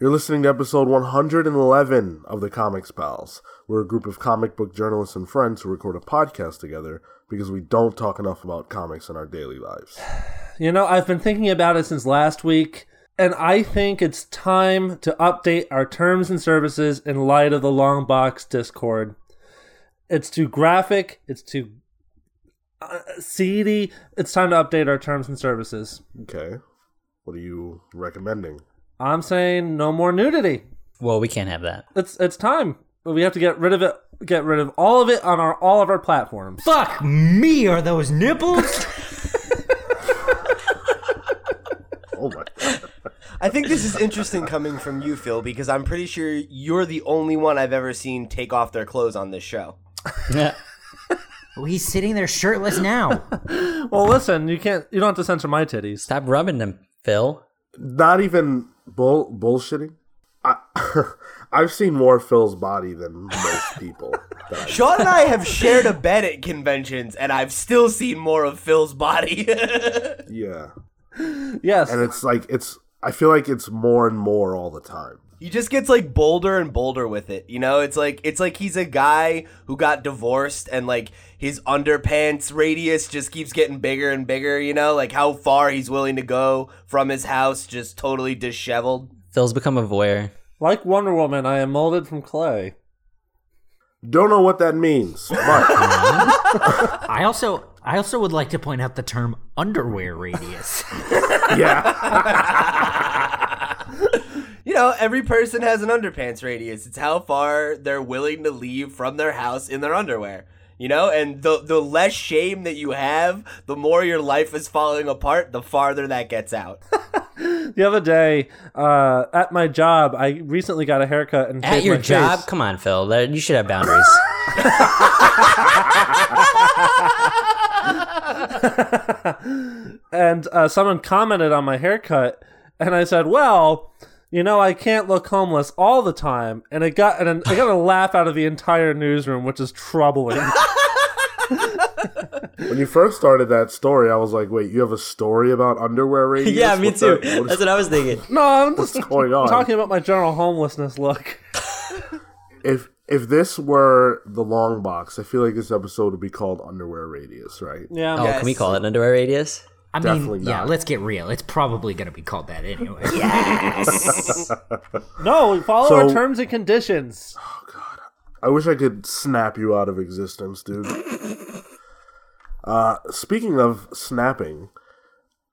You're listening to episode 111 of the Comics Pals. We're a group of comic book journalists and friends who record a podcast together because we don't talk enough about comics in our daily lives. You know, I've been thinking about it since last week, and I think it's time to update our terms and services in light of the long box Discord. It's too graphic, it's too uh, seedy. It's time to update our terms and services. Okay. What are you recommending? I'm saying no more nudity. Well, we can't have that. It's it's time. But we have to get rid of it. Get rid of all of it on our all of our platforms. Fuck me, are those nipples? Oh my god. I think this is interesting coming from you, Phil, because I'm pretty sure you're the only one I've ever seen take off their clothes on this show. Yeah. well, he's sitting there shirtless now. Well, listen, you can't. You don't have to censor my titties. Stop rubbing them, Phil. Not even bull bullshitting. I, I've seen more Phil's body than most people. Sean and I have shared a bed at conventions, and I've still seen more of Phil's body. yeah. Yes. And it's like it's I feel like it's more and more all the time. He just gets like bolder and bolder with it. You know, it's like it's like he's a guy who got divorced, and like his underpants radius just keeps getting bigger and bigger. You know, like how far he's willing to go from his house, just totally disheveled. Phil's become a voyeur. like Wonder Woman, I am molded from clay. Don't know what that means, but I also I also would like to point out the term underwear radius. yeah. You know, every person has an underpants radius. It's how far they're willing to leave from their house in their underwear. You know, and the the less shame that you have, the more your life is falling apart, the farther that gets out. The other day, uh, at my job, I recently got a haircut and At your my job? face. Come on, Phil. You should have boundaries. and uh, someone commented on my haircut, and I said, "Well, you know, I can't look homeless all the time," and it got and I got a laugh out of the entire newsroom, which is troubling. when you first started that story, I was like, "Wait, you have a story about underwear radius?" yeah, me What's too. that- what is- That's what I was thinking. no, I'm just going on? talking about my general homelessness look. if if this were the long box, I feel like this episode would be called Underwear Radius, right? Yeah, Oh, can we call it underwear radius? I Definitely mean, yeah, not. let's get real. It's probably going to be called that anyway. yes. no, we follow So- our terms and conditions. Oh god. I wish I could snap you out of existence, dude. uh, speaking of snapping,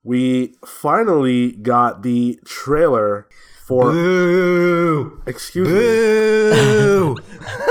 we finally got the trailer for. Boo! Excuse me.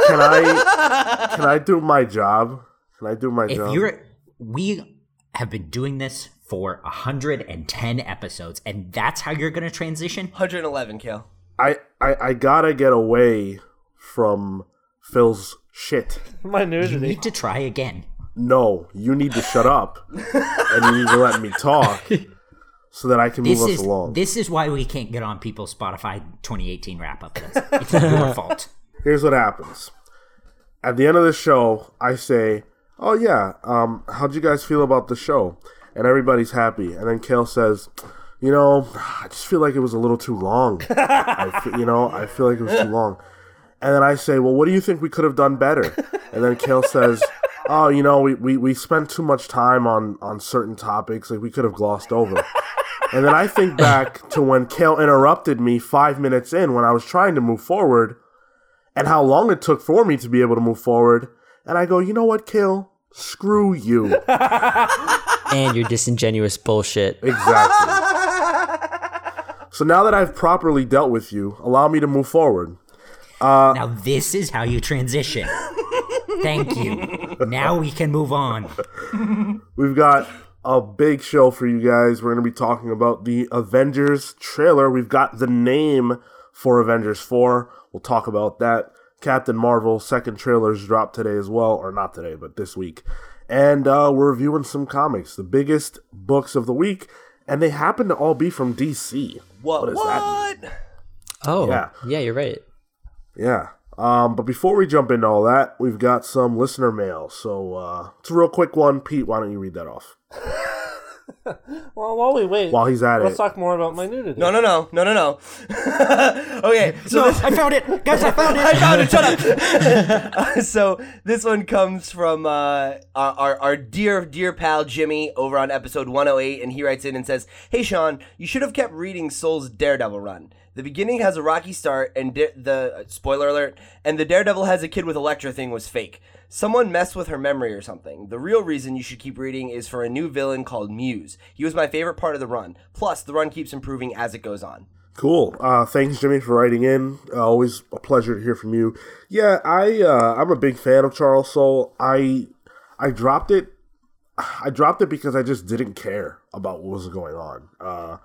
Can I? Can I do my job? Can I do my if job? you're, we have been doing this for 110 episodes, and that's how you're going to transition. 111 kill. I, I I gotta get away from Phil's shit. My You nudity. need to try again. No, you need to shut up, and you need to let me talk, so that I can move This us is along. this is why we can't get on people's Spotify 2018 wrap up list. It's your fault. Here's what happens. At the end of the show, I say, "Oh yeah, um, how'd you guys feel about the show?" And everybody's happy. And then Cale says, "You know, I just feel like it was a little too long. Fe- you know, I feel like it was too long." And then I say, "Well, what do you think we could have done better?" And then Cale says, "Oh, you know, we, we, we spent too much time on on certain topics. Like we could have glossed over." And then I think back to when Cale interrupted me five minutes in when I was trying to move forward and how long it took for me to be able to move forward. And I go, you know what, Cale? Screw you. And your disingenuous bullshit. exactly. So now that I've properly dealt with you, allow me to move forward. Uh, now this is how you transition. Thank you. Now we can move on. We've got a big show for you guys. We're going to be talking about the Avengers trailer. We've got the name for Avengers 4. We'll talk about that. Captain Marvel second trailers dropped today as well, or not today, but this week. And uh, we're reviewing some comics, the biggest books of the week, and they happen to all be from DC. What? What What? does that mean? Oh, Yeah. yeah, you're right. Yeah. Um, but before we jump into all that, we've got some listener mail. So uh, it's a real quick one. Pete, why don't you read that off? Well, while we wait, while he's at it. let's talk more about my nudity. No, no, no, no, no, no. okay, so No, this, I found it, guys. I found it. I found it. Shut up. Uh, so this one comes from uh, our, our our dear dear pal Jimmy over on episode 108, and he writes in and says, "Hey Sean, you should have kept reading Soule's Daredevil run. The beginning has a rocky start, and da- the uh, spoiler alert, and the Daredevil has a kid with Elektra thing was fake." Someone messed with her memory or something. The real reason you should keep reading is for a new villain called Muse. He was my favorite part of the run. Plus, the run keeps improving as it goes on. Cool. Uh, thanks, Jimmy, for writing in. Uh, always a pleasure to hear from you. Yeah, I uh, I'm a big fan of Charles Soule. I I dropped it. I dropped it because I just didn't care about what was going on. Uh,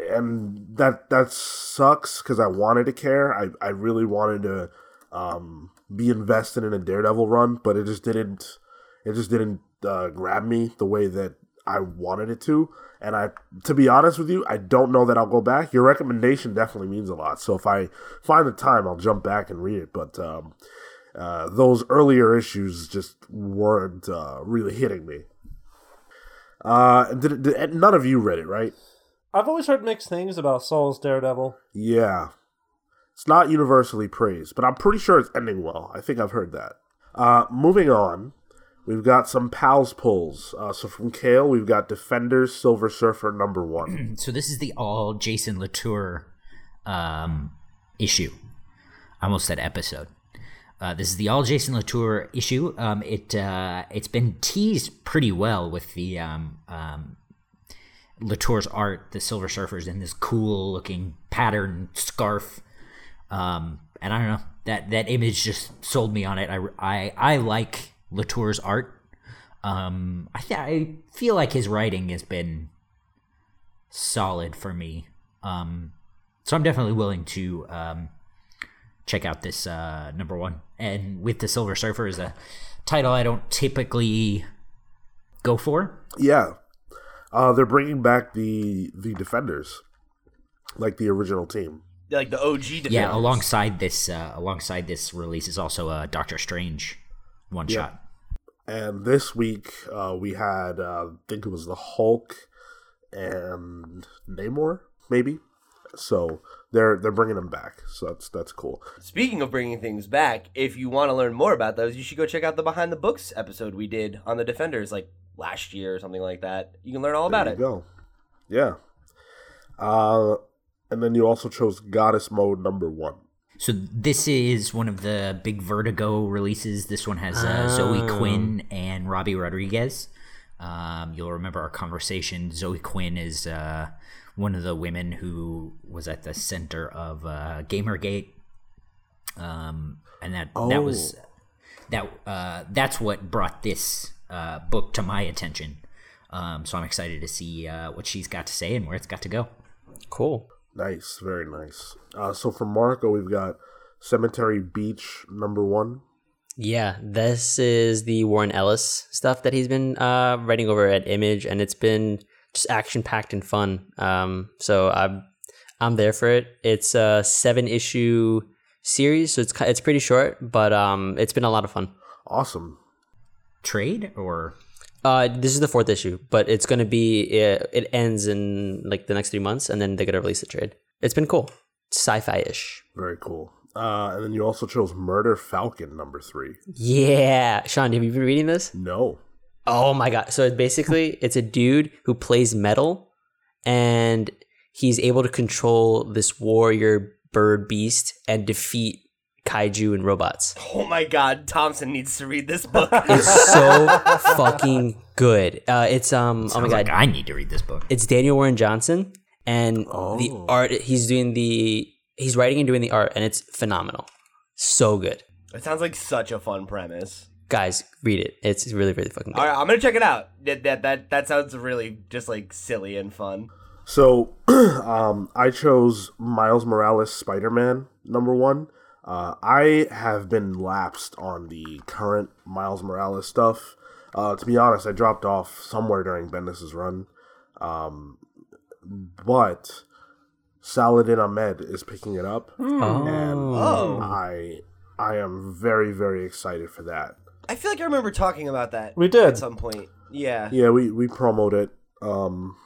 and that that sucks because I wanted to care. I, I really wanted to um, be invested in a Daredevil run, but it just didn't. It just didn't uh, grab me the way that I wanted it to. And I, to be honest with you, I don't know that I'll go back. Your recommendation definitely means a lot. So if I find the time, I'll jump back and read it. But um, uh, those earlier issues just weren't uh, really hitting me. Uh, did, did, none of you read it, right? I've always heard mixed things about Soule's Daredevil. Yeah. It's not universally praised, but I'm pretty sure it's ending well. I think I've heard that. Uh, moving on, we've got some pals pulls. Uh, so from Cale, we've got Defenders Silver Surfer number one. So this is the all Jason Latour um, issue. I almost said episode. Uh, this is the all Jason Latour issue. Um, it uh, it's been teased pretty well with the um, um, Latour's art, the Silver Surfers, in this cool looking pattern scarf. Um, and I don't know that that image just sold me on it. I I, I like Latour's art. Um, I th- I feel like his writing has been solid for me. Um, so I'm definitely willing to um, check out this uh, number one. And with the Silver Surfer is a title I don't typically go for. Yeah. Uh, they're bringing back the the Defenders, like the original team. Like the OG defenders. Yeah, alongside this, uh, alongside this release is also a Doctor Strange one shot. And this week uh, we had, uh, I think it was the Hulk and Namor, maybe. So they're they're bringing them back. So that's that's cool. Speaking of bringing things back, if you want to learn more about those, you should go check out the Behind the Books episode we did on the Defenders, like last year or something like that. You can learn all about there it. go. Yeah. Uh, and then you also chose Goddess Mode number one. So this is one of the big Vertigo releases. This one has uh, Zoe Quinn and Robbi Rodriguez. Um, you'll remember our conversation. Zoe Quinn is uh, one of the women who was at the center of uh, GamerGate, um, and that that was that uh, that's what brought this uh, book to my attention. Um, so I'm excited to see uh, what she's got to say and where it's got to go. Cool. Nice, very nice. Uh, so for Marco, we've got Cemetery Beach number one. Yeah, this is the Warren Ellis stuff that he's been uh, writing over at Image, and it's been just action packed and fun. Um, so I'm I'm there for it. It's a seven issue series, so it's it's pretty short, but um, it's been a lot of fun. Awesome. Trade or Uh, this is the fourth issue, but it's gonna be it, it ends in like the next three months, and then they're gonna release the trade. It's been cool, sci-fi ish. Very cool. Uh, and then you also chose Murder Falcon number three. Yeah, Sean, have you been reading this? No. Oh my god! So it basically, it's a dude who plays metal, and he's able to control this warrior bird beast and defeat kaiju and robots. Oh my god, Thompson needs to read this book. It's so fucking good. Uh, it's um. oh my god! like I need to read this book. it's Daniel Warren Johnson, and the Oh. art he's doing the he's writing and doing the art, and it's phenomenal. So good, it sounds like such a fun premise. guys. Read it. It's really really fucking good. All right, I'm gonna check it out. That that that, that sounds really just like silly and fun. So um, I chose Miles Morales Spider Man number one. Uh, I have been lapsed on the current Miles Morales stuff. Uh, to be honest, I dropped off somewhere during Bendis's run. Um, but Saladin Ahmed is picking it up, and Oh. I I am very very excited for that. I feel like I remember talking about that. We did. at some point. Yeah. Yeah, we we promoted it. Um,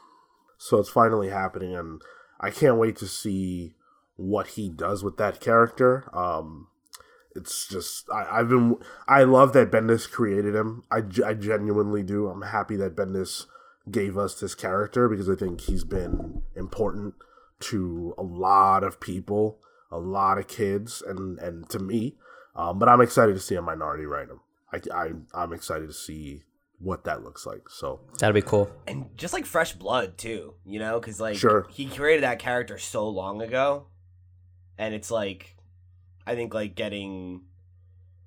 so it's finally happening, and I can't wait to see what he does with that character. Um, it's just I, I've been I love that Bendis created him. I, I genuinely do. I'm happy that Bendis gave us this character because I think he's been important to a lot of people, a lot of kids, and and to me. Um, but I'm excited to see a minority write him. I, I I'm excited to see what that looks like. So that'd be cool. and just like fresh blood too, you know, because like Sure. he created that character so long ago, and it's like, I think like getting,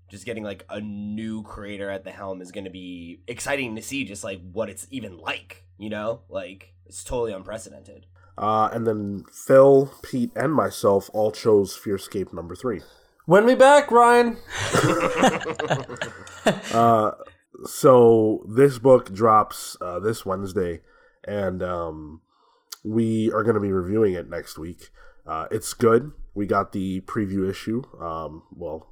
just getting like a new creator at the helm is going to be exciting to see, just like what it's even like, you know, like it's totally unprecedented. uh, and then Phil, Pete, and myself all chose Fearscape number three. win me back, Ryan? Uh, so this book drops uh, this Wednesday, and um, we are going to be reviewing it next week. Uh, it's good. We got the preview issue. Um, well,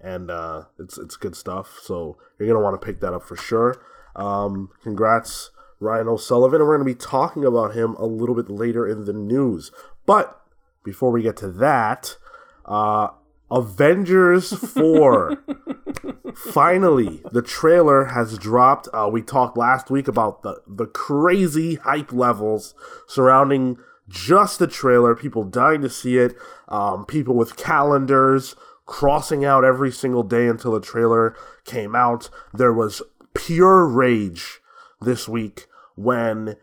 and uh, it's it's good stuff. So you're gonna want to pick that up for sure. Um, congrats, Ryan O'Sullivan, and we're gonna be talking about him a little bit later in the news. But before we get to that, uh, Avengers Four. Finally, the trailer has dropped. Uh, we talked last week about the the crazy hype levels surrounding just the trailer. People dying to see it. Um, people with calendars crossing out every single day until the trailer came out. There was pure rage this week when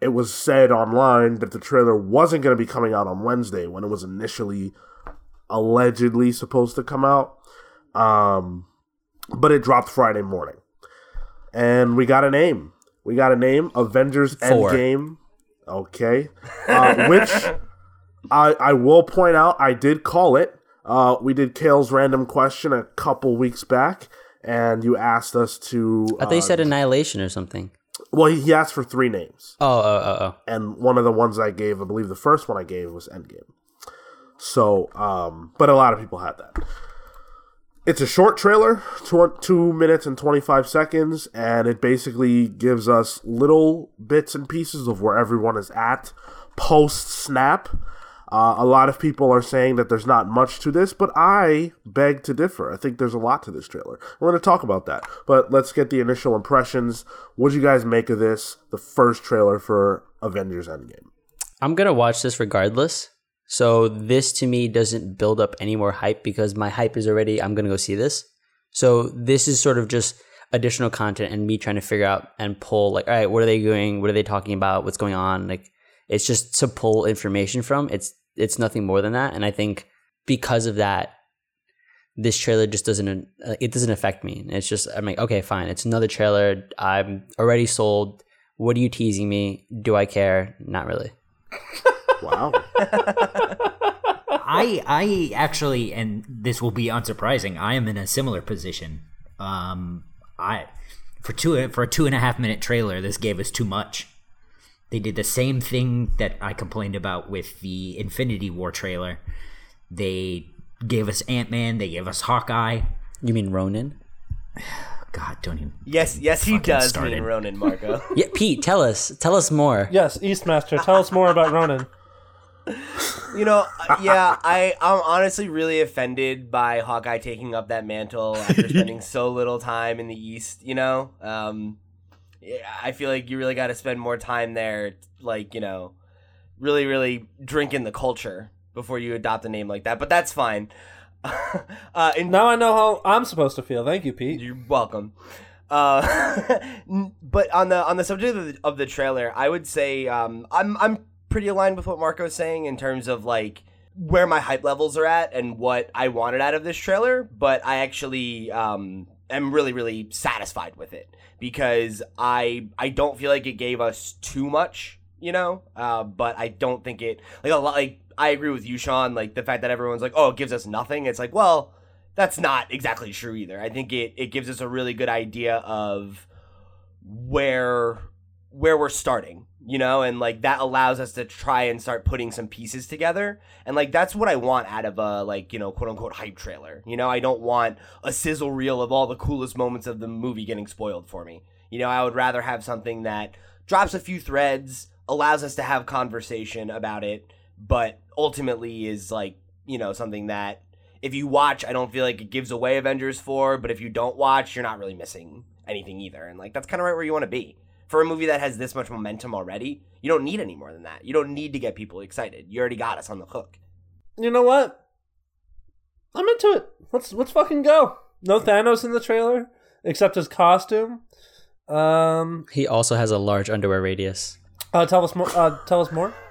it was said online that the trailer wasn't going to be coming out on Wednesday when it was initially allegedly supposed to come out. Um, but it dropped Friday morning. And we got a name. We got a name Avengers Four. Endgame. Okay. Uh, which I, I will point out, I did call it. Uh, we did Cale's random question a couple weeks back, and you asked us to. I thought you uh, said annihilation or something. Well, he, he asked for three names Oh, oh, oh, oh. and one of the ones I gave, I believe the first one I gave was Endgame. So, um, but a lot of people had that. It's a short trailer, tw- two minutes and 25 seconds, and it basically gives us little bits and pieces of where everyone is at post snap. Uh, a lot of people are saying that there's not much to this, but I beg to differ. I think there's a lot to this trailer. We're going to talk about that, but let's get the initial impressions. What do you guys make of this? The first trailer for Avengers Endgame. I'm gonna watch this regardless. So this to me doesn't build up any more hype because my hype is already. I'm gonna go see this. So this is sort of just additional content and me trying to figure out and pull like, all right, what are they doing? What are they talking about? What's going on? Like, it's just to pull information from. It's it's nothing more than that. And I think because of that, this trailer just doesn't uh, it doesn't affect me. It's just I'm like, okay, fine. It's another trailer. I'm already sold. What are you teasing me? Do I care? Not really. Wow. I I actually, and this will be unsurprising. I am in a similar position. Um, I for two for a two and a half minute trailer, this gave us too much. They did the same thing that I complained about with the Infinity War trailer. They gave us Ant Man. They gave us Hawkeye. You mean Ronin? God, don't even. Yes, yes, he does started. mean Ronan Marco. Yeah, Pete, tell us. Tell us more. Yes, Eastmaster. Tell us more about Ronan. You know, yeah, I I'm honestly really offended by Hawkeye taking up that mantle after spending so little time in the East. You know, um, I feel like you really got to spend more time there, like you know, really, really drink in the culture before you adopt a name like that. But that's fine. uh, in, Now I know how I'm supposed to feel. Thank you, Pete. You're welcome. Uh, but on the on the subject of the, of the trailer, I would say um, I'm I'm pretty aligned with what Marco's saying in terms of like where my hype levels are at and what I wanted out of this trailer. But I actually um, am really really satisfied with it because I I don't feel like it gave us too much, you know. Uh, but I don't think it like a lot like I agree with you, Sean. Like the fact that everyone's like, oh, it gives us nothing. It's like, well that's not exactly true either. I think it, it gives us a really good idea of where where we're starting, you know, and like that allows us to try and start putting some pieces together. And like that's what I want out of a like, you know, quote unquote hype trailer. You know, I don't want a sizzle reel of all the coolest moments of the movie getting spoiled for me. You know, I would rather have something that drops a few threads, allows us to have conversation about it, but ultimately is like, you know, something that if you watch, I don't feel like it gives away Avengers 4, but if you don't watch, you're not really missing anything either. And like that's kind of right where you want to be. For a movie that has this much momentum already, you don't need any more than that. You don't need to get people excited. You already got us on the hook. You know what? I'm into it. Let's let's fucking go. No Thanos in the trailer except his costume. Um, He also has a large underwear radius. uh, tell us more. Uh, tell us more.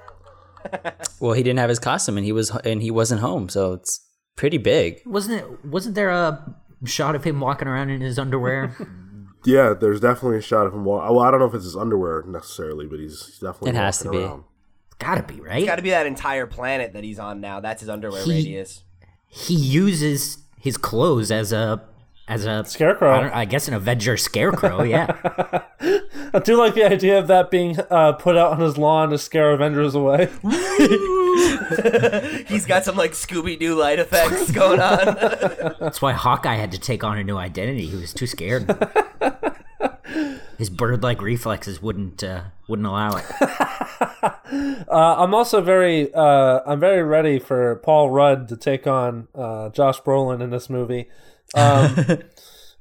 Well, he didn't have his costume, and he was and he wasn't home, so it's pretty big. Wasn't it? Wasn't there a shot of him walking around in his underwear? Yeah, there's definitely a shot of him. Well, I don't know if it's his underwear necessarily, but he's he's definitely It has to walking be. around. Gotta be right. It's got to be that entire planet that he's on now. That's his underwear He- radius. he uses his clothes as a as a Scarecrow. I, I guess an Avenger scarecrow. Yeah, I do like the idea of that being uh, put out on his lawn to scare Avengers away. He's got some like Scooby Doo light effects going on. that's why Hawkeye had to take on a new identity. He was too scared. His bird-like reflexes wouldn't uh, wouldn't allow it. Uh, I'm also very, uh, I'm very ready for Paul Rudd to take on uh, Josh Brolin in this movie. Um,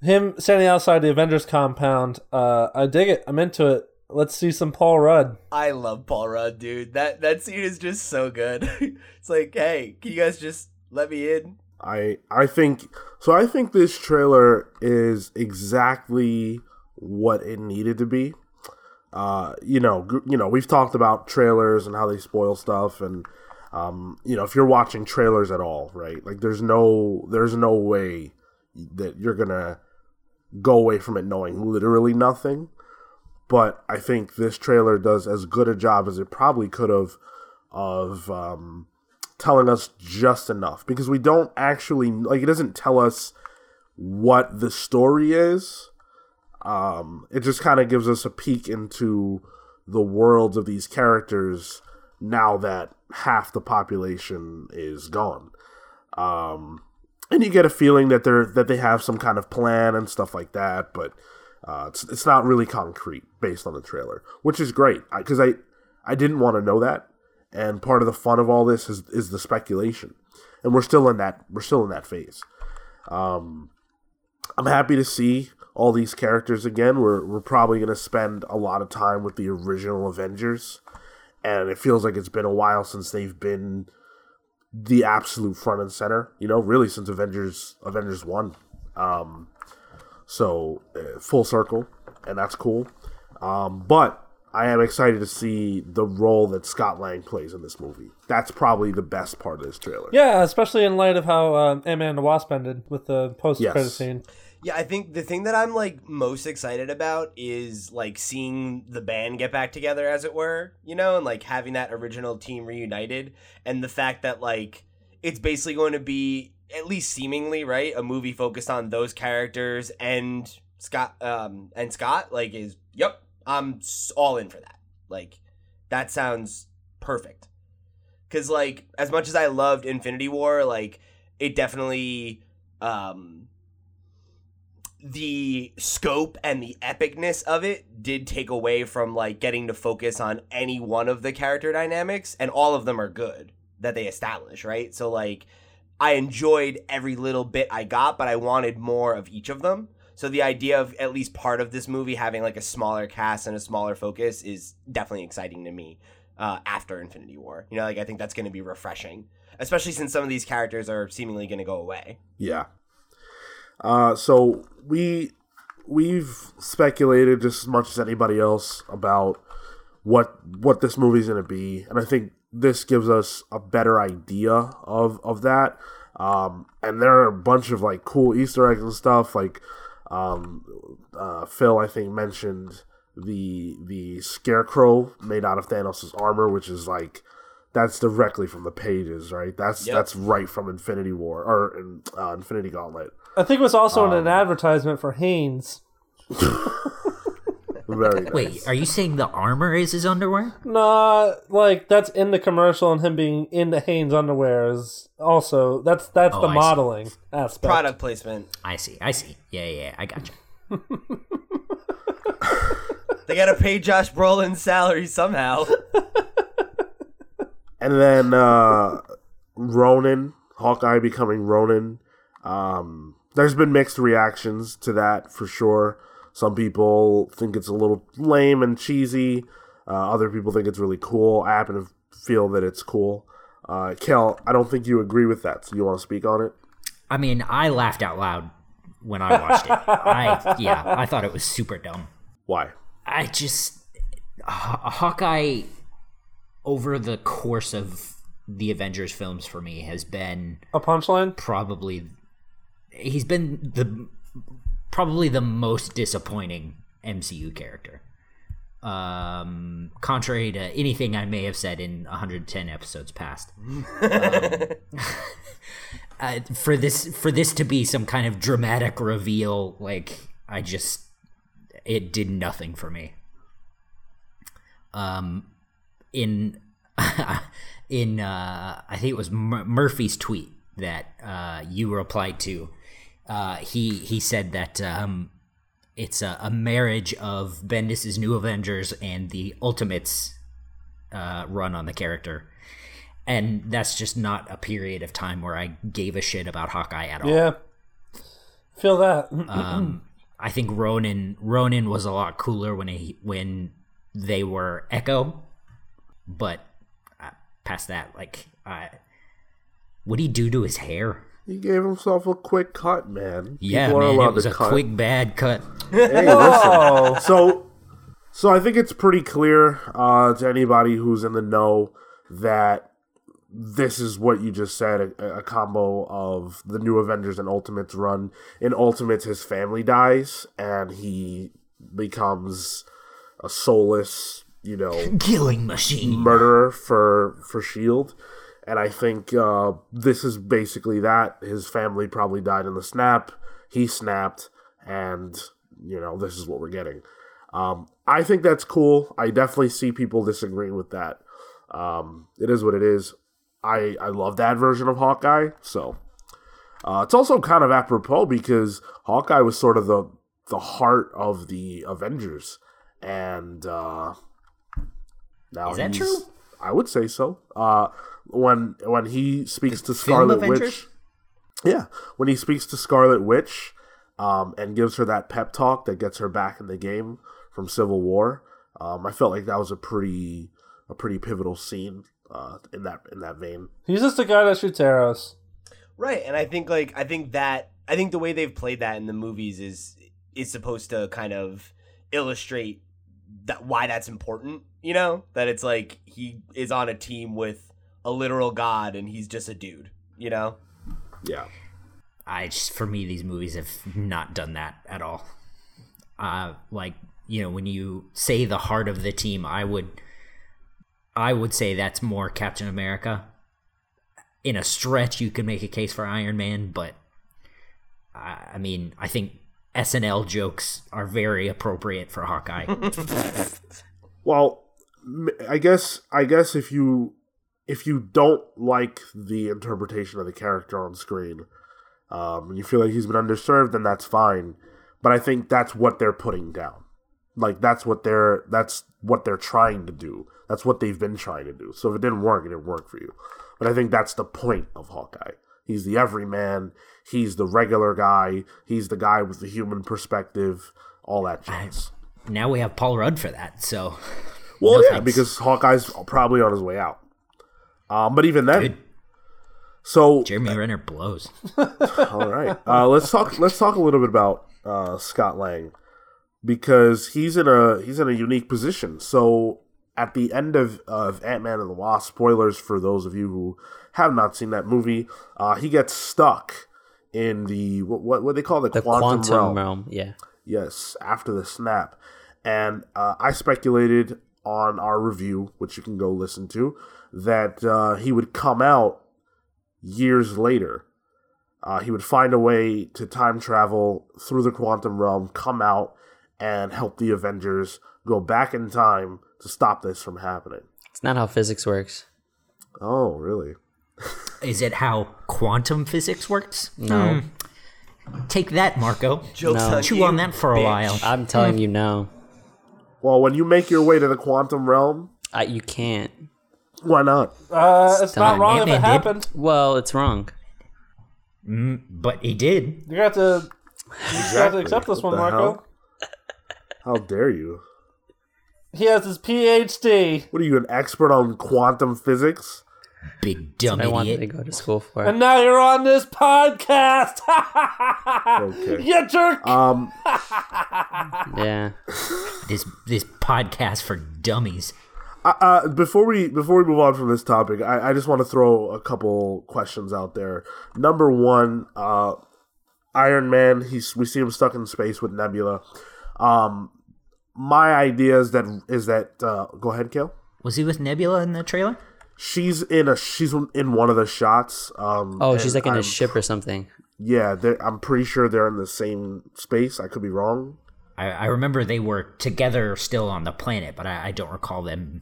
him standing outside the Avengers compound, uh, I dig it. I'm into it. Let's see some Paul Rudd. I love Paul Rudd, dude. That that scene is just so good. it's like, hey, can you guys just let me in? I I think so. I think this trailer is exactly what it needed to be. Uh, you know, gr- you know, we've talked about trailers and how they spoil stuff, and um, you know, if you're watching trailers at all, right? Like, there's no, there's no way that you're gonna go away from it knowing literally nothing. But I think this trailer does as good a job as it probably could have of um, telling us just enough. Because we don't actually like it doesn't tell us what the story is. Um it just kind of gives us a peek into the worlds of these characters now that half the population is gone. Um and you get a feeling that they're that they have some kind of plan and stuff like that but uh it's, it's not really concrete based on the trailer which is great. Because I, I didn't want to know that. And part of the fun of all this is is the speculation. And we're still in that we're still in that phase. Um i'm happy to see all these characters again. We're we're probably going to spend a lot of time with the original avengers. And it feels like it's been a while since they've been the absolute front and center you know really since avengers avengers 1 um so uh, full circle and that's cool um but I am excited to see the role that Scott Lang plays in this movie. That's probably the best part of this trailer. Yeah, especially in light of how uh, Ant-Man and the Wasp ended with the post-credit Yes. scene. Yeah, I think the thing that I'm like most excited about is like seeing the band get back together, as it were, you know, and like having that original team reunited, and the fact that like it's basically going to be at least seemingly right a movie focused on those characters and Scott um and Scott like is yep I'm all in for that. Like that sounds perfect. Because like as much as I loved Infinity War like it definitely um the scope and the epicness of it did take away from like getting to focus on any one of the character dynamics and all of them are good that they establish right? So like i enjoyed every little bit i got but i wanted more of each of them. So the idea of at least part of this movie having like a smaller cast and a smaller focus is definitely exciting to me uh, after infinity war. You know like i think that's going to be refreshing especially since some of these characters are seemingly going to go away. Yeah. Uh, so we we've speculated just as much as anybody else about what what this movie's gonna be, and I think this gives us a better idea of of that. Um, and there are a bunch of like cool Easter eggs and stuff. Like um, uh, Phil, I think mentioned the the scarecrow made out of Thanos' armor, which is like that's directly from the pages, right? That's Yep. that's right from Infinity War or uh, Infinity Gauntlet. I think it was also in an Um, advertisement for Hanes. Very nice. Wait, are you saying the armor is his underwear? Nah, like that's in the commercial, and him being in the Hanes underwear is also that's that's Oh, the I see. modeling aspect. product placement I see. I see. Yeah, yeah. I got you. They gotta pay Josh Brolin's salary somehow. And then uh, Ronan, Hawkeye becoming Ronan. Um, there's been mixed reactions to that for sure. Some people think it's a little lame and cheesy. Uh, other people think it's really cool. I happen to feel that it's cool. Uh, Kel, I don't think you agree with that. So you want to speak on it? I mean, I laughed out loud when I watched it. I yeah, I thought it was super dumb. Why? I just Haw- Hawkeye over the course of the Avengers films for me has been A punchline? probably he's been the probably the most disappointing MCU character. Um, contrary to anything I may have said in 110 episodes past, um, uh, for this for this to be some kind of dramatic reveal, like I just it did nothing for me. Um, in in uh, I think it was Mur- Murphy's tweet that uh, you replied to. Uh, he he said that um, it's a, a marriage of Bendis's New Avengers and the Ultimates uh, run on the character, and that's just not a period of time where I gave a shit about Hawkeye at all. Yeah. Feel that. Um, I think Ronan Ronan was a lot cooler when he when they were Echo, but uh, past that, like, uh, what did he do to his hair? He gave himself a quick cut, man. Yeah, People man, allowed it was a cut. quick bad cut. Hey, listen. oh. so so I think it's pretty clear uh, to anybody who's in the know that this is what you just said a, a combo of the new Avengers and Ultimates run. In Ultimates, his family dies and he becomes a soulless, you know, Killing machine. murderer for for Shield, and I think uh, this is basically that. His family probably died in the snap. He snapped, and you know this is what we're getting. Um, I think that's cool. I definitely see people disagreeing with that. Um, it is what it is. I I love that version of Hawkeye. So uh, it's also kind of apropos because Hawkeye was sort of the the heart of the Avengers, and uh, now Is that he's- true? I would say so. Uh, when when he speaks to Scarlet Witch, yeah, when he speaks to Scarlet Witch, um, and gives her that pep talk that gets her back in the game from Civil War, um, I felt like that was a pretty a pretty pivotal scene uh, in that in that vein. He's just a guy that shoots arrows. Right, and I think like I think that I think the way they've played that in the movies is is supposed to kind of illustrate that why that's important. You know that it's like he is on a team with a literal god and he's just a dude. You know. Yeah, I just for me these movies have not done that at all. Uh like, you know, when you say the heart of the team, I would I would say that's more Captain America. In a stretch you could make a case for Iron Man, but I, I mean, I think SNL jokes are very appropriate for Hawkeye. Well, I guess I guess if you if you don't like the interpretation of the character on screen, um, and you feel like he's been underserved, then that's fine. But I think that's what they're putting down. Like that's what they're that's what they're trying to do. That's what they've been trying to do. So if it didn't work, it didn't work for you. But I think that's the point of Hawkeye. He's the everyman. He's the regular guy. He's the guy with the human perspective. All that jazz. now we have Paul Rudd for that, so Well, No yeah, thanks. because Hawkeye's probably on his way out. Um, but even then, good. so Jeremy Renner blows. all right, uh, let's talk. Let's talk a little bit about uh, Scott Lang because he's in a he's in a unique position. So at the end of of Ant Man and the Wasp, spoilers for those of you who have not seen that movie, uh, he gets stuck in the what what, what they call the, The quantum, quantum, realm. realm. Yeah. Yes, after the snap. And uh, I speculated on our review, which you can go listen to, that uh, he would come out years later. Uh, he would find a way to time travel through the quantum realm, come out, and help the Avengers go back in time to stop this from happening. It's not how physics works. Oh, really? Is it how quantum physics works? No. Take that, Marco. Jokes No. on Chew on that for a bitch. while. I'm telling you no. Well, when you make your way to the quantum realm, Uh, you can't. Why not? Uh, it's not done. wrong if it did. happened. Well, it's wrong. But he did. You got to, you got to accept this What one, the Marco. hell? How dare you? He has his PhD, What are you, an expert on quantum physics? Big dumb I wanted to idiot. go to school for. and now you're on this podcast. Okay. you jerk. Um, yeah. This this podcast for dummies. Uh, before we before we move on from this topic, I, I just want to throw a couple questions out there. Number one, uh, Iron Man. He's we see him stuck in space with Nebula. Um, my idea is that is that uh, go ahead, Cale. Was he with Nebula in the trailer? She's in a she's in one of the shots. Um, Oh, she's like in a I'm- ship or something. Yeah, I'm pretty sure they're in the same space. I could be wrong. I, I remember they were together still on the planet, but I, I don't recall them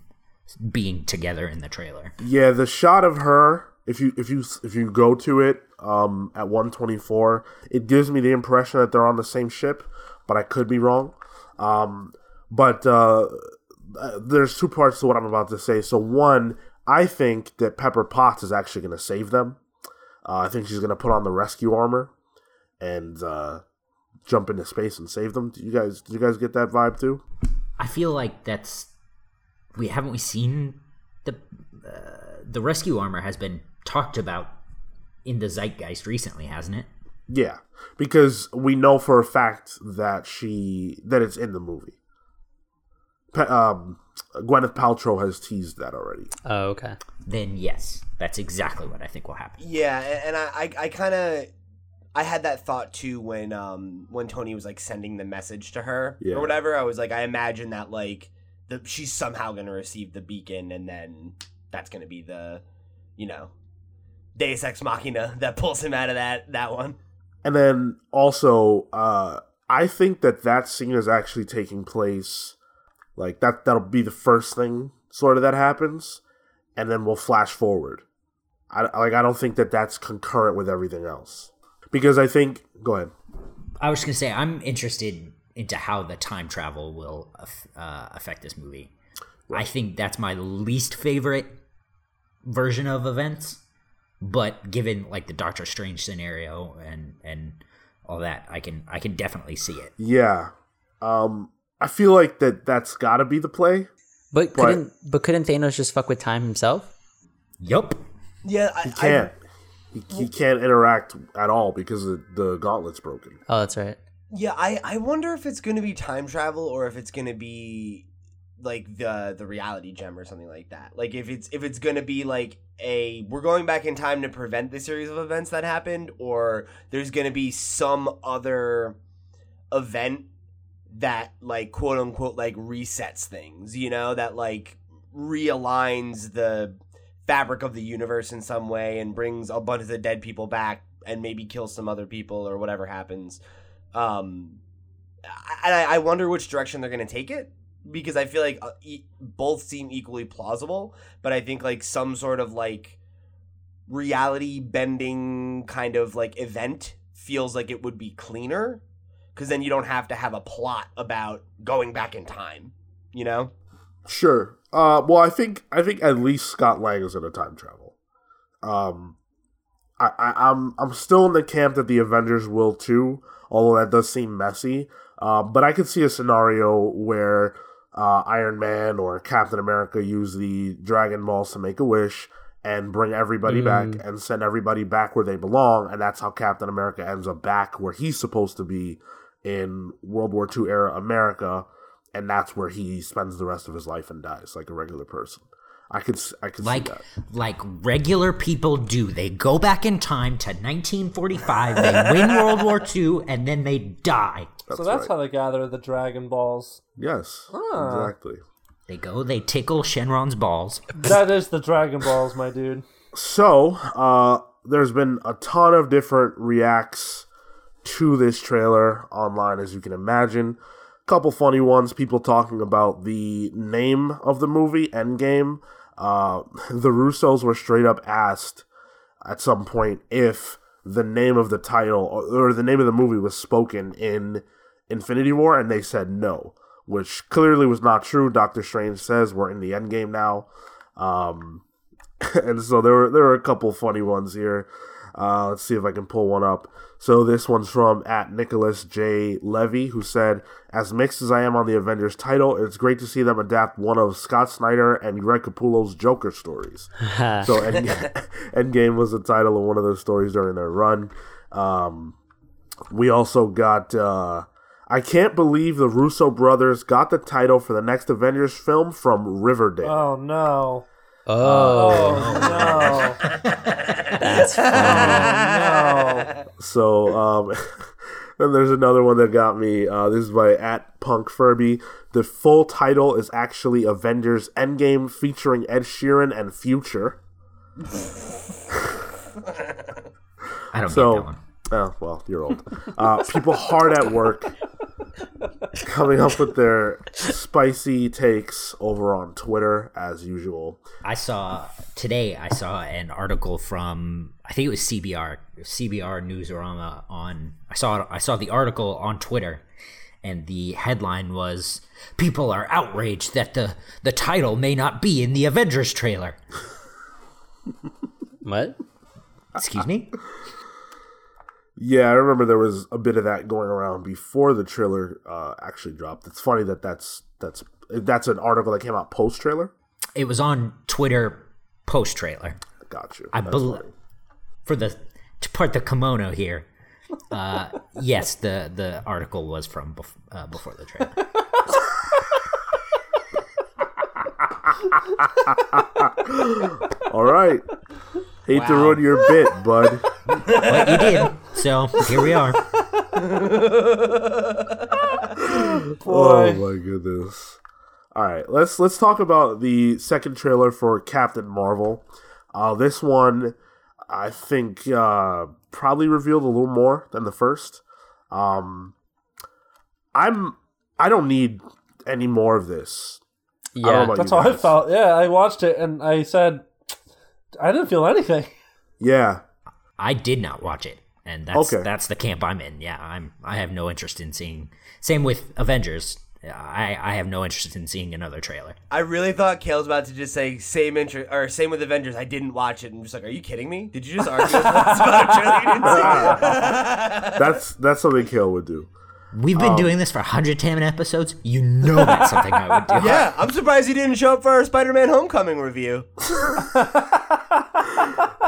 being together in the trailer. Yeah, the shot of her, if you if you if you go to it um, at 124, it gives me the impression that they're on the same ship, but I could be wrong. Um, but uh, there's two parts to what I'm about to say. So one, I think that Pepper Potts is actually going to save them. Uh, I think she's going to put on the rescue armor and uh, jump into space and save them. Do you guys? Do you guys get that vibe too? I feel like that's we haven't we seen the uh, the rescue armor has been talked about in the zeitgeist recently, hasn't it? Yeah, because we know for a fact that she that it's in the movie. Pe- um, Gwyneth Paltrow has teased that already. Oh, okay. Then yes, that's exactly what I think will happen. Yeah, and I, I, I kind of, I had that thought too when, um, when Tony was like sending the message to her Yeah. or whatever. I was like, I imagine that like the she's somehow gonna receive the beacon, and then that's gonna be the, you know, Deus Ex Machina that pulls him out of that that one. And then also, uh, I think that that scene is actually taking place. Like that, that'll be the first thing sort of that happens, and then we'll flash forward. I like. I don't think that that's concurrent with everything else because I think. Go ahead. I was just gonna say I'm interested into how the time travel will uh, affect this movie. I think that's my least favorite version of events, but given like the Doctor Strange scenario and and all that, I can I can definitely see it. Yeah. Um, I feel like that that's got to be the play. But But- couldn't but couldn't Thanos just fuck with time himself? Yup. Yeah, I, He can't. he, he can't interact at all because the, the gauntlet's broken. Oh, that's right. Yeah, I, I wonder if it's gonna be time travel or if it's gonna be like the the reality gem or something like that. Like if it's if it's gonna be like a we're going back in time to prevent the series of events that happened, or there's gonna be some other event that like quote unquote like resets things, you know, that like realigns the fabric of the universe in some way and brings a bunch of the dead people back and maybe kills some other people or whatever happens. Um, I, I wonder which direction they're going to take it because I feel like uh, both seem equally plausible, but I think like some sort of like reality bending kind of like event feels like it would be cleaner because then you don't have to have a plot about going back in time, you know? Sure. Uh, well, I think I think at least Scott Lang is in a time travel. Um, I, I I'm I'm still in the camp that the Avengers will too, although that does seem messy. Uh, but I could see a scenario where uh, Iron Man or Captain America use the Dragon Balls to make a wish and bring everybody back and send everybody back where they belong, and that's how Captain America ends up back where he's supposed to be in World War II era America, and that's where he spends the rest of his life and dies like a regular person. I could s- I could Like see that. like regular people do. They go back in time to 1945. They win World War II, and then they die. so that's right. how they gather the Dragon Balls. Yes, Ah. exactly. They go. They tickle Shenron's balls. That is the Dragon Balls, my dude. So, uh, there's been a ton of different reacts to this trailer online, as you can imagine. Couple funny ones. People talking about the name of the movie, Endgame. Uh, the Russos were straight up asked at some point if the name of the title or, or the name of the movie was spoken in Infinity War, and they said no. which clearly was not true. Doctor Strange says we're in the end game now. Um, and so there were there were a couple funny ones here. Uh, let's see if I can pull one up. So this one's from at Nicholas J Levy, who said, "As mixed as I am on the Avengers title, it's great to see them adapt one of Scott Snyder and Greg Capullo's Joker stories." so End- Endgame was the title of one of those stories during their run. Um, we also got. Uh, I can't believe the Russo brothers got the title for the next Avengers film from Riverdale. Oh no. Oh, Oh no. that's fun. no. So um, then there's another one that got me. Uh, this is by at Punk Furby. The full title is actually Avengers Endgame, featuring Ed Sheeran and Future. I don't So- get that one. Oh well, you're old. Uh, people hard at work, coming up with their spicy takes over on Twitter as usual. I saw today. I saw an article from I think it was CBR, CBR Newsarama on. I saw I saw the article on Twitter, and the headline was "People are outraged that the the title may not be in the Avengers trailer." What? Excuse me. Yeah, I remember there was a bit of that going around before the trailer uh, actually dropped. It's funny that that's that's that's an article that came out post trailer. It was on Twitter post trailer. Got you. I That's bel funny. for the to part the kimono here. Uh, yes, the the article was from bef- uh, before the trailer. All right. Hate to ruin your bit, bud. but you did, so here we are. Oh my goodness. All right, let's let's talk about the second trailer for Captain Marvel. Uh, this one, I think, uh, probably revealed a little more than the first. Um, I'm I don't need any more of this. I don't know Yeah, That's you how I felt. Yeah, I watched it and I said I didn't feel anything. Yeah, I did not watch it, and that's Okay. that's the camp I'm in. Yeah, I'm. I have no interest in seeing. Same with Avengers. I I have no interest in seeing another trailer. I really thought Cale was about to just say same interest or same with Avengers. I didn't watch it. and I'm just like, are you kidding me? Did you just argue about a trailer you didn't see? that's that's something Cale would do. We've been doing this for 110 episodes. You know that's something I would do. yeah, I'm surprised he didn't show up for our Spider-Man Homecoming review.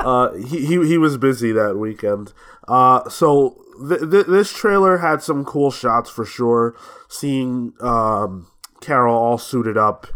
Uh, he, he he was busy that weekend. Uh, so th- th- this trailer had some cool shots for sure. Seeing um, Carol all suited up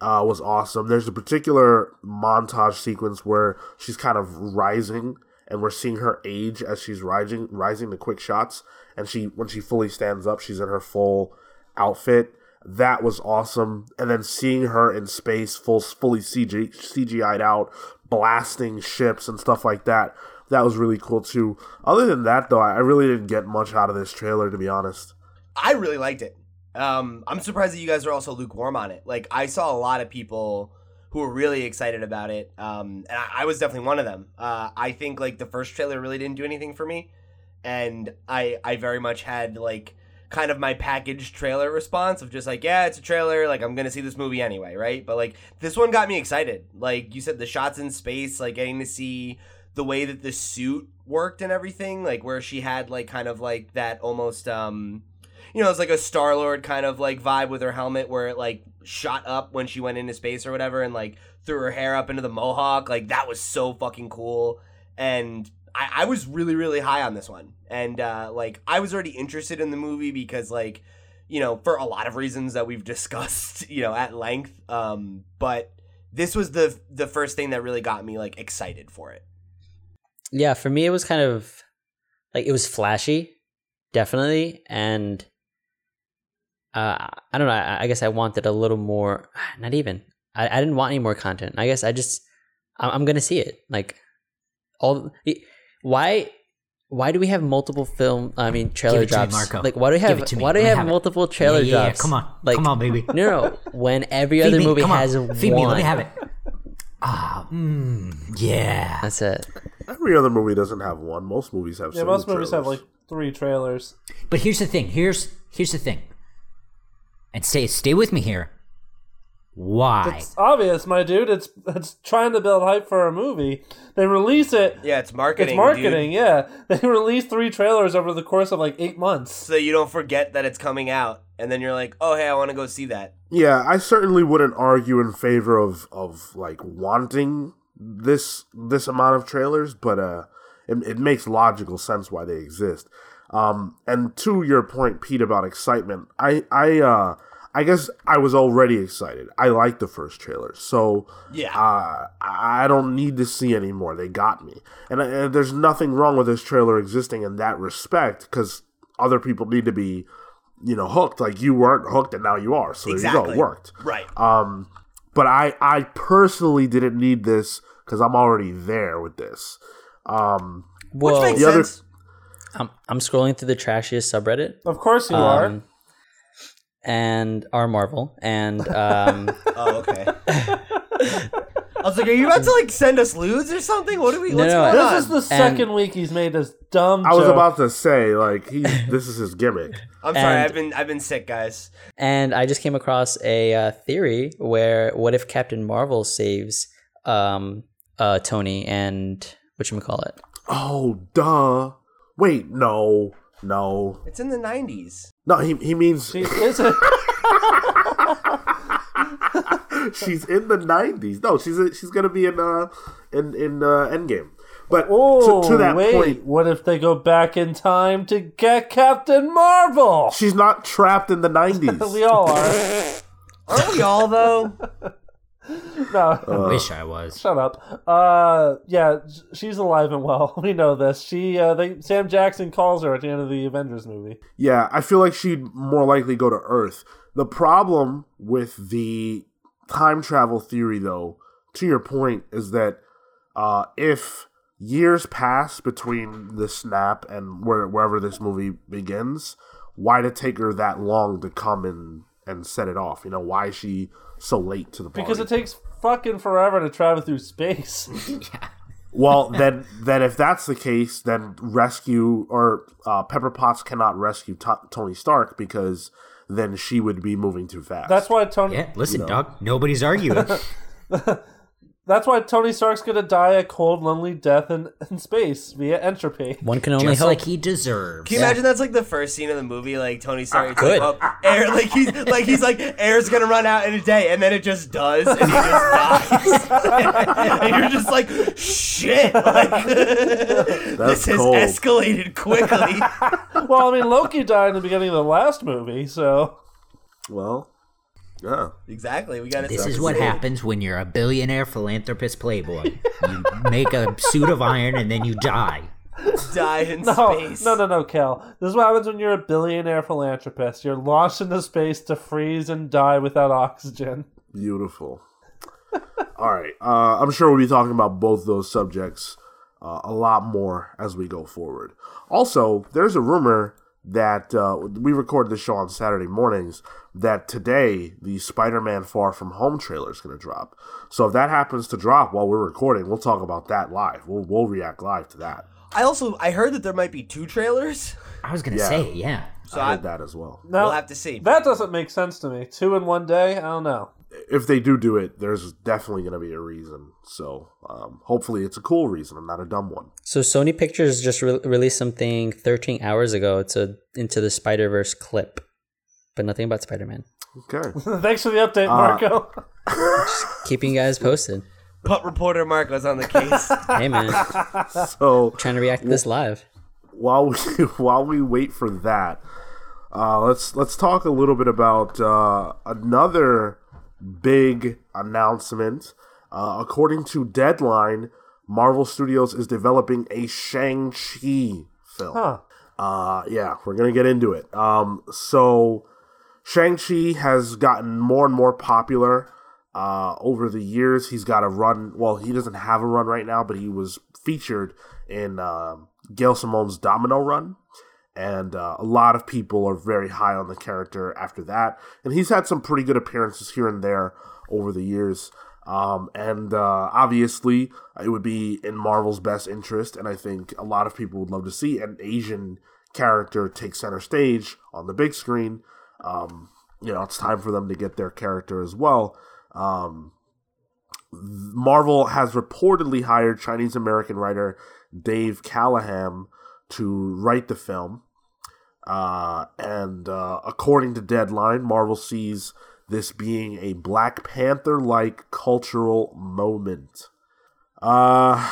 uh, was awesome. There's a particular montage sequence where she's kind of rising, and we're seeing her age as she's rising, rising the quick shots. And she, when she fully stands up, she's in her full outfit. That was awesome. And then seeing her in space, full, fully CG, CGI'd out, blasting ships and stuff like that. That was really cool too. Other than that, though, I really didn't get much out of this trailer, to be honest. I really liked it. Um, I'm surprised that you guys are also lukewarm on it. Like I saw a lot of people who were really excited about it, um, and I, I was definitely one of them. Uh, I think like the first trailer really didn't do anything for me, and I I very much had like kind of my packaged trailer response of just like yeah it's a trailer like I'm gonna see this movie anyway right but like this one got me excited like you said the shots in space like getting to see the way that the suit worked and everything like where she had like kind of like that almost um you know, it's like a Star Lord kind of like vibe with her helmet where it like shot up when she went into space or whatever and like threw her hair up into the mohawk. Like that was so fucking cool. And I, I was really, really high on this one. And uh like I was already interested in the movie because like, you know, for a lot of reasons that we've discussed, you know, at length. Um, but this was the the first thing that really got me like excited for it. yeah. For me, it was kind of like it was flashy, definitely, and uh, I don't know. I, I guess I wanted a little more. Not even. I, I didn't want any more content. I guess I just I'm, I'm gonna see it. Like all why why do we have multiple film? I mean trailer Give it to me, drops. Marco. Like why do we Give have it to me. why do we Let me have have it. multiple trailer yeah, yeah, yeah. drops? Come on, like come on, baby. no, no. When every Feed other me, movie come on. has Feed one. me. Let me have it. Ah, mm, yeah. That's it. Every other movie doesn't have one. Most movies have. Yeah, single most movies have like three trailers. But here's the thing. Here's here's the thing. And stay stay with me here. Why? It's obvious, my dude. It's it's trying to build hype for a movie. They release it. Yeah, it's marketing. It's marketing, dude. yeah. They release three trailers over the course of like eight months. So you don't forget that it's coming out, and then you're like, oh hey, I want to go see that. Yeah, I certainly wouldn't argue in favor of of like wanting this this amount of trailers, but uh, it, it makes logical sense why they exist. Um, and to your point, Pete, about excitement, I I uh, I guess I was already excited. I liked the first trailer, so Yeah. uh, I don't need to see any more. They got me, and, and there's nothing wrong with this trailer existing in that respect because other people need to be, you know, hooked. Like you weren't hooked, and now you are. So there you go, it worked. Right. Um, but I I personally didn't need this because I'm already there with this. Um, Which Well, makes the other- sense. I'm, I'm scrolling through the trashiest subreddit. Of course you are. Um, and our Marvel and um, oh, okay. I was like, are you about to like send us lewds or something? What are we? No, what's no, going This on? is the second week he's made this dumb. I was joke. about to say like he this is his gimmick. I'm sorry. and- I've been I've been sick, guys. and I just came across a uh, theory where what if Captain Marvel saves um, uh, Tony and what you call it? Oh, duh. Wait, no, no, It's in the 90s. no. He he means She isn't. she's in the nineties. No, she's she's gonna be in uh in in uh, Endgame. But Oh, to, to that wait. point, What if they go back in time to get Captain Marvel? she's not trapped in the nineties. we all are. Aren't we all though? No, Uh, Wish I was. shut up. Uh, yeah, she's alive and well. We know this. She, uh, they, Sam Jackson calls her at the end of the Avengers movie. Yeah, I feel like she'd more likely go to Earth. The problem with the time travel theory, though, to your point, is that uh, if years pass between the snap and where, wherever this movie begins, why did it take her that long to come and, and set it off? You know, why is she so late to the party? Because it takes fucking forever to travel through space. Well, then, then if that's the case, then rescue or uh, Pepper Potts cannot rescue T- Tony Stark because then she would be moving too fast. That's why Tony. Yeah, listen, dog. Nobody's arguing. That's why Tony Stark's gonna die a cold, lonely death in, in space via entropy. One can only just hope. like he deserves. Can you imagine that's like the first scene of the movie? Like Tony Stark, it's like, oh, air, like he's like he's like air's gonna run out in a day, and then it just does, and he just dies, and you're just like, shit, like this has cold. escalated quickly. well, I mean, Loki died in the beginning of the last movie, so well, yeah. exactly, we got it. This is what happens when you're a billionaire philanthropist playboy. You make a suit of iron and then you die. die in no, space. no, no, no, Kel. This is what happens when you're a billionaire philanthropist. You're launched into space to freeze and die without oxygen. Beautiful. All right. Uh, I'm sure we'll be talking about both those subjects uh, a lot more as we go forward. Also, there's a rumor that uh, we record this show on Saturday mornings that today the Spider-Man Far From Home trailer is going to drop. So if that happens to drop while we're recording, we'll talk about that live. We'll we'll react live to that. I also I heard that there might be two trailers, I was gonna Yeah. say, yeah. so I I, that as well. Now, we'll have to see. that doesn't make sense to me. Two in one day? I don't know. If they do do it, there's definitely going to be a reason. So um, hopefully it's a cool reason and not a dumb one. So Sony Pictures just re- released something 13 hours ago. It's a Into the Spider Verse clip, but nothing about Spider Man. Okay. Thanks for the update, Marco. Just Keeping you guys posted. Pup reporter Marco's on the case. Hey man, So trying to react to this live. while we while we wait for that, uh, let's let's talk a little bit about uh, another big announcement. Uh, according to Deadline, Marvel Studios is developing a Shang Chi film. Huh. Uh, yeah, we're gonna get into it. Um, so Shang Chi has gotten more and more popular uh, over the years. He's got a run. Well, he doesn't have a run right now, but he was featured in uh, Gail Simone's Domino Run, and uh, a lot of people are very high on the character after that. And he's had some pretty good appearances here and there over the years. Um, and uh, obviously, it would be in Marvel's best interest, and I think a lot of people would love to see an Asian character take center stage on the big screen. Um, you know it's time for them to get their character as well. Um, Marvel has reportedly hired Chinese American writer Dave Callaham to write the film. Uh, and uh, according to Deadline, Marvel sees this being a Black Panther like cultural moment. Uh,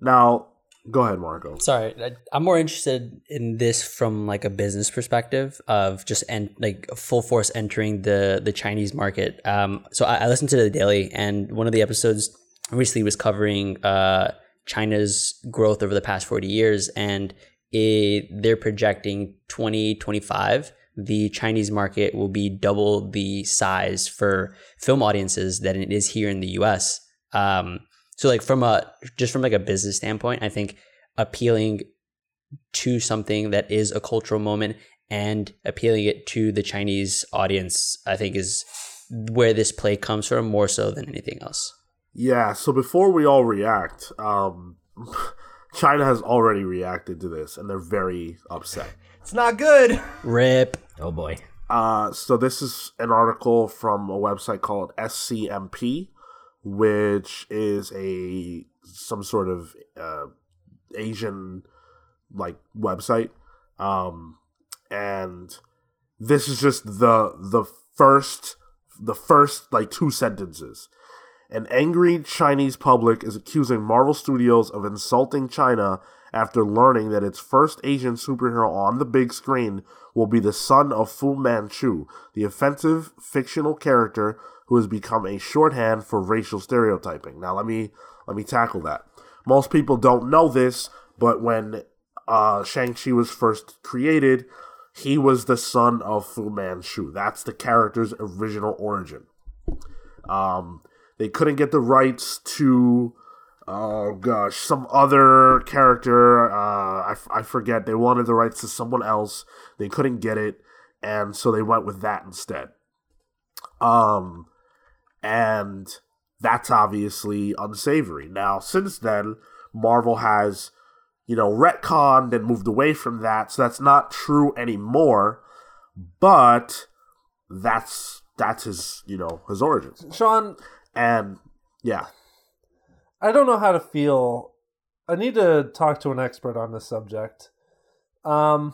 now, go ahead, Marco. Sorry, I'm more interested in this from like a business perspective of just en- like full force entering the the Chinese market. Um, so I, I listened to the Daily, and one of the episodes recently was covering uh, China's growth over the past 40 years, and it, they're projecting 2025 the Chinese market will be double the size for film audiences than it is here in the U.S. Um, so like from a just from like a business standpoint, I think appealing to something that is a cultural moment and appealing it to the Chinese audience, I think is where this play comes from more so than anything else. Yeah, so before we all react, um, China has already reacted to this and they're very upset. It's not good. Rip. Oh boy. Uh, so this is an article from a website called SCMP, which is a some sort of uh, Asian like website, um, and this is just the the first the first like two sentences. An angry Chinese public is accusing Marvel Studios of insulting China after learning that its first Asian superhero on the big screen will be the son of Fu Manchu, the offensive fictional character who has become a shorthand for racial stereotyping. Now let me let me tackle that. Most people don't know this, but when uh, Shang-Chi was first created, he was the son of Fu Manchu. That's the character's original origin. Um, they couldn't get the rights to oh gosh some other character. Uh I, f- I forget. They wanted the rights to someone else. They couldn't get it. And so they went with that instead. Um and that's obviously unsavory. Now since then marvel has you know retconned and moved away from that. So that's not true anymore. But that's that's his you know his origins. Sean, and yeah I don't know how to feel. I need to talk to an expert on this subject. Um,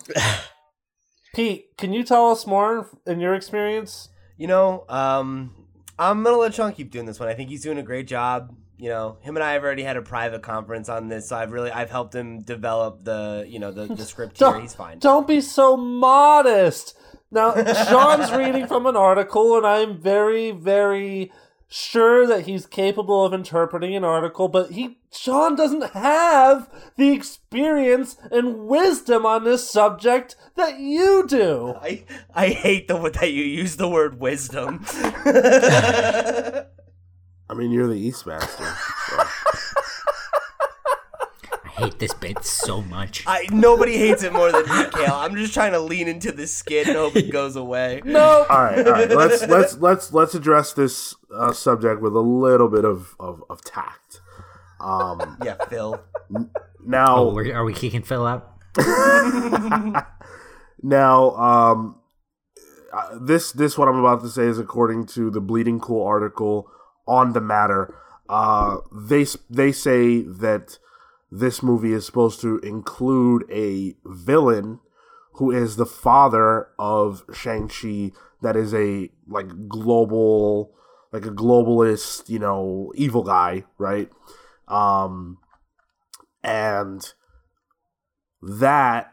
Pete, can you tell us more in your experience? You know, um, I'm gonna let Sean keep doing this one. I think he's doing a great job. You know, him and I have already had a private conference on this, so I've really I've helped him develop the you know the, the script here. He's fine. Don't be so modest. Now, Sean's reading from an article, and I'm very, very sure that he's capable of interpreting an article, but he Sean doesn't have the experience and wisdom on this subject that you do. I I hate the that you use the word wisdom. I mean, you're the East Master. so. I hate this bit so much. I nobody hates it more than me, Cale. I'm just trying to lean into this skit and hope it goes away. No, all right, all right. Let's let's let's let's address this uh, subject with a little bit of of, of tact. Um, Yeah, Phil. now, oh, we're, we kicking Phil out? now, um, uh, this this what I'm about to say is according to the Bleeding Cool article on the matter. Uh, they s- they say that this movie is supposed to include a villain who is the father of Shang-Chi that is a like global like a globalist, you know, evil guy, right? Um and that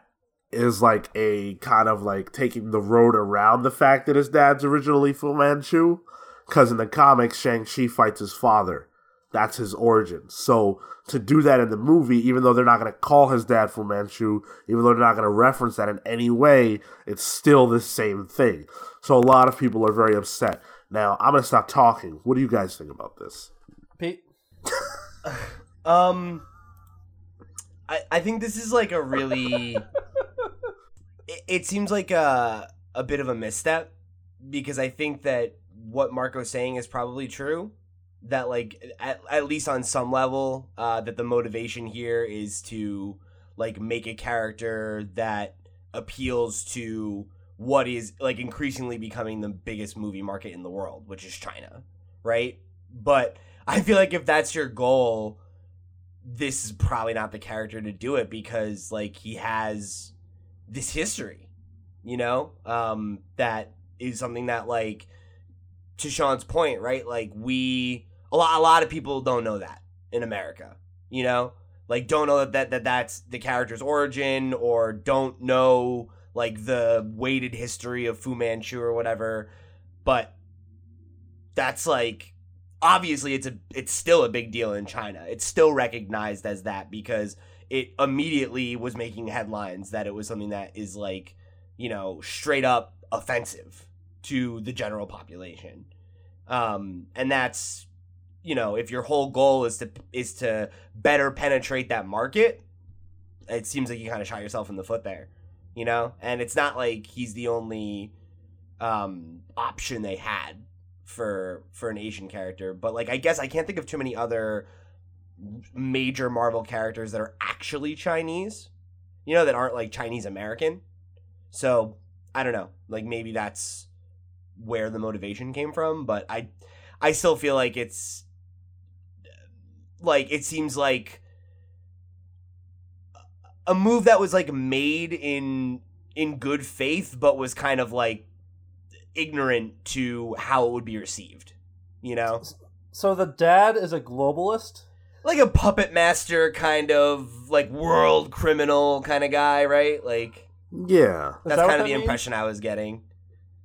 is like a kind of like taking the road around the fact that his dad's originally Fu Manchu cuz in the comics Shang-Chi fights his father. That's his origin. So to do that in the movie, even though they're not going to call his dad Fu Manchu, even though they're not going to reference that in any way, it's still the same thing. So a lot of people are very upset. Now I'm going to stop talking. What do you guys think about this? Pete. Um, I I think this is like a really. it, it seems like a a bit of a misstep because I think that what Marco's saying is probably true. That like at, at least on some level, uh, that the motivation here is to like make a character that appeals to what is like increasingly becoming the biggest movie market in the world, which is China, right? But I feel like if that's your goal, this is probably not the character to do it because like he has this history, you know, um, that is something that like to Sean's point, right? Like we a lot a lot of people don't know that in America, you know, like don't know that that, that that's the character's origin or don't know like the weighted history of Fu Manchu or whatever, but that's like obviously it's a it's still a big deal in China. It's still recognized as that because it immediately was making headlines that it was something that is like, you know, straight up offensive to the general population. Um and that's you know, if your whole goal is to is to better penetrate that market, it seems like you kind of shot yourself in the foot there, you know. And it's not like he's the only um, option they had for for an Asian character, but like I guess I can't think of too many other major Marvel characters that are actually Chinese, you know, that aren't like Chinese American. So I don't know, like maybe that's where the motivation came from, but I I still feel like it's like it seems like a move that was like made in in good faith but was kind of like ignorant to how it would be received you know So the dad is a globalist. like a puppet master kind of like world criminal kind of guy right like Yeah. That's that kind of that the means? impression i was getting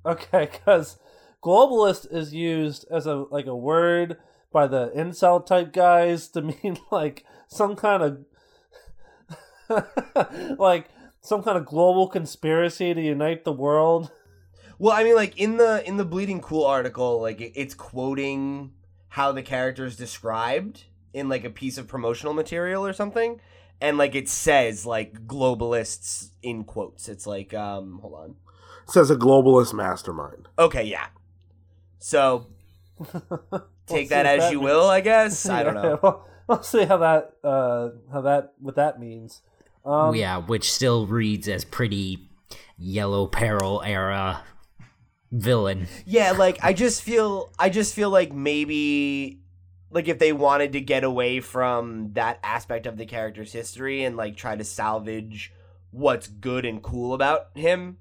Okay, because globalist is used as a like a word by the incel type guys to mean like some kind of like some kind of global conspiracy to unite the world. Well, I mean, like in the in the Bleeding Cool article, like it, it's quoting how the character is described in like a piece of promotional material or something, and like it says like globalists in quotes. It's like, um, hold on. It says a globalist mastermind. Okay, yeah. So take see that as that you means. will, I guess. I don't Yeah, know. We'll, we'll see how that uh how that what that means. Um, yeah, which still reads as pretty yellow peril era villain. Yeah, like I just feel I just feel like maybe like if they wanted to get away from that aspect of the character's history and like try to salvage what's good and cool about him,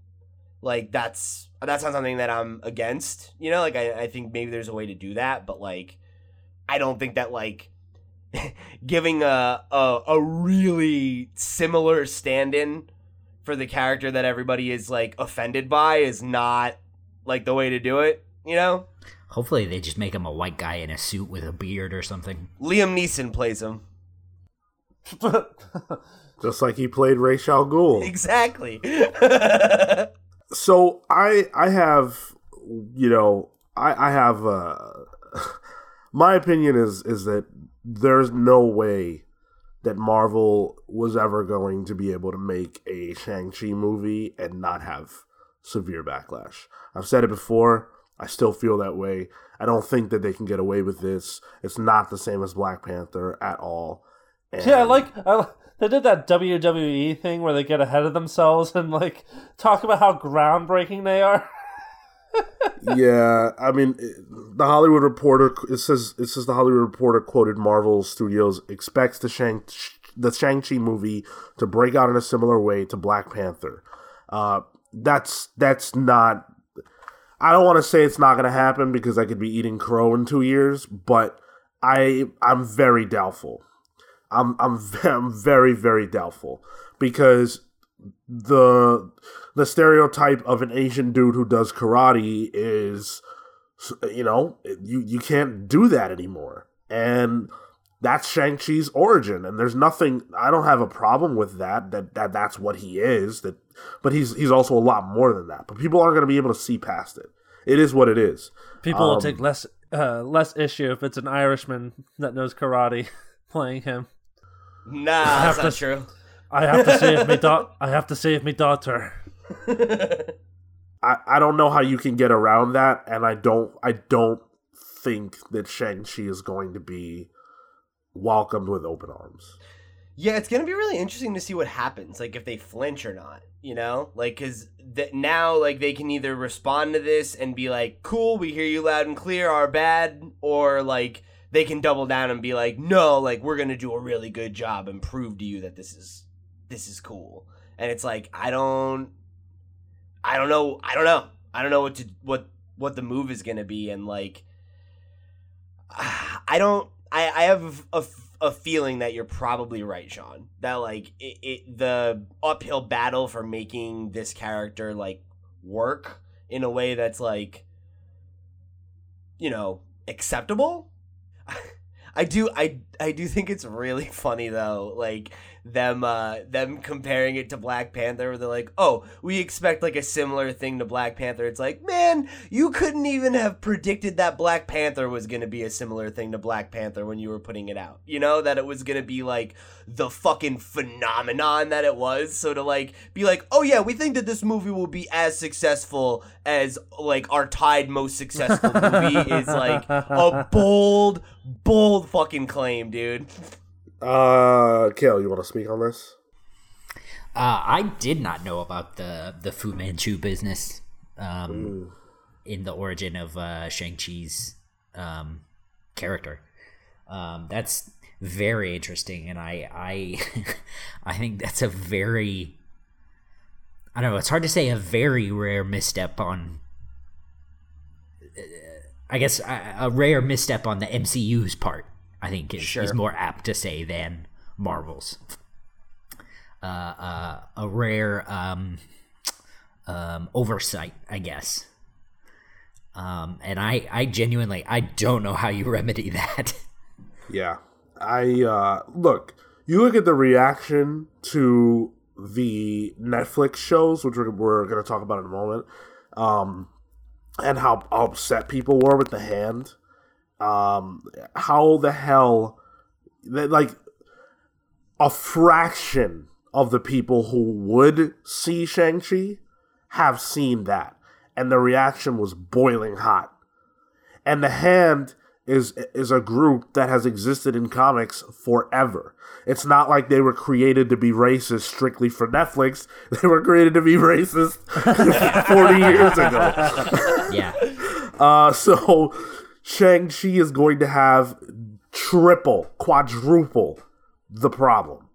like that's that's not something that I'm against. You know, like I, I think maybe there's a way to do that, but like I don't think that like giving a a, a really similar stand-in for the character that everybody is like offended by is not like the way to do it, you know? Hopefully, they just make him a white guy in a suit with a beard or something. Liam Neeson plays him. Just like he played Ra's al Ghul. Exactly. so I I have you know I I have uh my opinion is is that there's no way that Marvel was ever going to be able to make a Shang-Chi movie and not have severe backlash. I've said it before, I still feel that way. I don't think that they can get away with this. It's not the same as Black Panther at all. And Yeah, I like I, they did that WWE thing where they get ahead of themselves and like talk about how groundbreaking they are. yeah, I mean, the Hollywood Reporter it says it says the Hollywood Reporter quoted Marvel Studios expects the Shang the Shang Chi movie to break out in a similar way to Black Panther. Uh, that's that's not. I don't want to say it's not going to happen because I could be eating crow in two years, but I I'm very doubtful. I'm I'm I'm very very doubtful because the the stereotype of an Asian dude who does karate is you know you you can't do that anymore. And that's Shang-Chi's origin. And there's nothing I don't have a problem with that that, that that's what he is that but he's he's also a lot more than that. But people aren't going to be able to see past it. It is what it is. People will Um, take less uh, less issue if it's an Irishman that knows karate playing him. Nah, have that's not true. I have to save me da- I have to save me daughter. I, I don't know how you can get around that, and I don't I don't think that Shang Chi is going to be welcomed with open arms. Yeah, it's gonna be really interesting to see what happens, like if they flinch or not. You know, like because th- now like they can either respond to this and be like, "Cool, we hear you loud and clear, our bad," or like they can double down and be like, "No, like we're gonna do a really good job and prove to you that this is this is cool." And it's like I don't, I don't know, I don't know, I don't know what to what what the move is gonna be, and like I don't, I I have a a feeling that you're probably right, Sean. That like it, it the uphill battle for making this character like work in a way that's like you know acceptable. I do I I do think it's really funny though. Like them uh them comparing it to Black Panther where they're like, "Oh, we expect like a similar thing to Black Panther." It's like, "Man, you couldn't even have predicted that Black Panther was going to be a similar thing to Black Panther when you were putting it out. You know, that it was going to be like the fucking phenomenon that it was. So to like be like, "Oh yeah, we think that this movie will be as successful as like our tied most successful movie" is like a bold bold fucking claim, dude. Uh, Cale, you want to speak on this? Uh, I did not know about the the Fu Manchu business um, in the origin of uh, Shang Chi's um, character. Um, that's very interesting, and I I I think that's a very I don't know. It's hard to say a very rare misstep on. I guess a rare misstep on the MCU's part. I think is, Sure. is more apt to say than Marvel's. Uh, uh, a rare um, um, oversight, I guess. Um, and I, I genuinely, I don't know how you remedy that. Yeah. I uh look, you look at the reaction to the Netflix shows, which we're, we're going to talk about in a moment, um, and how upset people were with the hand. Um, how the hell, that like a fraction of the people who would see Shang Chi have seen that, and the reaction was boiling hot. And the hand is is a group that has existed in comics forever. It's not like they were created to be racist strictly for Netflix. They were created to be racist 40 years ago. yeah. Uh, so Shang-Chi is going to have triple, quadruple the problem.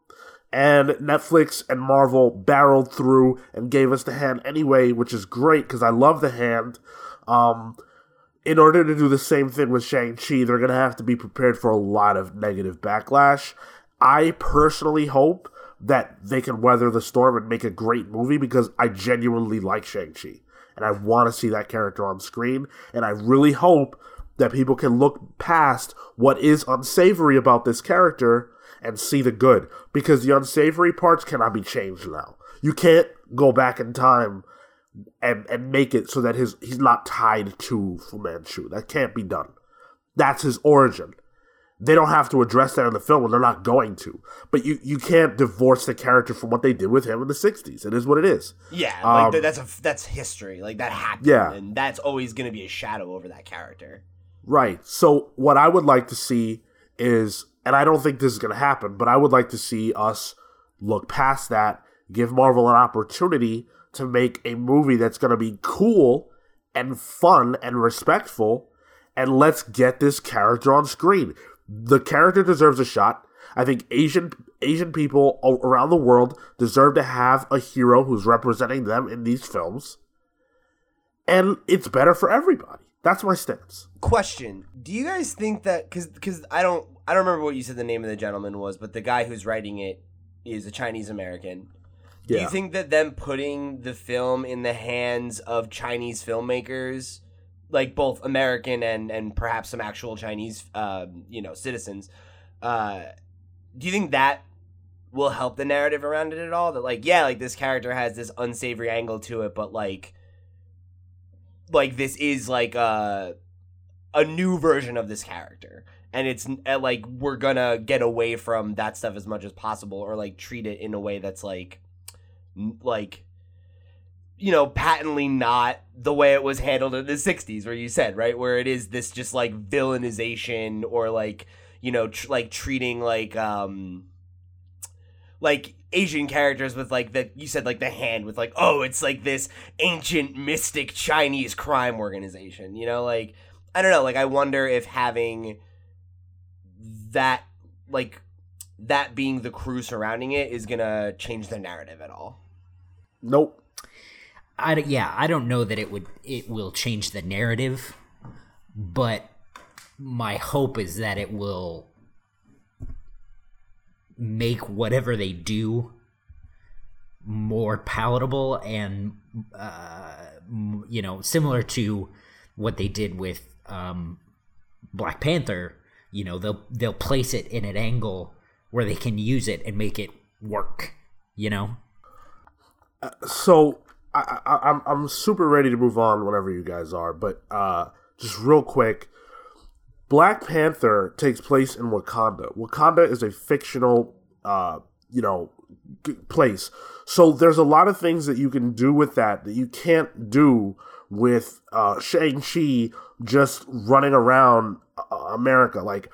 And Netflix and Marvel barreled through and gave us the hand anyway, which is great because I love the hand. Um, in order to do the same thing with Shang-Chi, they're going to have to be prepared for a lot of negative backlash. I personally hope that they can weather the storm and make a great movie because I genuinely like Shang-Chi. And I want to see that character on screen. And I really hope that people can look past what is unsavory about this character and see the good. Because the unsavory parts cannot be changed now. You can't go back in time and and make it so that his he's not tied to Fu Manchu. That can't be done. That's his origin. They don't have to address that in the film, and they're not going to. But you, you can't divorce the character from what they did with him in the '60s. It is what it is. Yeah, Um, like th- that's a that's history. Like that happened. Yeah. and that's always going to be a shadow over that character. Right. So what I would like to see is, and I don't think this is going to happen, but I would like to see us look past that, give Marvel an opportunity to make a movie that's going to be cool and fun and respectful, and let's get this character on screen. The character deserves a shot. I think Asian Asian people around the world deserve to have a hero who's representing them in these films, and it's better for everybody. That's my stance. Question: Do you guys think that because because I don't I don't remember what you said the name of the gentleman was, but the guy who's writing it is a Chinese American. Do you think that them putting the film in the hands of Chinese filmmakers, like both American and and perhaps some actual Chinese, um, you know, citizens, uh, do you think that will help the narrative around it at all? That like, yeah, like this character has this unsavory angle to it, but like, like this is like a a new version of this character. And it's uh, like we're gonna get away from that stuff as much as possible, or like treat it in a way that's like like you know patently not the way it was handled in the 60s where you said right where it is this just like villainization or like you know tr- like treating like um like Asian characters with like the you said like the hand with like oh it's like this ancient mystic Chinese crime organization. You know, like I don't know, like I wonder if having that like that being the crew surrounding it is gonna change the narrative at all. Nope. I d- yeah, I don't know that it would it will change the narrative, but my hope is that it will make whatever they do more palatable and uh, you know similar to what they did with um, Black Panther. You know they'll they'll place it in an angle where they can use it and make it work. You know. so I, I, I'm I'm super ready to move on whenever you guys are, but uh, just real quick, Black Panther takes place in Wakanda. Wakanda is a fictional, uh, you know, g- place. So there's a lot of things that you can do with that that you can't do with uh, Shang Chi just running around uh, America, like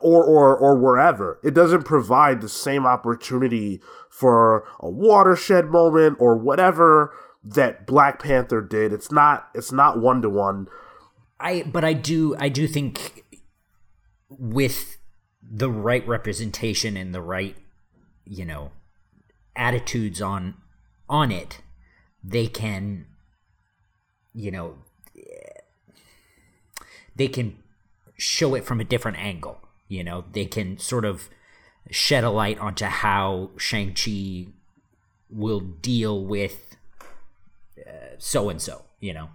or or or wherever. It doesn't provide the same opportunity for a watershed moment or whatever that Black Panther did. It's not it's not one to one. I but I do I do think with the right representation and the right you know attitudes on on it they can you know they can show it from a different angle you know? They can sort of shed a light onto how Shang-Chi will deal with so and so you know?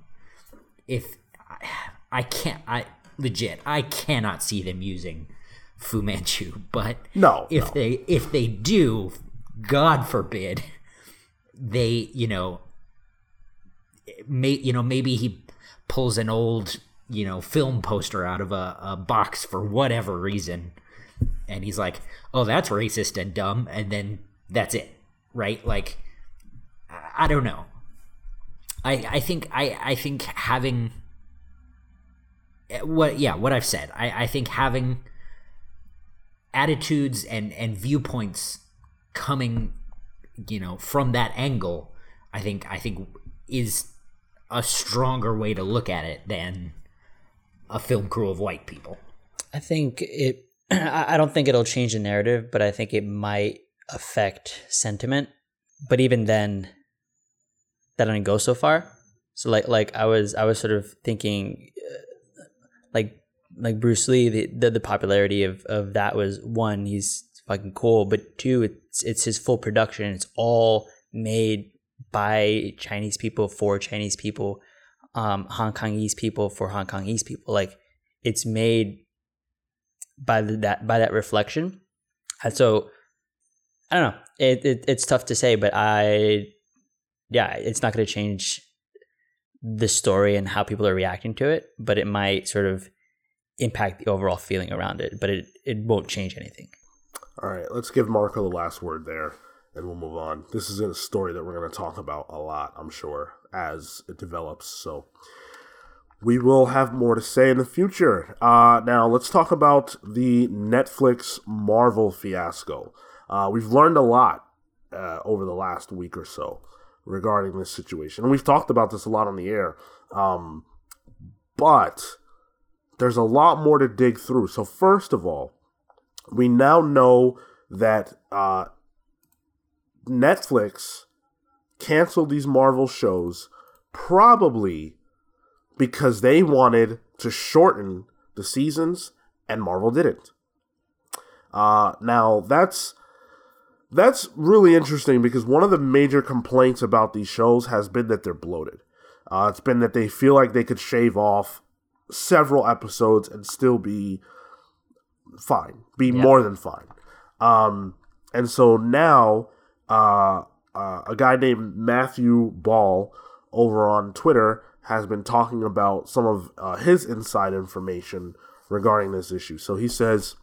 If I, I can't I legit I cannot see them using Fu Manchu but No, if no. they if they do god forbid they you know may you know maybe he pulls an old you know film poster out of a, a box for whatever reason and he's like oh that's racist and dumb and then that's it right like I- don't know I I think I I think having what yeah what I've said I I think having attitudes and and viewpoints coming you know from that angle I think I think is a stronger way to look at it than a film crew of white people. I think it. I don't think it'll change the narrative, but I think it might affect sentiment. But even then, that doesn't go so far. So like like I was I was sort of thinking, uh, like like Bruce Lee, the the, the popularity of of that was one, he's fucking cool, but two, it's it's his full production. It's all made by Chinese people for Chinese people, um, Hong Kongese people for Hong Kongese people. Like it's made by the, that by that reflection. And so I don't know. It, it it's tough to say, but I yeah, it's not going to change the story and how people are reacting to it, but it might sort of impact the overall feeling around it, but it it won't change anything. All right, let's give Marco the last word there, and we'll move on. This is a story that we're going to talk about a lot, I'm sure, as it develops. So we will have more to say in the future. Uh, now, let's talk about the Netflix Marvel fiasco. Uh, we've learned a lot uh, over the last week or so regarding this situation, and we've talked about this a lot on the air. Um, but there's a lot more to dig through. So, first of all, we now know that uh, Netflix canceled these Marvel shows probably because they wanted to shorten the seasons and Marvel didn't. Uh, now that's that's really interesting because one of the major complaints about these shows has been that they're bloated. Uh, it's been that they feel like they could shave off several episodes and still be fine, be more than fine. Um, and so now, uh, uh, a guy named Matthew Ball over on Twitter has been talking about some of uh, his inside information regarding this issue. So he says.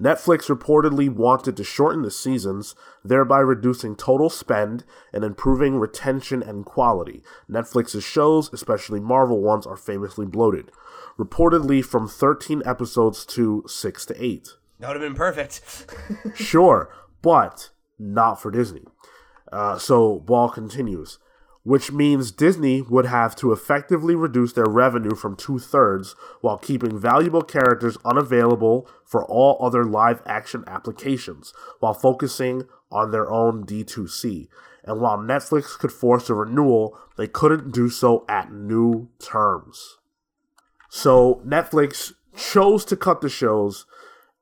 Netflix reportedly wanted to shorten the seasons, thereby reducing total spend and improving retention and quality. Netflix's shows, especially Marvel ones, are famously bloated, reportedly from 13 episodes to 6 to 8. That would have been perfect. Sure, but not for Disney. Uh, so Ball continues, which means Disney would have to effectively reduce their revenue from two thirds while keeping valuable characters unavailable for all other live action applications, while focusing on their own D2C. And while Netflix could force a renewal, they couldn't do so at new terms. So Netflix chose to cut the shows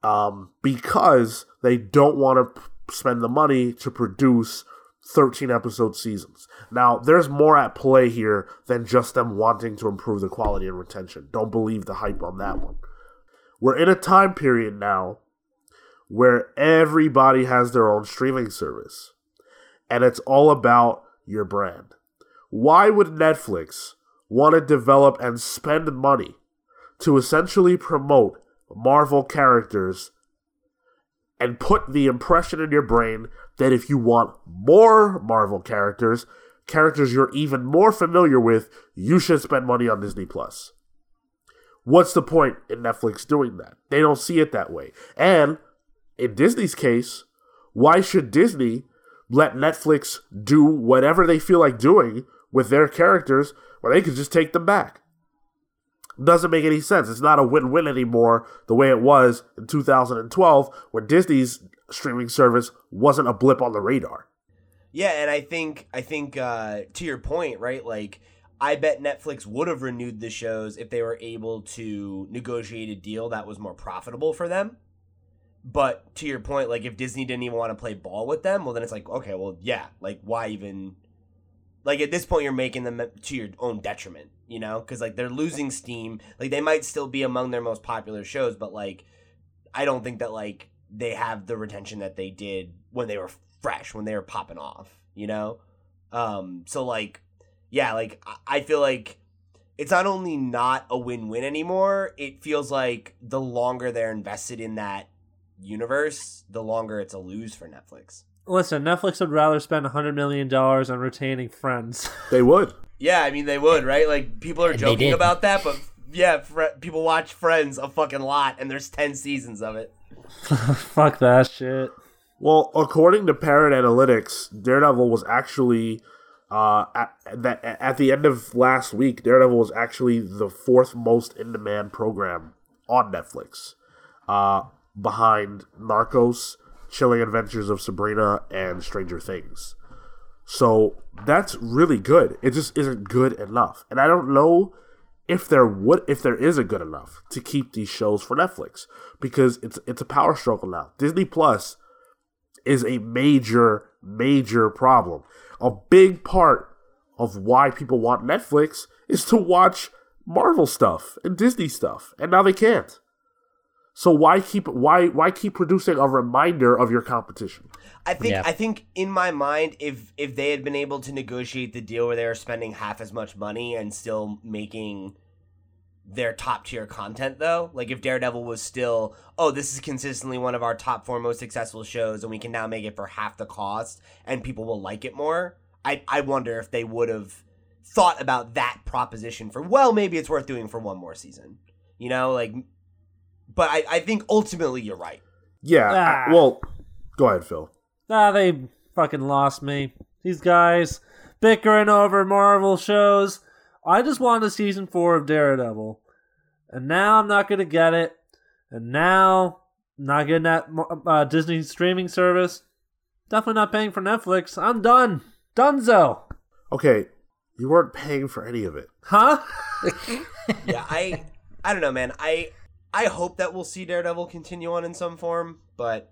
um, because they don't want to p- spend the money to produce 13 episode seasons. Now, there's more at play here than just them wanting to improve the quality and retention. Don't believe the hype on that one. We're in a time period now where everybody has their own streaming service, and it's all about your brand. Why would Netflix want to develop and spend money to essentially promote Marvel characters and put the impression in your brain that if you want more Marvel characters, characters you're even more familiar with, you should spend money on Disney Plus. What's the point in Netflix doing that? They don't see it that way. And in Disney's case, why should Disney let Netflix do whatever they feel like doing with their characters when they could just take them back? Doesn't make any sense. It's not a win win anymore the way it was in 2012 when Disney's streaming service wasn't a blip on the radar. Yeah, and I think I think uh, to your point, right? Like, I bet Netflix would have renewed the shows if they were able to negotiate a deal that was more profitable for them. But to your point, like if Disney didn't even want to play ball with them, well then it's like, okay, well yeah, like why even like at this point you're making them to your own detriment, you know? Cuz like they're losing steam. Like they might still be among their most popular shows, but like I don't think that like they have the retention that they did when they were fresh, when they were popping off, you know? Um so like yeah, like I feel like it's not only not a win-win anymore, it feels like the longer they're invested in that universe, the longer it's a lose for Netflix. Listen, Netflix would rather spend $100 million on retaining friends. They would. Yeah, I mean they would, right? Like people are And they joking did. about that, but yeah, fr- people watch Friends a fucking lot, and there's ten seasons of it. Fuck that shit. Well, according to Parrot Analytics, Daredevil was actually uh, at that at the end of last week. Daredevil was actually the fourth most in demand program on Netflix, uh, behind Narcos, Chilling Adventures of Sabrina, and Stranger Things. So that's really good. It just isn't good enough, and I don't know if there would if there is a good enough to keep these shows for Netflix because it's it's a power struggle now. Disney Plus is a major major problem. A big part of why people want Netflix is to watch Marvel stuff and Disney stuff, and now they can't. So why keep why why keep producing a reminder of your competition? I think Yeah. I think in my mind, if if they had been able to negotiate the deal where they were spending half as much money and still making their top tier content though, like if Daredevil was still, oh, this is consistently one of our top four most successful shows, and we can now make it for half the cost, and people will like it more. I I wonder if they would have thought about that proposition for well, maybe it's worth doing for one more season. You know, like, but I I think ultimately you're right. Yeah, I- Ah. well, go ahead, Phil. Ah, they fucking lost me. These guys bickering over Marvel shows. I just wanted a season four of Daredevil. And now I'm not going to get it. And now, not getting that uh, Disney streaming service. Definitely not paying for Netflix. I'm done. Dunzo. Okay, you weren't paying for any of it. Huh? yeah, I I don't know, man. I I hope that we'll see Daredevil continue on in some form, but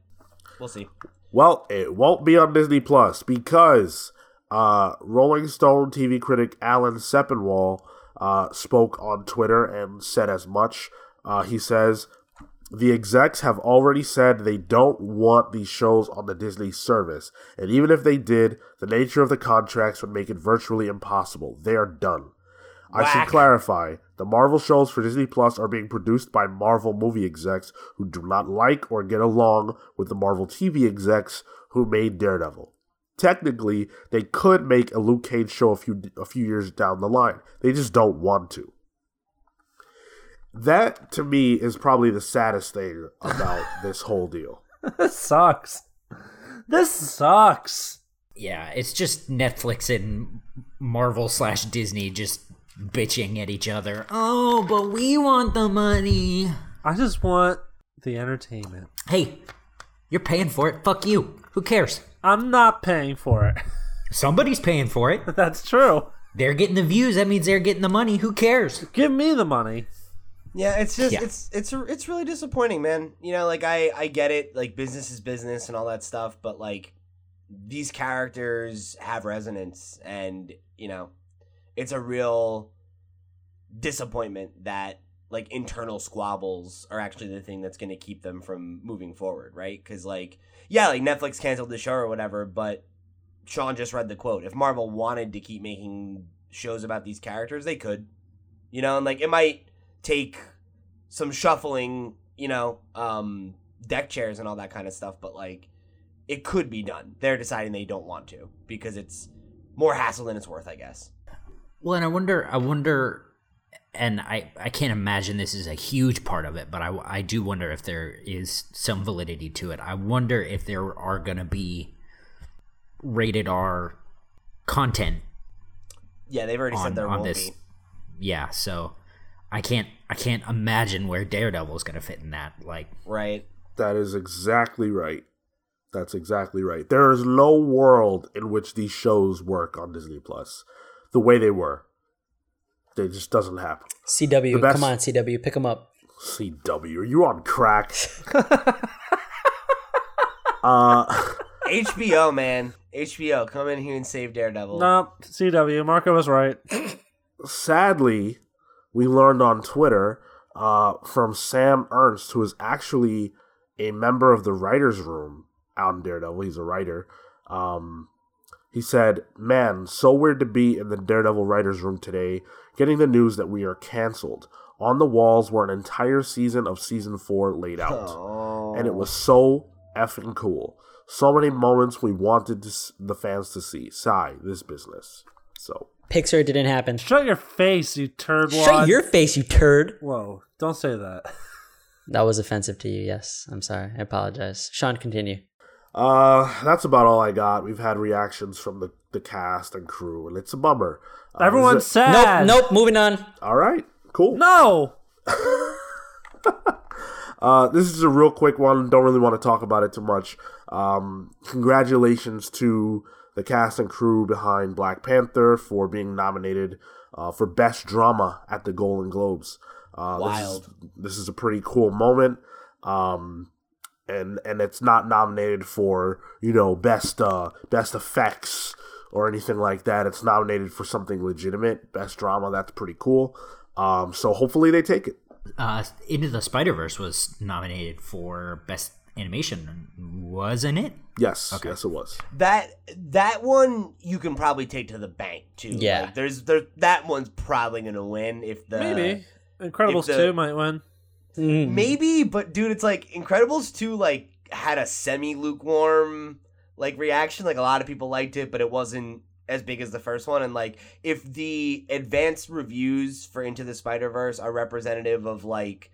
we'll see. Well, it won't be on Disney Plus because uh, Rolling Stone TV critic Alan Sepinwall uh, spoke on Twitter and said as much. Uh, he says the execs have already said they don't want these shows on the Disney service, and even if they did, the nature of the contracts would make it virtually impossible. They are done. I should clarify the Marvel shows for Disney Plus are being produced by Marvel movie execs who do not like or get along with the Marvel TV execs who made Daredevil. Technically, they could make a Luke Cage show a few a few years down the line. They just don't want to. That to me is probably the saddest thing about this whole deal. this sucks. This sucks. Yeah, it's just Netflix and Marvel slash Disney just bitching at each other. Oh, but we want the money. I just want the entertainment. Hey, you're paying for it. Fuck you. Who cares? I'm not paying for it. Somebody's paying for it. That's true. They're getting the views. That means they're getting the money. Who cares? Give me the money. Yeah, it's just Yeah. it's it's it's really disappointing, man. You know, like I I get it, like business is business and all that stuff, but like these characters have resonance and, you know, it's a real disappointment that like internal squabbles are actually the thing that's going to keep them from moving forward, right? Cuz like yeah, like Netflix canceled the show or whatever, but Sean just read the quote. If Marvel wanted to keep making shows about these characters, they could. You know, and like it might take some shuffling, you know, um, deck chairs and all that kind of stuff, but like it could be done. They're deciding they don't want to because it's more hassle than it's worth, I guess. Well, and I wonder, I wonder, and I, I can't imagine this is a huge part of it, but I, I do wonder if there is some validity to it. I wonder if there are going to be rated R content Yeah, they've already on, said there on won't this. be. Yeah, so I can't, I can't imagine where Daredevil is going to fit in that. Like, Right. That is exactly right. That's exactly right. There is no world in which these shows work on Disney Plus the way they were. It just doesn't happen. CW, best- come on, CW, pick them up. CW, are you on crack? uh, HBO, man. HBO, come in here and save Daredevil. No, CW. Marco was right. sadly, we learned on Twitter uh, from Sam Ernst, who is actually a member of the writers' room out in Daredevil. He's a writer. Um, he said, "Man, so weird to be in the Daredevil writers' room today, getting the news that we are canceled. On the walls were an entire season of season four laid out, Oh. and it was so effing cool. So many moments we wanted to s- the fans to see. Sigh, this business. So." Pixar didn't happen. Shut your face, you turd Shut wad. your face, you turd. Whoa, don't say that. That was offensive to you. Yes, I'm sorry. I apologize. Sean, continue. Uh, that's about all I got. We've had reactions from the, the cast and crew, and it's a bummer. Uh, Everyone's this is sad. Nope, nope. Moving on. all right, cool. No. Uh, this is a real quick one. Don't really want to talk about it too much. Um, congratulations to the cast and crew behind Black Panther for being nominated uh, for Best Drama at the Golden Globes. Uh, Wild. This is, this is a pretty cool moment. Um, and and it's not nominated for you know best uh best effects or anything like that. It's nominated for something legitimate, best drama. That's pretty cool. Um, so hopefully they take it. uh, Into the Spider Verse was nominated for Best Animation, wasn't it? Yes, okay. yes, it was. That that one you can probably take to the bank too. Yeah. Like, there's there that one's probably gonna win if the Maybe. Incredibles if the- 2 might win. Mm. Maybe, but dude, it's like Incredibles 2 like had a semi lukewarm like reaction. Like a lot of people liked it, but it wasn't as big as the first one. And like if the advanced reviews for Into the Spider Verse are representative of like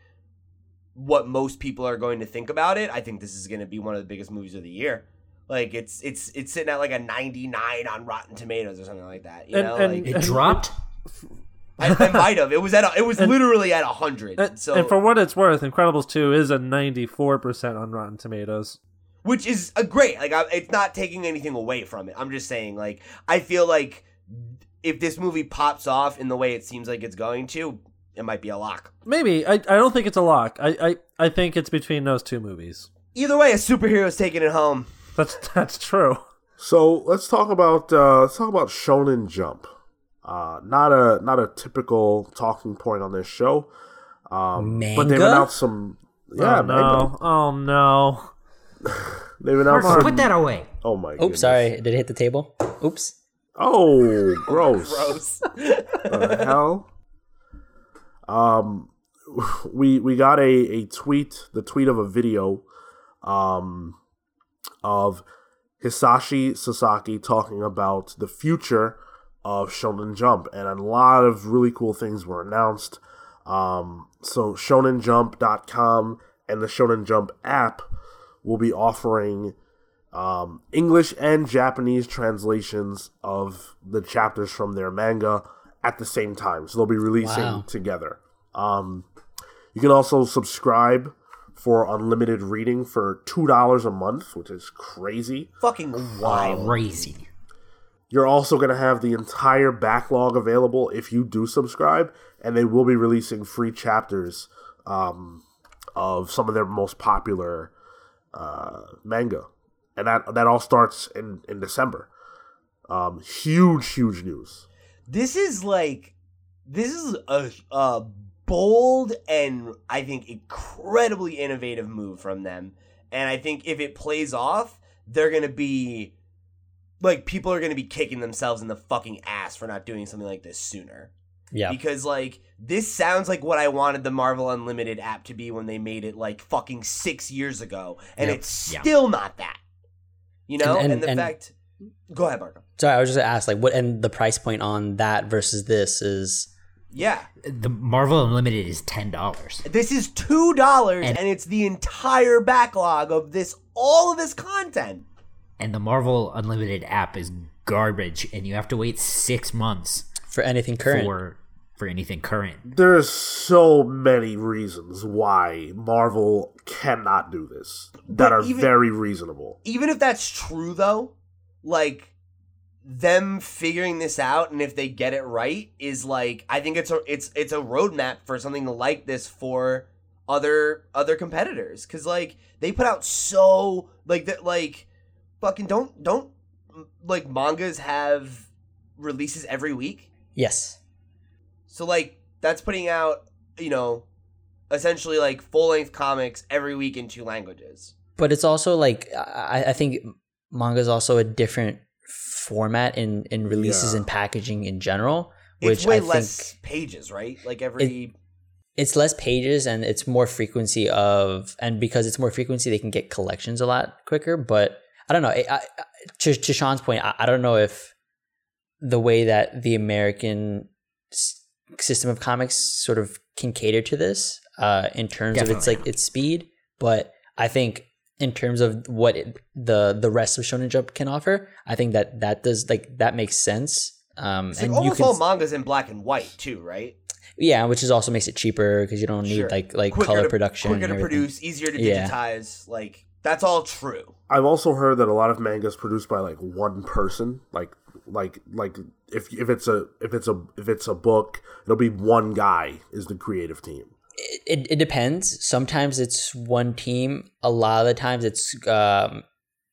what most people are going to think about it, I think this is gonna be one of the biggest movies of the year. Like it's it's it's sitting at like a ninety nine on Rotten Tomatoes or something like that. You And- know, and- like It dropped. I, I might have. It was at a, it was literally at a hundred. And, So and for what it's worth, Incredibles 2 is a 94% on Rotten Tomatoes. which is a great like I, it's not taking anything away from it i'm just saying like i feel like if this movie pops off in the way it seems like it's going to it might be a lock Maybe. I, I don't think it's a lock. I, I, I think it's between those two movies. either way a superhero's taking it home That's that's true. So let's talk about uh, let's talk about Shonen Jump. Uh, not a not a typical talking point on this show, um, but they've Manga? announced some. Yeah, oh, no. Oh, no. they've announced. Marco, Some, put that away. oh my. Oops, goodness. sorry. Did it hit the table? Oops. Oh, gross. gross the hell? Um, we we got a, a tweet, the tweet of a video, um, of Hisashi Sasaki talking about the future of Shonen Jump, and a lot of really cool things were announced. Um, so ShonenJump.com and the Shonen Jump app will be offering um, English and Japanese translations of the chapters from their manga at the same time. So they'll be releasing Wow. together. Um, you can also subscribe for unlimited reading for two dollars a month, which is crazy. Fucking wild. Crazy. You're also going to have the entire backlog available if you do subscribe, and they will be releasing free chapters um, of some of their most popular uh, manga, and that that all starts in in December. Um, huge, huge news. This is like, this is a, a bold and I think incredibly innovative move from them. And I think if it plays off, they're gonna be like people are gonna be kicking themselves in the fucking ass for not doing something like this sooner. Yeah. Because like this sounds like what I wanted the Marvel Unlimited app to be when they made it like fucking six years ago, and Yep. it's Yeah. still not that. You know, and, And- and- the and- fact. Go ahead, Marco. Sorry, I was just gonna ask like what and the price point on that versus this is Yeah, The Marvel Unlimited is ten dollars. this is two dollars, And- and it's the entire backlog of this, all of this content. And the Marvel Unlimited app is garbage, and you have to wait six months for anything current. for for anything current. There's so many reasons why Marvel cannot do this that But are even- very reasonable. Even if that's true, though, like them figuring this out, and if they get it right, is like I think it's a it's it's a roadmap for something like this for other other competitors because like they put out so like that like fucking don't don't like mangas have releases every week Yes. So like that's putting out, you know, essentially like full length comics every week in two languages. But it's also like I, I think manga is also a different format in in releases Yeah. and packaging in general, which it's way I think less pages, right? Like every it's less pages and it's more frequency of and because it's more frequency they can get collections a lot quicker but i don't know I, I, to, to sean's point I, I don't know if the way that the american s- system of comics sort of can cater to this uh, in terms of its like its speed but i think in terms of what it, the the rest of shonen jump can offer i think that that does like that makes sense um it's like and you almost can all mangas in black and white too, right? yeah which is also makes it cheaper because you don't need Sure. like like Quicker color to- production quicker to produce, easier to Yeah. digitize. Like that's all true. I've also heard that a lot of mangas produced by like one person, like like like if if it's a if it's a if it's a book, it'll be one guy is the creative team. it, it depends. Sometimes it's one team. A lot of the times it's um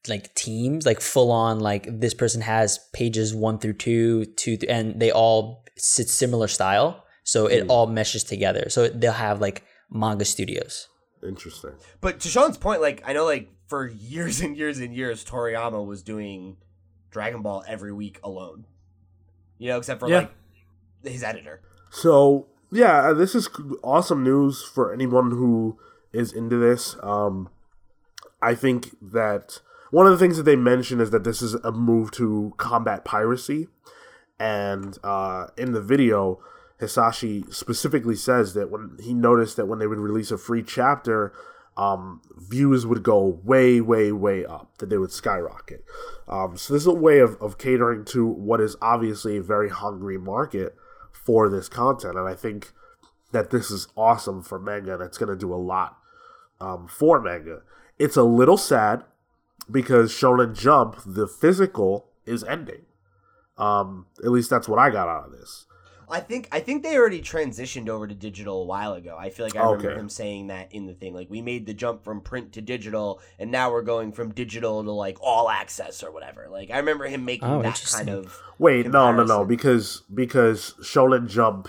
like teams, like full on. Like this person has pages one through two, two, th- and they all sit similar style, so it all meshes together. So they'll have like manga studios. Interesting. But to Sean's point, like I know, like for years and years and years, Toriyama was doing Dragon Ball every week alone. You know, except for Yeah. like his editor. So yeah, this is awesome news for anyone who is into this. Um, I think that one of the things that they mention is that this is a move to combat piracy, and uh, in the video, Hisashi specifically says that when he noticed that when they would release a free chapter, um, views would go way, way, way up, that they would skyrocket. Um, so this is a way of, of catering to what is obviously a very hungry market for this content, and I think that this is awesome for manga, and it's going to do a lot um, for manga. It's a little sad because Shonen Jump, the physical, is ending. Um, at least that's what I got out of this. I think I think they already transitioned over to digital a while ago. I feel like I remember Okay. him saying that in the thing. Like we made the jump from print to digital, and now we're going from digital to like all access or whatever. Like I remember him making Oh, that kind of. Wait, no, no, no, because because Shonen Jump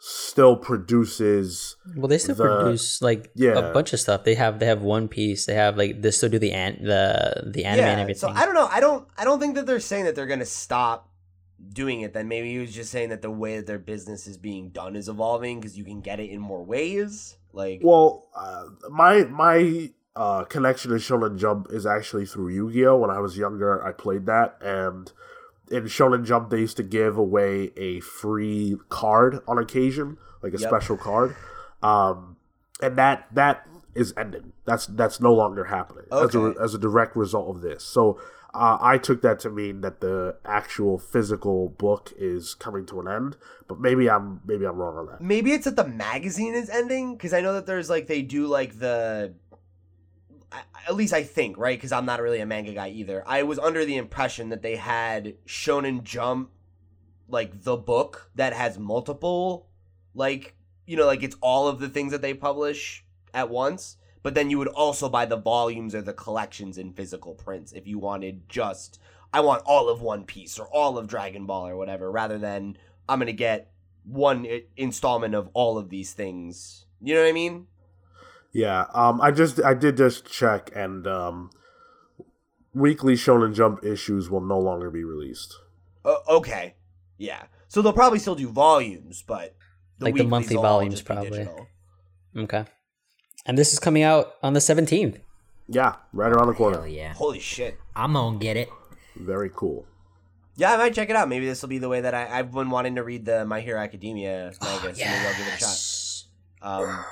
still produces. Well, they still The- produce like yeah. a bunch of stuff. They have they have One Piece. They have like they still do the an- the the anime and Yeah, everything. so I don't know. I don't. I don't think that they're saying that they're gonna stop doing it. Then maybe he was just saying that the way that their business is being done is evolving because you can get it in more ways. Like Well, uh, my my uh, connection to Shonen Jump is actually through Yu Gi Oh. When I was younger, I played that, and in Shonen Jump, they used to give away a free card on occasion, like a Yep. special card, um, and that that is ending. That's that's no longer happening as a as a direct result of this. So uh, I took that to mean that the actual physical book is coming to an end. But maybe I'm maybe I'm wrong on that. Maybe it's that the magazine is ending because I know that there's like they do like the. At least I think right because I'm not really a manga guy either. I was under the impression that they had Shonen Jump, like the book that has multiple, like you know, like it's all of the things that they publish at once. But then you would also buy the volumes or the collections in physical prints if you wanted just I want all of One Piece or all of Dragon Ball or whatever, rather than I'm gonna get one installment of all of these things. You know what I mean? Yeah, um, I just I did just check, and um, weekly Shonen Jump issues will no longer be released. Uh, okay, yeah. So they'll probably still do volumes, but Like the monthly volumes, just be probably. digital. Okay. And this is coming out on the 17th. Yeah, right around the corner. Hell yeah. Holy shit! I'm gonna get it. Very cool. Yeah, I might check it out. Maybe this will be the way that I, I've been wanting to read the My Hero Academia manga. so maybe I'll give it a shot. Um,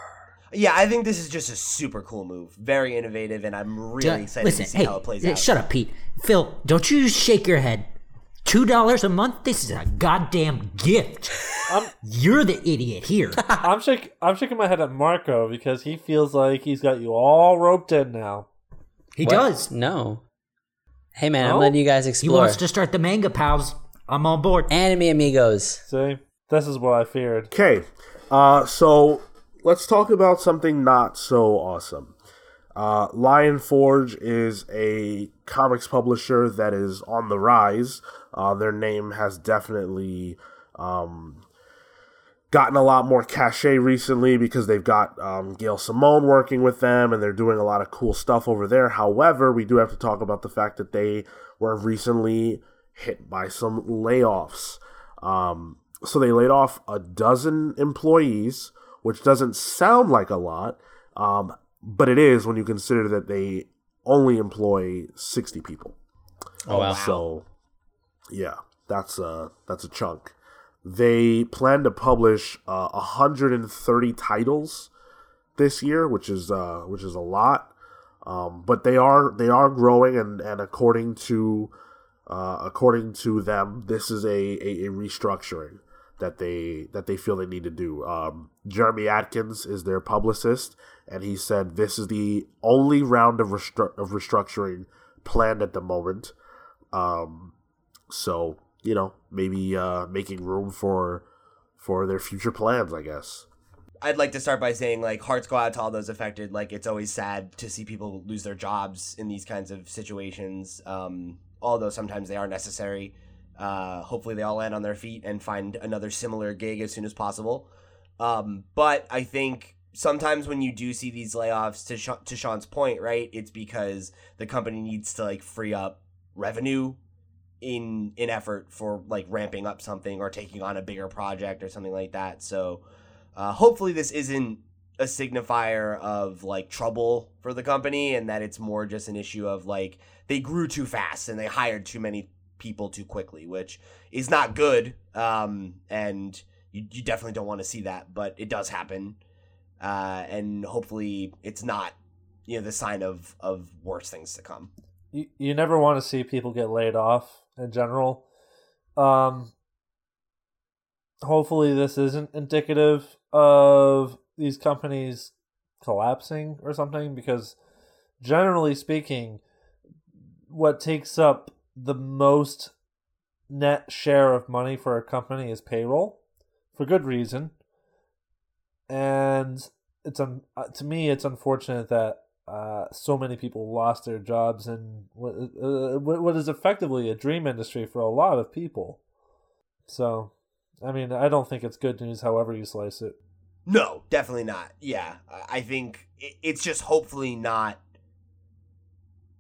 yeah, I think this is just a super cool move. Very innovative, and I'm really Duh, excited Listen, to see hey, how it plays uh, out. shut up, Pete. Phil, don't you shake your head. Two dollars a month? This is a goddamn gift. I'm- You're the idiot here. I'm shak- I'm shaking my head at Marco because he feels like he's got you all roped in now. He What? does. No. Hey man, No? I'm letting you guys explore. He explore. wants to start the manga pals. I'm on board. Anime amigos. See, this is what I feared. Okay, uh, so let's talk about something not so awesome. Uh, Lion Forge is a comics publisher that is on the rise. Uh, their name has definitely um, gotten a lot more cachet recently because they've got um, Gail Simone working with them and they're doing a lot of cool stuff over there. However, we do have to talk about the fact that they were recently hit by some layoffs. Um, so they laid off a dozen employees, which doesn't sound like a lot, um, but it is when you consider that they only employ 60 people. Oh wow. So, yeah, that's a that's a chunk. They plan to publish uh, 130 titles this year, which is uh, which is a lot. Um, but they are they are growing, and, and according to uh, according to them, this is a, a, a restructuring that they that they feel they need to do. Um, Jeremy Atkins is their publicist, and he said this is the only round of restru- of restructuring planned at the moment. Um, so you know, maybe uh, making room for for their future plans, I guess. I'd like to start by saying like hearts go out to all those affected. Like it's always sad to see people lose their jobs in these kinds of situations. Um, although sometimes they are necessary. Uh, hopefully they all land on their feet and find another similar gig as soon as possible. Um, but I think sometimes when you do see these layoffs, to to Sean's point, right, it's because the company needs to like free up revenue in in effort for like ramping up something or taking on a bigger project or something like that. So uh, hopefully this isn't a signifier of like trouble for the company and that it's more just an issue of like they grew too fast and they hired too many people too quickly, which is not good. Um, and you, you definitely don't want to see that, but it does happen. Uh, and hopefully it's not, you know, the sign of, of worse things to come. You, you never want to see people get laid off in general. Um, hopefully, this isn't indicative of these companies collapsing or something, because generally speaking, what takes up the most net share of money for a company is payroll, for good reason. And it's un- uh, to me, it's unfortunate that uh, so many people lost their jobs in what, uh, what what is effectively a dream industry for a lot of people. So, I mean, I don't think it's good news, however you slice it. No, definitely not. Yeah, I- I think it's just hopefully not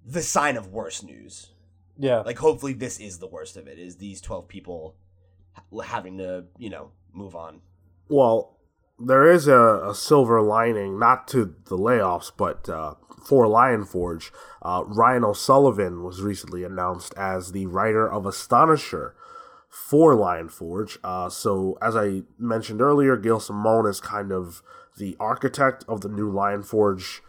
the sign of worse news. Yeah, Like, hopefully, this is the worst of it. Is these twelve people having to, you know, move on? Well, there is a, a silver lining, not to the layoffs, but uh, for Lion Forge. Uh, Ryan O'Sullivan was recently announced as the writer of Astonisher for Lion Forge. Uh, so, as I mentioned earlier, Gail Simone is kind of the architect of the new Lion Forge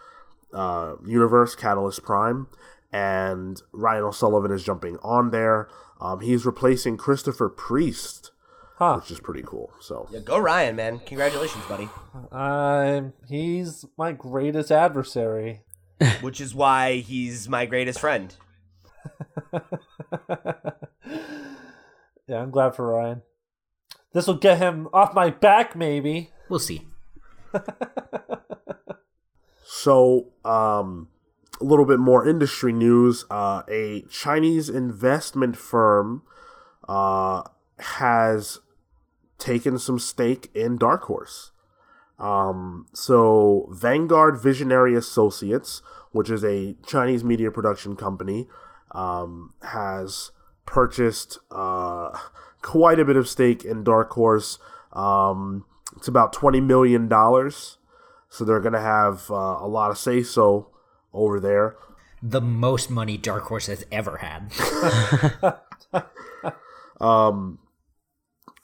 uh, universe, Catalyst Prime, and Ryan O'Sullivan is jumping on there. Um, he's replacing Christopher Priest, Huh. which is pretty cool. So Yeah, go Ryan, man. Congratulations, buddy. Um, he's my greatest adversary. Which is why he's my greatest friend. yeah, I'm glad for Ryan. This will get him off my back, maybe. We'll see. So, um, a little bit more industry news. Uh, a Chinese investment firm uh, has taken some stake in Dark Horse. Um, so, Vanguard Visionary Associates, which is a Chinese media production company, um, has purchased uh, quite a bit of stake in Dark Horse. Um, it's about $20 million. So they're going to have uh, a lot of say so over there. The most money Dark Horse has ever had. Um,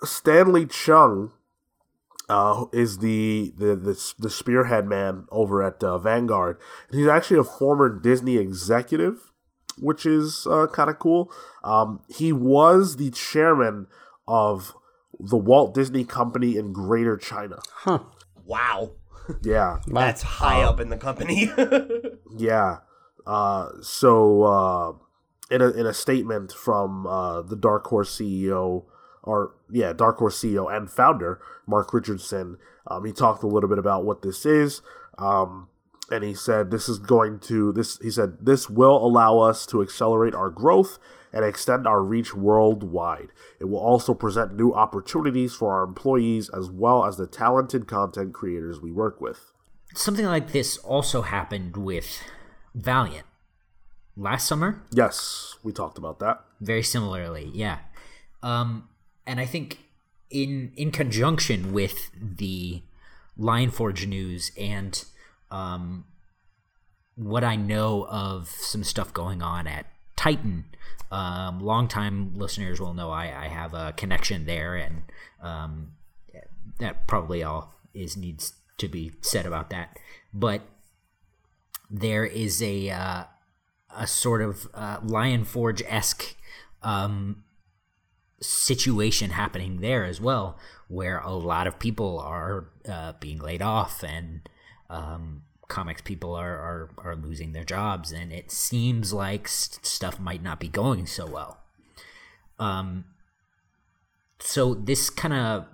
Stanley Cheung uh, is the, the, the, the spearhead man over at uh, Vanguard. And he's actually a former Disney executive, which is uh, kind of cool. Um, he was the chairman of the Walt Disney Company in Greater China. Huh. Wow. Yeah. That's high up in the company. Yeah. Uh, so uh, in a in a statement from uh, the Dark Horse CEO, or yeah, Dark Horse CEO and founder Mark Richardson, um, he talked a little bit about what this is. Um, and he said this is going to this. He said this will allow us to accelerate our growth and extend our reach worldwide. It will also present new opportunities for our employees as well as the talented content creators we work with. Something like this also happened with Valiant last summer. Yes, we talked about that. very similarly yeah um and i think in in conjunction with the Lion Forge news and um what i know of some stuff going on at titan um longtime listeners will know i i have a connection there and um that probably all is needs to be said about that. But there is a uh a sort of uh, Lion Forge esque um, situation happening there as well, where a lot of people are uh, being laid off and um, comics people are, are, are losing their jobs, and it seems like st- stuff might not be going so well. Um, so this kind of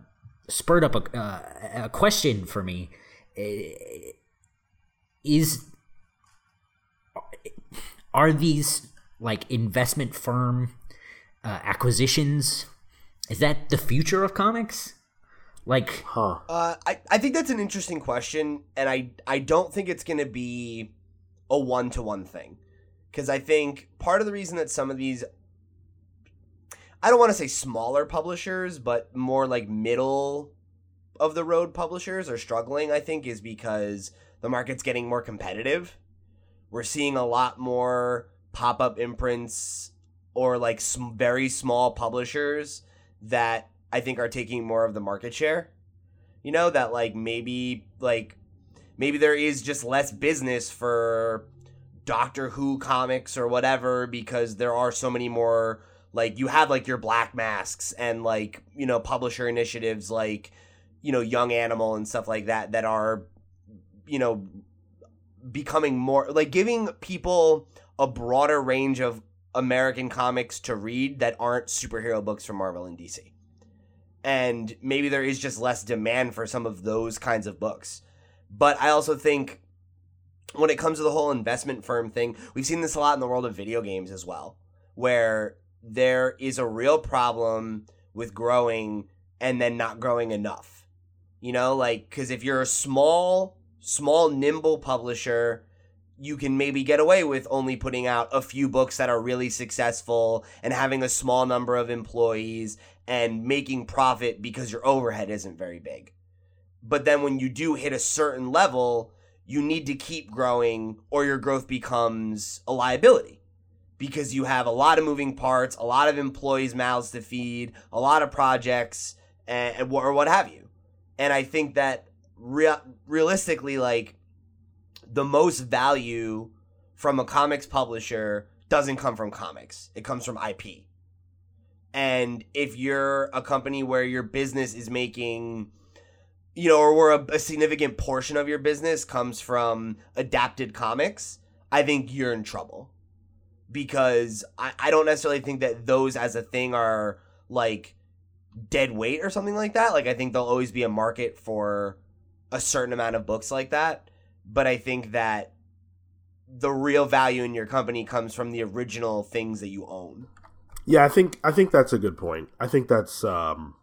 spurred up a, uh, a question for me: Is are these like investment firm uh, acquisitions is that the future of comics like Huh. Uh, I, I think that's an interesting question, and I I don't think it's going to be a one to one thing, because I think part of the reason that some of these I don't want to say smaller publishers, but more like middle of the road publishers are struggling. I think is because the market's getting more competitive. We're seeing a lot more pop up imprints or like sm- very small publishers that I think are taking more of the market share. You know, that like maybe like maybe there is just less business for Doctor Who comics or whatever because there are so many more like you have like your black masks and like, you know, publisher initiatives like, you know, Young Animal and stuff like that that are you know becoming more like giving people a broader range of American comics to read that aren't superhero books from Marvel and DC and maybe there is just less demand for some of those kinds of books. But I also think when it comes to the whole investment firm thing, we've seen this a lot in the world of video games as well, where there is a real problem with growing and then not growing enough. You know, like, because if you're a small, small, nimble publisher, you can maybe get away with only putting out a few books that are really successful and having a small number of employees and making profit because your overhead isn't very big. But then when you do hit a certain level, you need to keep growing or your growth becomes a liability because you have a lot of moving parts, a lot of employees' mouths to feed, a lot of projects, and, or what have you. And I think that rea- realistically, like, the most value from a comics publisher doesn't come from comics. It comes from IP. And if you're a company where your business is making you know, or where a, a significant portion of your business comes from adapted comics, I think you're in trouble. Because I, I don't necessarily think that those as a thing are like dead weight or something like that. Like I think there'll always be a market for a certain amount of books like that. But I think that the real value in your company comes from the original things that you own. Yeah, I think I think that's a good point. I think that's um,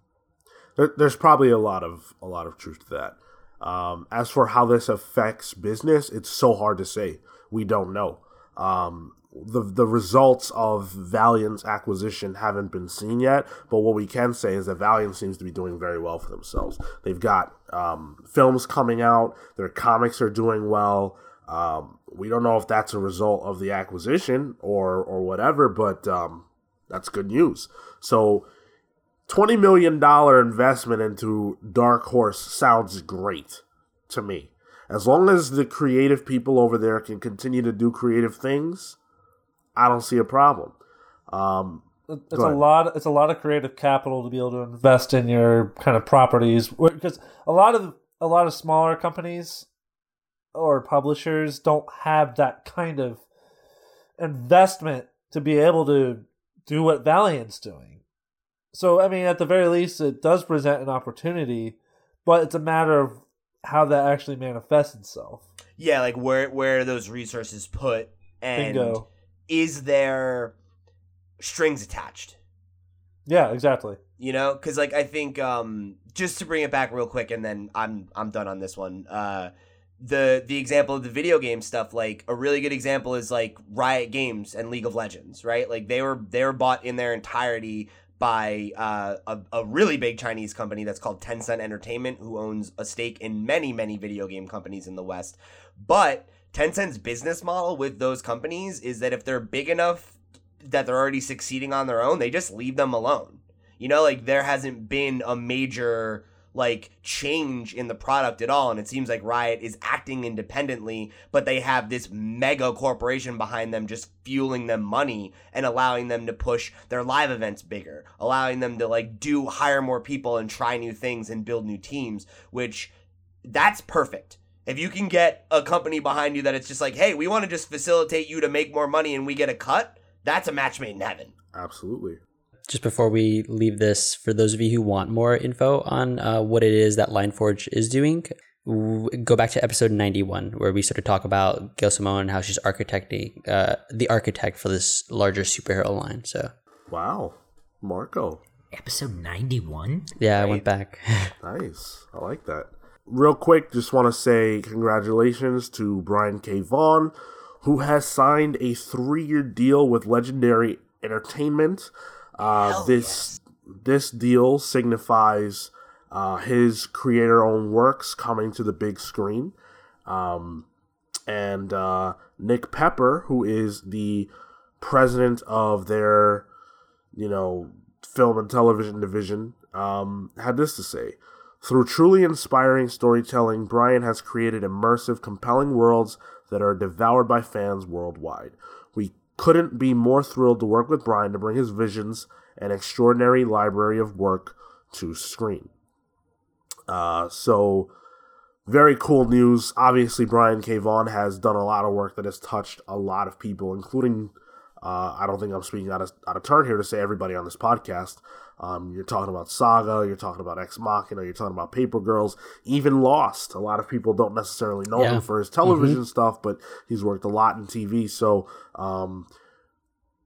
there, there's probably a lot of a lot of truth to that. Um, as for how this affects business, it's so hard to say. We don't know. Um, the the results of Valiant's acquisition haven't been seen yet, but what we can say is that Valiant seems to be doing very well for themselves. They've got um, films coming out, their comics are doing well. Um, we don't know if that's a result of the acquisition or or whatever, but um, that's good news. So, twenty million dollar investment into Dark Horse sounds great to me. As long as the creative people over there can continue to do creative things, I don't see a problem. Um, It's a lot. It's a lot of creative capital to be able to invest in your kind of properties because a lot of a lot of smaller companies or publishers don't have that kind of investment to be able to do what Valiant's doing. So I mean, at the very least, it does present an opportunity, but it's a matter of how that actually manifests itself. Yeah, like where where are those resources put and Bingo. Is there strings attached? Yeah, exactly. You know, because like I think um, just to bring it back real quick, and then I'm I'm done on this one. Uh, the the example of the video game stuff, like a really good example is like Riot Games and League of Legends, right? Like they were they were bought in their entirety by uh, a, a really big Chinese company that's called Tencent Entertainment, who owns a stake in many many video game companies in the West. But Tencent's business model with those companies is that if they're big enough that they're already succeeding on their own, they just leave them alone. You know, like there hasn't been a major like change in the product at all and it seems like Riot is acting independently but they have this mega corporation behind them just fueling them money and allowing them to push their live events bigger allowing them to like do hire more people and try new things and build new teams which that's perfect if you can get a company behind you that it's just like hey we want to just facilitate you to make more money and we get a cut that's a match made in heaven absolutely. Just before we leave this, for those of you who want more info on uh, what it is that Lion Forge is doing, go back to episode 91, where we sort of talk about Gail Simone and how she's architecting, uh, the architect for this larger superhero line. So, Wow, Marco. Episode 91? yeah, I went back. Nice. I like that. Real quick, just want to say congratulations to Brian K. Vaughan, who has signed a three year deal with Legendary Entertainment. Uh, this this deal signifies uh, his creator owned works coming to the big screen. Um, and uh, Nick Pepper, who is the president of their, you know, film and television division, um, had this to say. Through truly inspiring storytelling, Brian has created immersive, compelling worlds that are devoured by fans worldwide. We couldn't be more thrilled to work with Brian to bring his visions and extraordinary library of work to screen. Uh, so, very cool news. Obviously, Brian K. Vaughan has done a lot of work that has touched a lot of people, including, uh, I don't think I'm speaking out of, out of turn here to say everybody on this podcast. Um, you're talking about Saga, you're talking about Ex Machina, you're talking about Paper Girls, even Lost. A lot of people don't necessarily know Yeah. him for his television stuff, but he's worked a lot in TV. So, um,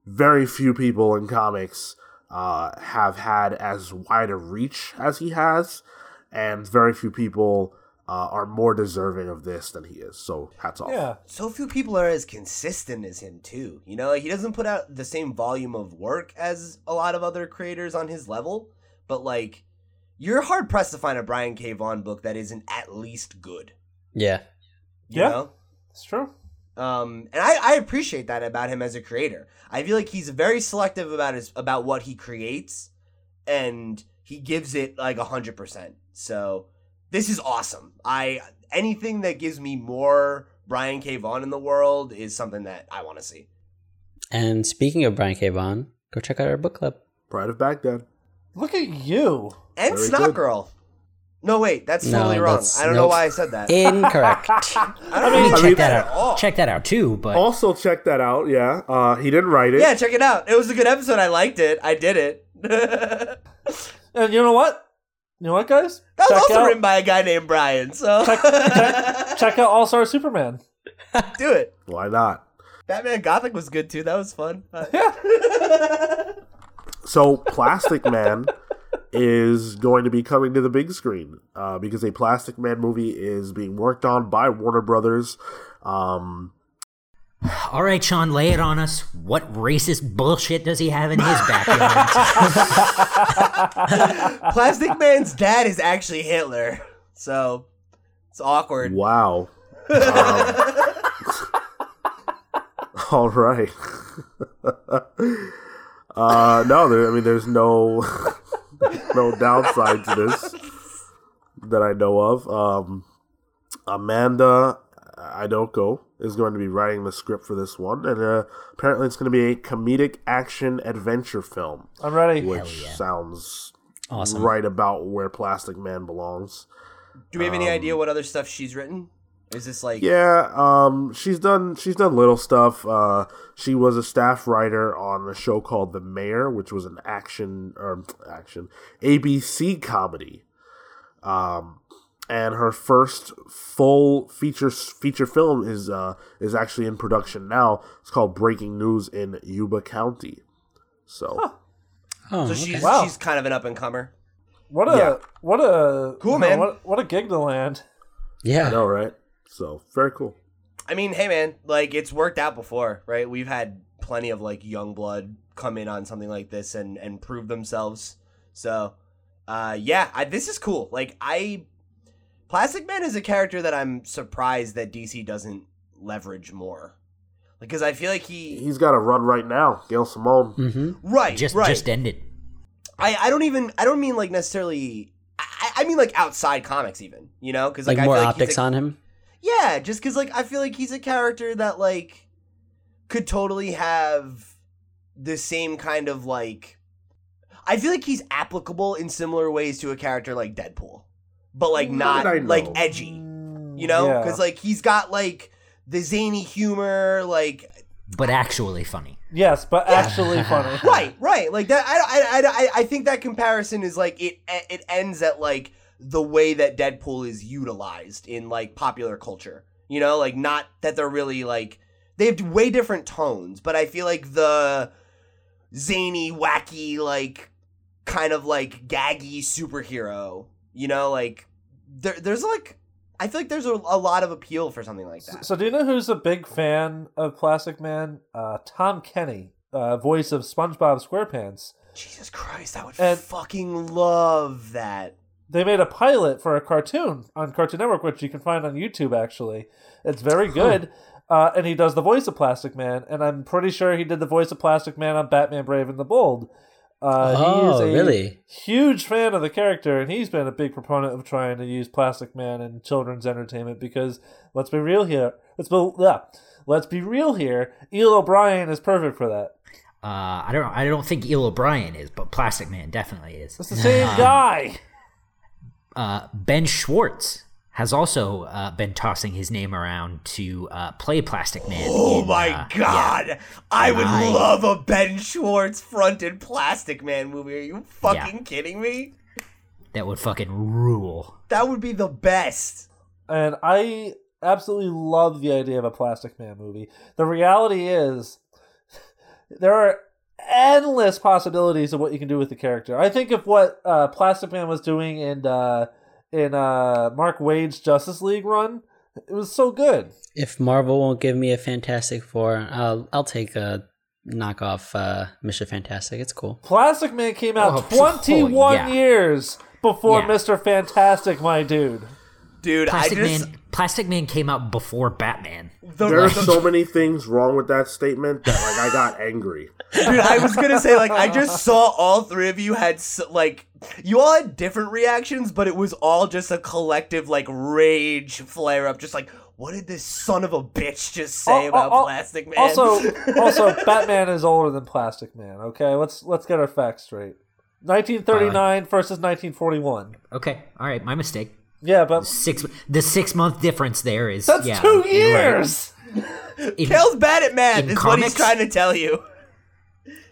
very few people in comics uh, have had as wide a reach as he has, and very few people uh, are more deserving of this than he is. So, hats off. Yeah. so few people are as consistent as him too. You know, like he doesn't put out the same volume of work as a lot of other creators on his level, but like you're hard pressed to find a Brian K. Vaughan book that isn't at least good. yeah. You Yeah. know? It's true. Um, and I, I appreciate that about him as a creator. I feel like he's very selective about his about what he creates, and he gives it like a hundred percent. So this is awesome. I anything that gives me more Brian K. Vaughan in the world is something that I want to see. And speaking of Brian K. Vaughan, go check out our book club. Pride of Baghdad. Look at you. And Very Snot good. Girl. No, wait, that's No, totally wrong. that's- I don't know why I said that. Incorrect. I don't I mean, mean- check I mean- that out. all. Check that out too, but Also, check that out. Yeah, uh, he didn't write it. Yeah, check it out. It was a good episode. I liked it. I did it. And you know what? You know what, guys? That was check also out, written by a guy named Brian. So check, check, check out All Star Superman. do it. Why not? Batman Gothic was good too. That was fun. Uh, So, Plastic Man is going to be coming to the big screen uh, because a Plastic Man movie is being worked on by Warner Brothers. Um, all right, Sean, lay it on us. What racist bullshit does he have in his backyard? Plastic Man's dad is actually Hitler. So it's awkward. wow. Um, all right. uh, no, there, I mean, there's no no downside to this that I know of. Um, Amanda Idoko is going to be writing the script for this one, and uh, apparently it's going to be a comedic action adventure film, I'm ready. which sounds Awesome. right about where Plastic Man belongs. Do we have any idea what other stuff she's written? Is this like Yeah, um, she's done she's done little stuff. Uh, she was a staff writer on a show called The Mayor, which was an action or action ABC comedy. Um, and her first full feature feature film is uh is actually in production now. It's called Breaking News in Yuba County. So Oh, so okay. she's Wow. she's kind of an up and comer. What a Yeah. what a Cool, no, man. What, what a gig to land. yeah. I know, right? So very cool. I mean, hey man, like it's worked out before, right? We've had plenty of like young blood come in on something like this and and prove themselves. So, uh, yeah, I, this is cool. Like I, Plastic Man is a character that I'm surprised that DC doesn't leverage more, because I feel like he He's got a run right now. Gail Simone. Mm-hmm. right, just right. just ended. I I don't even I don't mean like necessarily. I, I mean like outside comics even, you know, because Like, like, I more feel like he's optics a- on him. Yeah, just because like I feel like he's a character that like could totally have the same kind of like. I feel like he's applicable in similar ways to a character like Deadpool, but like not like edgy, you know? Yeah. Because like he's got like the zany humor, like But actually funny. Yes, but actually funny. right, right, like that. I, I, I, I- I think that comparison is like it. It ends at like the way that Deadpool is utilized in like popular culture. You know, like not that they're really like they have way different tones, but I feel like the zany, wacky, like kind of like gaggy superhero. You know, like there, there's like I feel like there's a, a lot of appeal for something like that. So do you know who's a big fan of Plastic Man? Uh, Tom Kenny, uh, voice of SpongeBob SquarePants. Jesus Christ, I would And- fucking love that. They made a pilot for a cartoon on Cartoon Network, which you can find on YouTube. Actually, it's very good. Uh, and he does the voice of Plastic Man, and I'm pretty sure he did the voice of Plastic Man on Batman: Brave and the Bold. Uh, Oh, he is a really? huge fan of the character, and he's been a big proponent of trying to use Plastic Man in children's entertainment because let's be real here. Let's be yeah, let's be real here. Eel O'Brien is perfect for that. Uh, I don't I don't think Eel O'Brien is, but Plastic Man definitely is. It's the same guy. Uh, ben Schwartz has also uh, been tossing his name around to uh, play Plastic Man. Oh in, my uh, god! I would I- love a Ben Schwartz fronted Plastic Man movie. Are you fucking kidding me? that would fucking rule. That would be the best. and I absolutely love the idea of a Plastic Man movie. The reality is, there are endless possibilities of what you can do with the character. I think of what uh, Plastic Man was doing in uh, in uh, Mark Waid's Justice League run. It was so good. If Marvel won't give me a Fantastic Four, I'll I'll take a knockoff uh, Mission Fantastic. It's cool. Plastic Man came out Oh, 21 oh, yeah. years before Yeah. Mr. Fantastic, my dude. Dude, Plastic I just Man Plastic Man came out before Batman. The, There are the- so many things wrong with that statement that like I got angry. dude, I was gonna say like I just saw all three of you had like you all had different reactions, but it was all just a collective like rage flare up, just like what did this son of a bitch just say Al- about al- Plastic Man? Also, also, Batman is older than Plastic Man. Okay, let's let's get our facts straight. 1939 versus 1941. Okay, all right, my mistake. Yeah, but Six. The six month difference there is that's yeah, two you're right. years. In- Cale's bad at math. in Is what he's trying to tell you.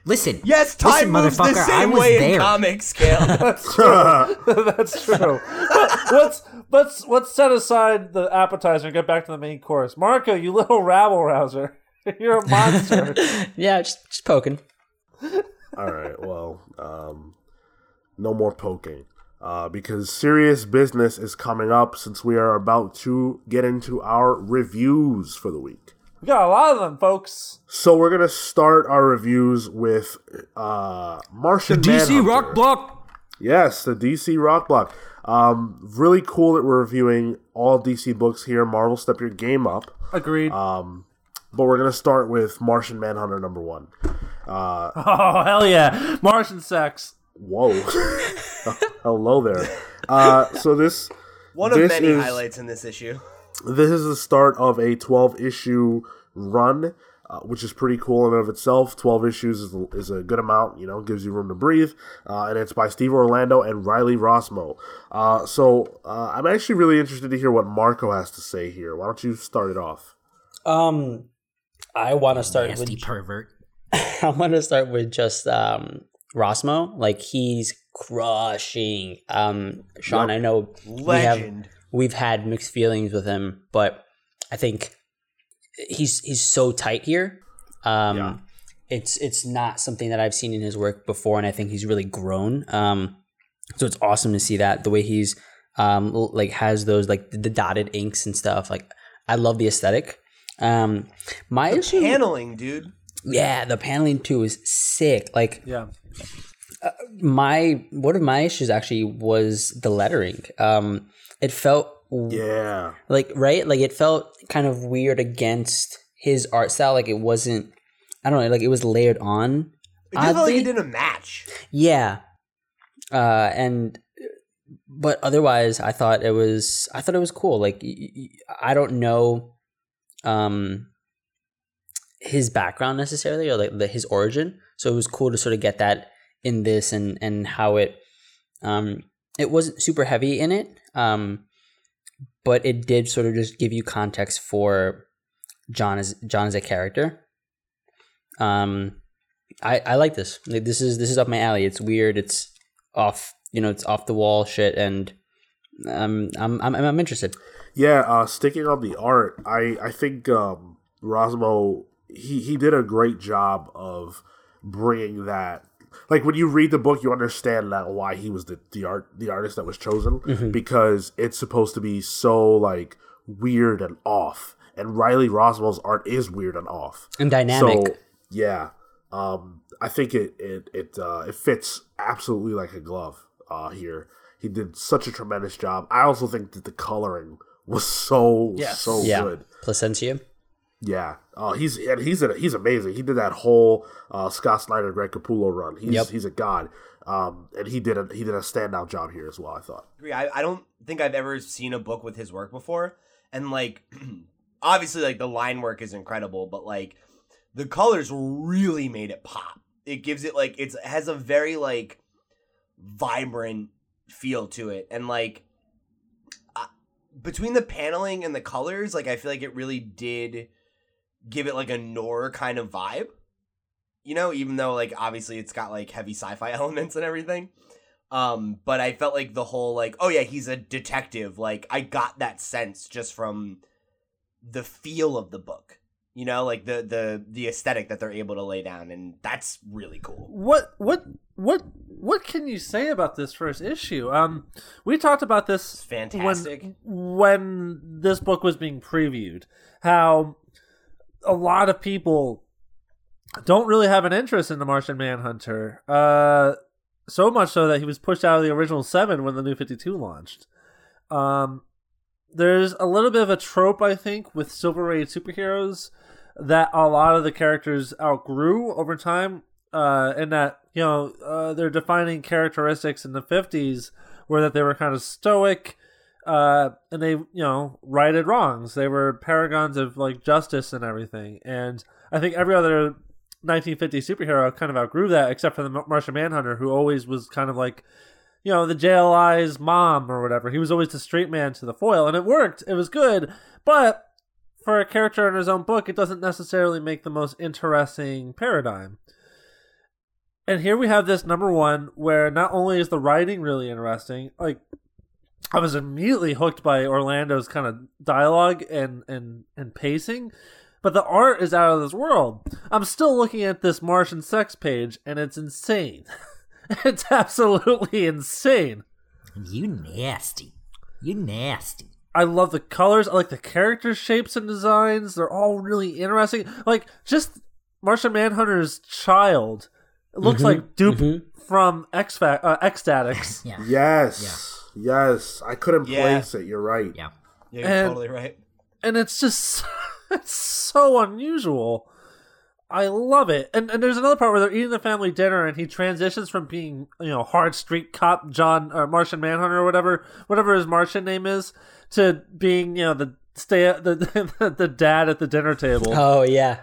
listen, Yes, time listen, moves the motherfucker, same was way in comics, Kale. That's true. That's true. But let's let's let's set aside the appetizer and get back to the main course. Marco, you little rabble rouser, you're a monster. Yeah, just just poking. All right. Well, um, no more poking. Uh, because serious business is coming up since we are about to get into our reviews for the week. we got a lot of them, folks. So we're gonna start our reviews with uh, Martian the DC Manhunter. Rock Block. Yes, the DC Rock Block. Um, really cool that we're reviewing all DC books here. Marvel, step your game up. Agreed. Um, but we're gonna start with Martian Manhunter number one. Uh, oh hell yeah, Martian sex. whoa, hello there. Uh, so this One of This many is- highlights in this issue. this is the start of a 12 issue run uh, which is pretty cool in and of itself 12 issues is, is a good amount you know gives you room to breathe uh, and it's by steve orlando and riley rossmo uh, so uh, i'm actually really interested to hear what marco has to say here why don't you start it off Um, I want to start Nasty with pervert. I want to start with just um Rossmo. Like he's crushing. Um, Sean, Yep. I know we have we've had mixed feelings with him, but I think he's he's so tight here. Um, Yeah. it's it's not something that I've seen in his work before, and I think he's really grown. Um, so it's awesome to see that the way he's um like has those like the dotted inks and stuff. Like I love the aesthetic. Um, my The issue, paneling, dude. yeah, the paneling too is sick. Like Yeah. My one of my issues actually was the lettering. Um, it felt yeah. like right? Like it felt kind of weird against his art style. Like it wasn't i don't know like it was layered on It felt like it didn't match. yeah. Uh and but otherwise i thought it was i thought it was cool. Like I don't know um his background necessarily or like the, his origin so it was cool to sort of get that in this and and how it um it wasn't super heavy in it um but it did sort of just give you context for john as john as a character. Um i i like this. Like this is this is up my alley. It's weird. It's off you know it's off the wall shit and um i'm i'm, I'm interested. Yeah, uh, sticking on the art, I I think um, Rossmo he he did a great job of bringing that. Like when you read the book, you understand now why he was the the art the artist that was chosen because it's supposed to be so like weird and off. And Riley Rossmo's art is weird and off. and dynamic So yeah, um, I think it it it uh, it fits absolutely like a glove uh, here. He did such a tremendous job. I also think that the coloring was so Yes. so yeah good. Plascencia Yeah, uh, he's and he's a, he's amazing. He did that whole uh, Scott Snyder, Greg Capullo run. He's Yep. he's a god, um, and he did a he did a standout job here as well. I thought. agree. I, I don't think I've ever seen a book with his work before. And like obviously like the line work is incredible, but like the colors really made it pop. It gives it like it's it has a very like vibrant feel to it. And like uh, between the paneling and the colors, like I feel like it really did give it like a noir kind of vibe. You know, even though like obviously it's got like heavy sci-fi elements and everything. Um, but I felt like the whole like, oh yeah, he's a detective. Like I got that sense just from the feel of the book. You know, like the the the aesthetic that they're able to lay down, and that's really cool. What what what what can you say about this first issue? Um, we talked about this It's fantastic. when when this book was being previewed. How a lot of people don't really have an interest in the Martian Manhunter. Uh, so much so that he was pushed out of the original seven when the New Fifty Two launched. Um, there's a little bit of a trope, I think, with Silver Age superheroes that a lot of the characters outgrew over time. Uh, and that you know uh, their defining characteristics in the 50s were that they were kind of stoic, uh, and they you know righted wrongs. They were paragons of like justice and everything. And I think every other 1950 superhero kind of outgrew that, except for the Martian Manhunter, who always was kind of like you know the JLI's mom or whatever. He was always the straight man to the foil, and it worked. It was good, but for a character in his own book, it doesn't necessarily make the most interesting paradigm. And here we have this number one where not only is the writing really interesting, like I was immediately hooked by Orlando's kind of dialogue and and and pacing, but the art is out of this world. I'm still looking at this Martian sex page and it's insane. it's absolutely insane. You nasty. You nasty. I love the colors. I like the character shapes and designs. They're all really interesting. Like just Martian Manhunter's child it looks like Doop from X Fa- uh, X-Statix. Yeah. Yes, yes. I couldn't Yeah. place it. You're right. Yeah. Yeah, you're And- totally right. and it's just it's so unusual. I love it. And and there's another part where they're eating the family dinner and he transitions from being, you know, hard street cop John or Martian Manhunter or whatever, whatever his Martian name is, to being, you know, the stay the the dad at the dinner table. Oh yeah.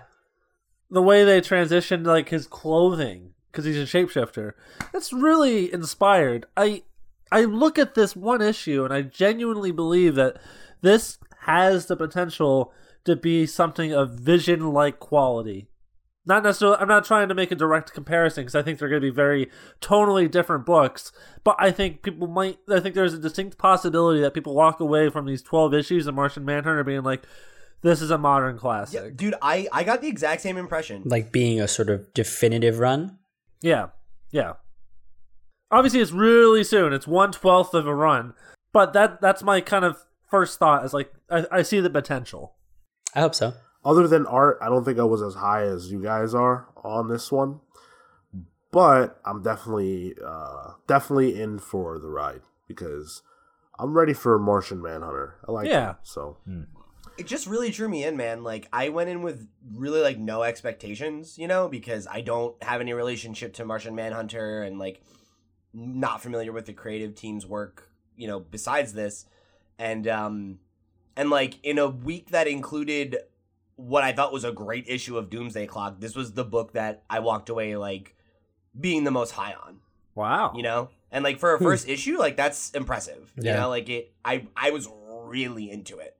the way they transitioned like his clothing because he's a shapeshifter it's really inspired i i look at this one issue and i genuinely believe that this has the potential to be something of vision like quality not necessarily i'm not trying to make a direct comparison because i think they're going to be very tonally different books but i think people might i think there's a distinct possibility that people walk away from these 12 issues of martian manhunter being like this is a modern classic Yeah, dude, I I got the exact same impression. Like being a sort of definitive run. Yeah, yeah. Obviously, it's really soon. It's one twelfth of a run, but that that's my kind of first thought. Is like I, I see the potential. I hope so. Other than art, I don't think I was as high as you guys are on this one, but I'm definitely uh, definitely in for the ride because I'm ready for Martian Manhunter. I like Yeah. him, so it just really drew me in, man. Like I went in with really like no expectations, you know, because I don't have any relationship to Martian Manhunter and like not familiar with the creative team's work, you know, besides this. And um and like in a week that included what I thought was a great issue of Doomsday Clock, this was the book that I walked away like being the most high on, Wow. you know? And like for a first issue, like that's impressive. You Yeah. know, like it I I was really into it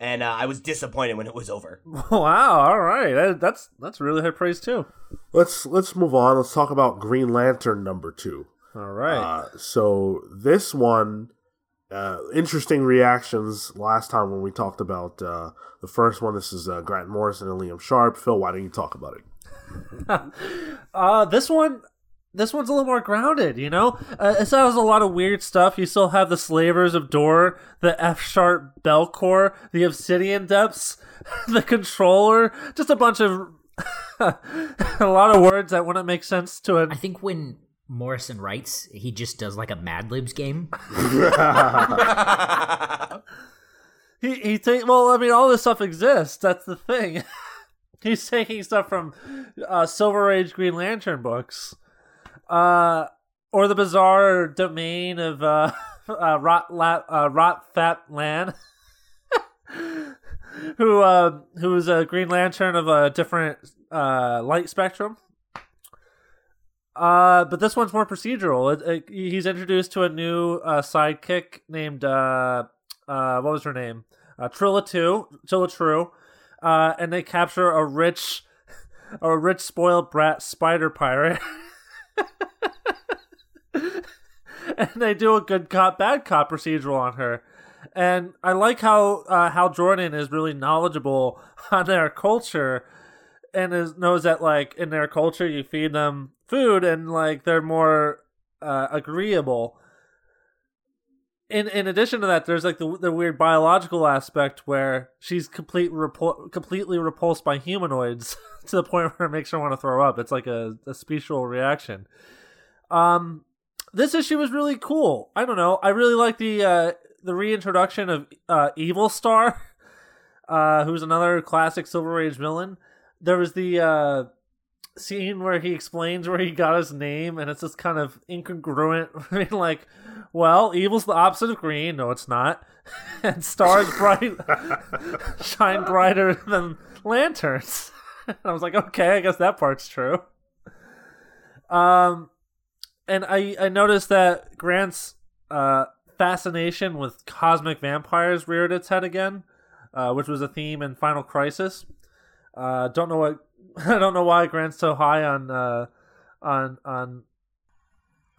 and uh, I was disappointed when it was over. Wow. All right. That- That's that's really high praise too. let's let's move on. Let's talk about Green Lantern number two. All right. Uh, so this one, uh, interesting reactions last time when we talked about uh, the first one. This is uh, Grant Morrison and Liam Sharp. Phil, why don't you talk about it? uh, this one. This one's a little more grounded, you know. Uh, it still has a lot of weird stuff. You still have the slavers of Dor, the F sharp Bell Corps, the Obsidian Depths, the Controller. Just a bunch of a lot of words that wouldn't make sense to I a think when Morrison writes, he just does like a Mad Libs game. He he take well, I mean, all this stuff exists. That's the thing. He's taking stuff from uh, Silver Age Green Lantern books, uh, or the bizarre domain of uh, uh, Rot La- uh, Rot Fat Lan, who uh, who is a Green Lantern of a different uh, light spectrum. Uh, but this one's more procedural. It, it, he's introduced to a new uh, sidekick named uh, uh, what was her name? Uh, Trilla Two, Trilla True, uh, and they capture a rich, a rich spoiled brat spider pirate, and they do a good cop bad cop procedural on her. And I like how uh, Hal Jordan is really knowledgeable on their culture, and is knows that like in their culture you feed them food and like they're more uh, agreeable in in addition to that, there's like the the weird biological aspect where she's complete repul- completely repulsed by humanoids to the point where it makes her want to throw up. It's like a, a special reaction. Um, this issue was really cool. I don't know. I really like the uh, the reintroduction of uh, Evil Star, uh, who's another classic Silver Age villain. There was the uh, scene where he explains where he got his name, and it's just kind of incongruent. I mean, like, well, evil's the opposite of green. No, it's not. and stars bright shine brighter than lanterns. and I was like, okay, I guess that part's true. Um, and I I noticed that Grant's uh fascination with cosmic vampires reared its head again, uh, which was a theme in Final Crisis. Uh, don't know what I don't know why Grant's so high on uh, on on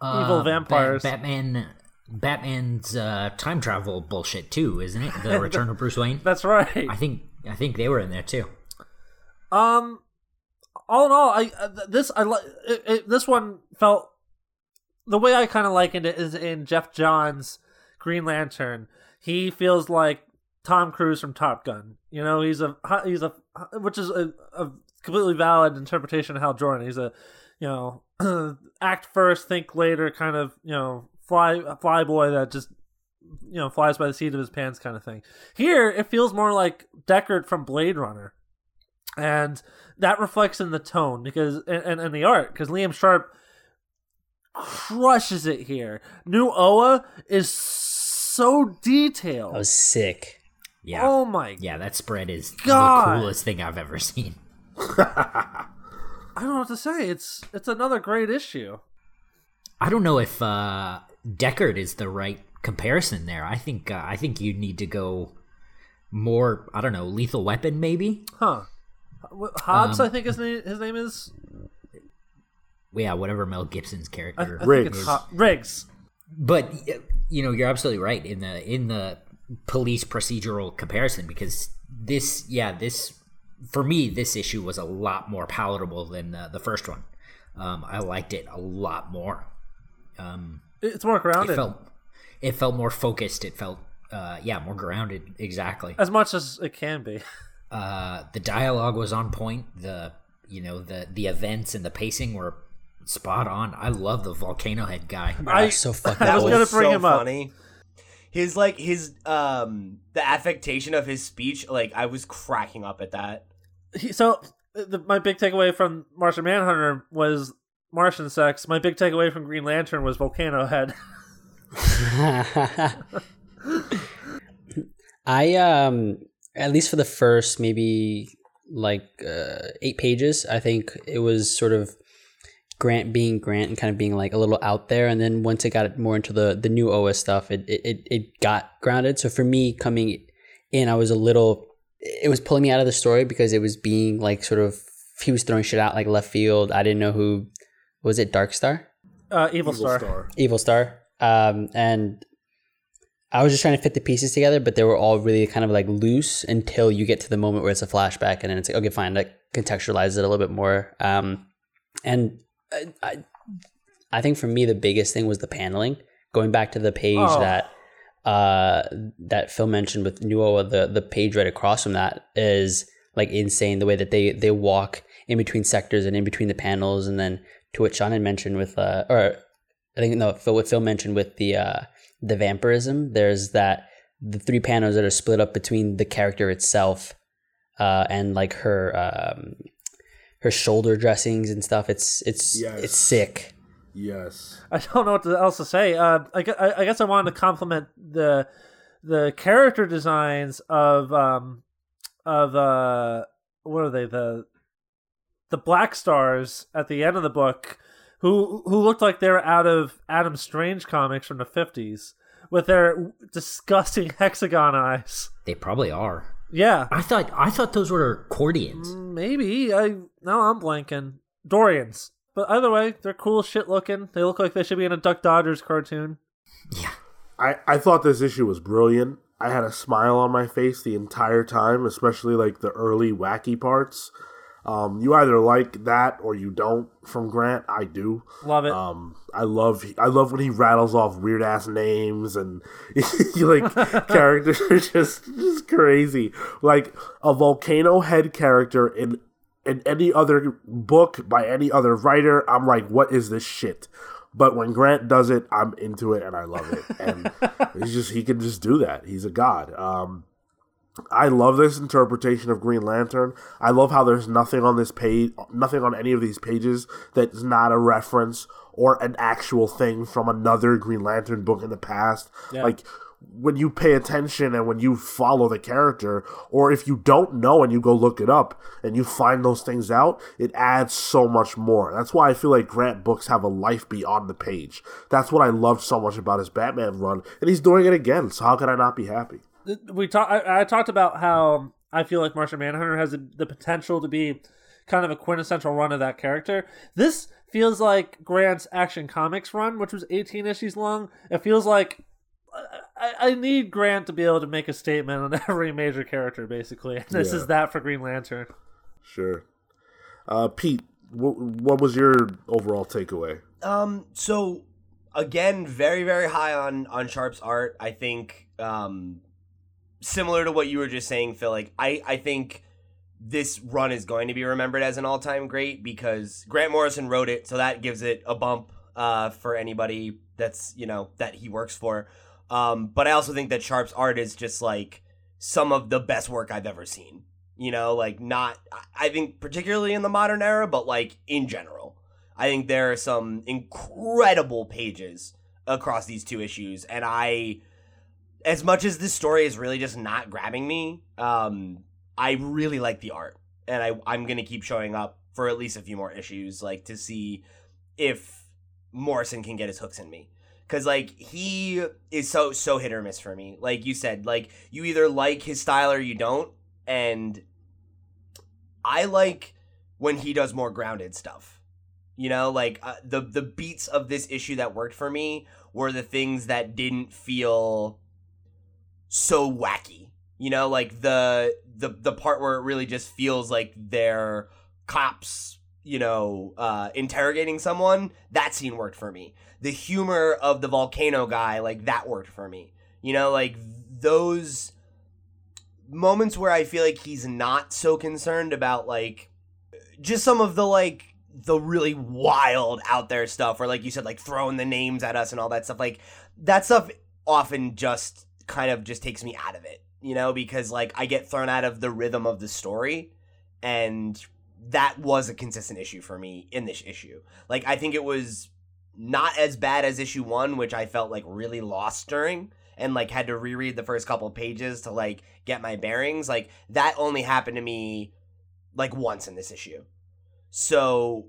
evil Uh, vampires. Ba- Batman. Batman's uh, time travel bullshit too, isn't it? The Return of Bruce Wayne. That's right. I think I think they were in there too. Um, all in all, I uh, this I like this one felt the way I kind of likened it is in Geoff Johns' Green Lantern. He feels like Tom Cruise from Top Gun. You know, he's a he's a which is a, a completely valid interpretation of Hal Jordan. He's a you know act first, think later kind of you know fly fly boy that just you know flies by the seat of his pants kind of thing. Here, it feels more like Deckard from Blade Runner and that reflects in the tone because and, and, and the art because Liam Sharp crushes it here. New Oa is so detailed. I was sick. Yeah, Oh my! yeah, that spread is God. the coolest thing I've ever seen. I don't know what to say. It's it's another great issue. I don't know if uh, Deckard is the right comparison there. I think uh, I think you need to go more. I don't know, Lethal Weapon maybe. Huh? Hobbs, Um, I think his name his name is. Yeah, whatever Mel Gibson's character. I Riggs. think it's Hob- Riggs. but you know you're absolutely right in the in the police procedural comparison because this yeah this for me this issue was a lot more palatable than the, the first one. Um, i liked it a lot more. Um, It's more it grounded, felt it felt more focused. It felt uh, yeah more grounded. Exactly. As much as it can be. uh, the dialogue was on point. The you know the the events and the pacing were spot on. I love the volcano head guy. I so fucking I was cool. gonna bring so him up. Funny. His like his um the affectation of his speech, like I was cracking up at that. he, so the, my big takeaway from Martian Manhunter was Martian sex. My big takeaway from Green Lantern was Volcano Head. I um at least for the first maybe like uh, eight pages, I think it was sort of Grant being Grant and kind of being like a little out there, and then once it got more into the the new OS stuff, it it it, it got grounded. So for me coming in, I was a little it was pulling me out of the story because it was being like sort of he was throwing shit out like left field. I didn't know who was it Dark Star. Uh, Evil, Evil Star. Star. Evil Star. Um, and I was just trying to fit the pieces together, but they were all really kind of like loose until you get to the moment where it's a flashback, and then it's like, okay, fine, that contextualizes it a little bit more. Um, and I, I, I think for me, the biggest thing was the paneling. Going back to the page Oh. that uh, that Phil mentioned with New Oa, the the page right across from that is like insane. The way that they they walk in between sectors and in between the panels, and then to what Sean had mentioned with uh, or I think no, Phil, what Phil mentioned with the uh, the vampirism. There's that the three panels that are split up between the character itself uh, and like her um, her shoulder dressings and stuff. It's it's Yes. it's sick. Yes. I don't know what else to say. Uh, I, gu- I I guess I wanted to compliment the the character designs of um of uh what are they the the Black Stars at the end of the book who who looked like they were out of Adam Strange comics from the fifties with their disgusting hexagon eyes. they probably are Yeah, i thought i thought those were accordions mm, maybe I now I'm blanking Dorians. But either way, they're cool shit looking. They look like they should be in a Duck Dodgers cartoon. yeah I, I thought this issue was brilliant. I had a smile on my face the entire time, especially like the early wacky parts. Um, you either like that or you don't from Grant. I do. Love it. Um, I love I love when he rattles off weird ass names and like characters are just just crazy. Like a volcano head character in in any other book by any other writer, I'm like, what is this shit? But when Grant does it, I'm into it and I love it. And he's just he can just do that. He's a god. Um, I love this interpretation of Green Lantern. I love how there's nothing on this page, nothing on any of these pages that's not a reference or an actual thing from another Green Lantern book in the past. Yeah. Like when you pay attention and when you follow the character, or if you don't know and you go look it up and you find those things out, it adds so much more. That's why I feel like Grant books have a life beyond the page. That's what I loved so much about his Batman run, and he's doing it again. So how could I not be happy? We talked. I, I talked about how I feel like Martian Manhunter has the, the potential to be kind of a quintessential run of that character. This feels like Grant's Action Comics run, which was 18 issues long. It feels like I, I need Grant to be able to make a statement on every major character, basically. And this Yeah. is that for Green Lantern. Sure. Uh, Pete, wh- what was your overall takeaway? Um, so again, very very high on on Sharp's art. I think um, similar to what you were just saying, Phil. Like I I think this run is going to be remembered as an all time great because Grant Morrison wrote it, so that gives it a bump uh, for anybody that's you know that he works for. Um, but I also think that Sharp's art is just like some of the best work I've ever seen. You know, like not I think particularly in the modern era, but like in general. I think there are some incredible pages across these two issues, and I, as much as this story is really just not grabbing me, um, I really like the art, and I I'm gonna keep showing up for at least a few more issues, like to see if Morrison can get his hooks in me. Cause like he is so so hit or miss for me. Like you said, like you either like his style or you don't, and I like when he does more grounded stuff. You know, like uh, the the beats of this issue that worked for me were the things that didn't feel so wacky. You know, like the the the part where it really just feels like they're cops, you know, uh interrogating someone, that scene worked for me. The humor of the volcano guy, like that worked for me. You know, like those moments where I feel like he's not so concerned about like just some of the like the really wild out there stuff or like you said like throwing the names at us and all that stuff like that stuff often just kind of just takes me out of it you know because like i get thrown out of the rhythm of the story and that was a consistent issue for me in this issue. Like i think it was not as bad as issue one which i felt like really lost during and like had to reread the first couple pages to like get my bearings. Like that only happened to me like once in this issue. So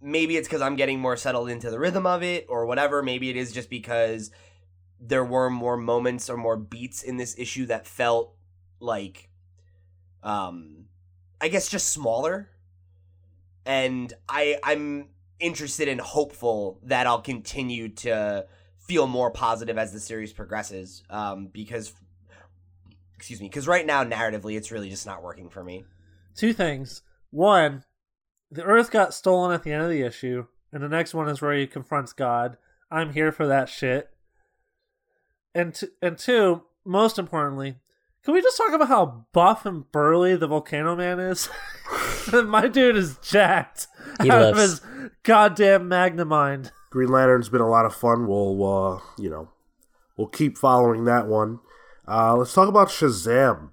maybe it's because I'm getting more settled into the rhythm of it or whatever. Maybe it is just because there were more moments or more beats in this issue that felt like, um, I guess just smaller. And I I'm interested and hopeful that I'll continue to feel more positive as the series progresses. Um, because excuse me, because right now narratively it's really just not working for me. Two things. One, the Earth got stolen at the end of the issue, and the next one is where he confronts God. I'm here for that shit. And t- and two, most importantly, can we just talk about how buff and burly the Volcano Man is? My dude is jacked He out of his goddamn Magnamind. Green Lantern's been a lot of fun. We'll, uh, you know, we'll keep following that one. Uh, let's talk about Shazam.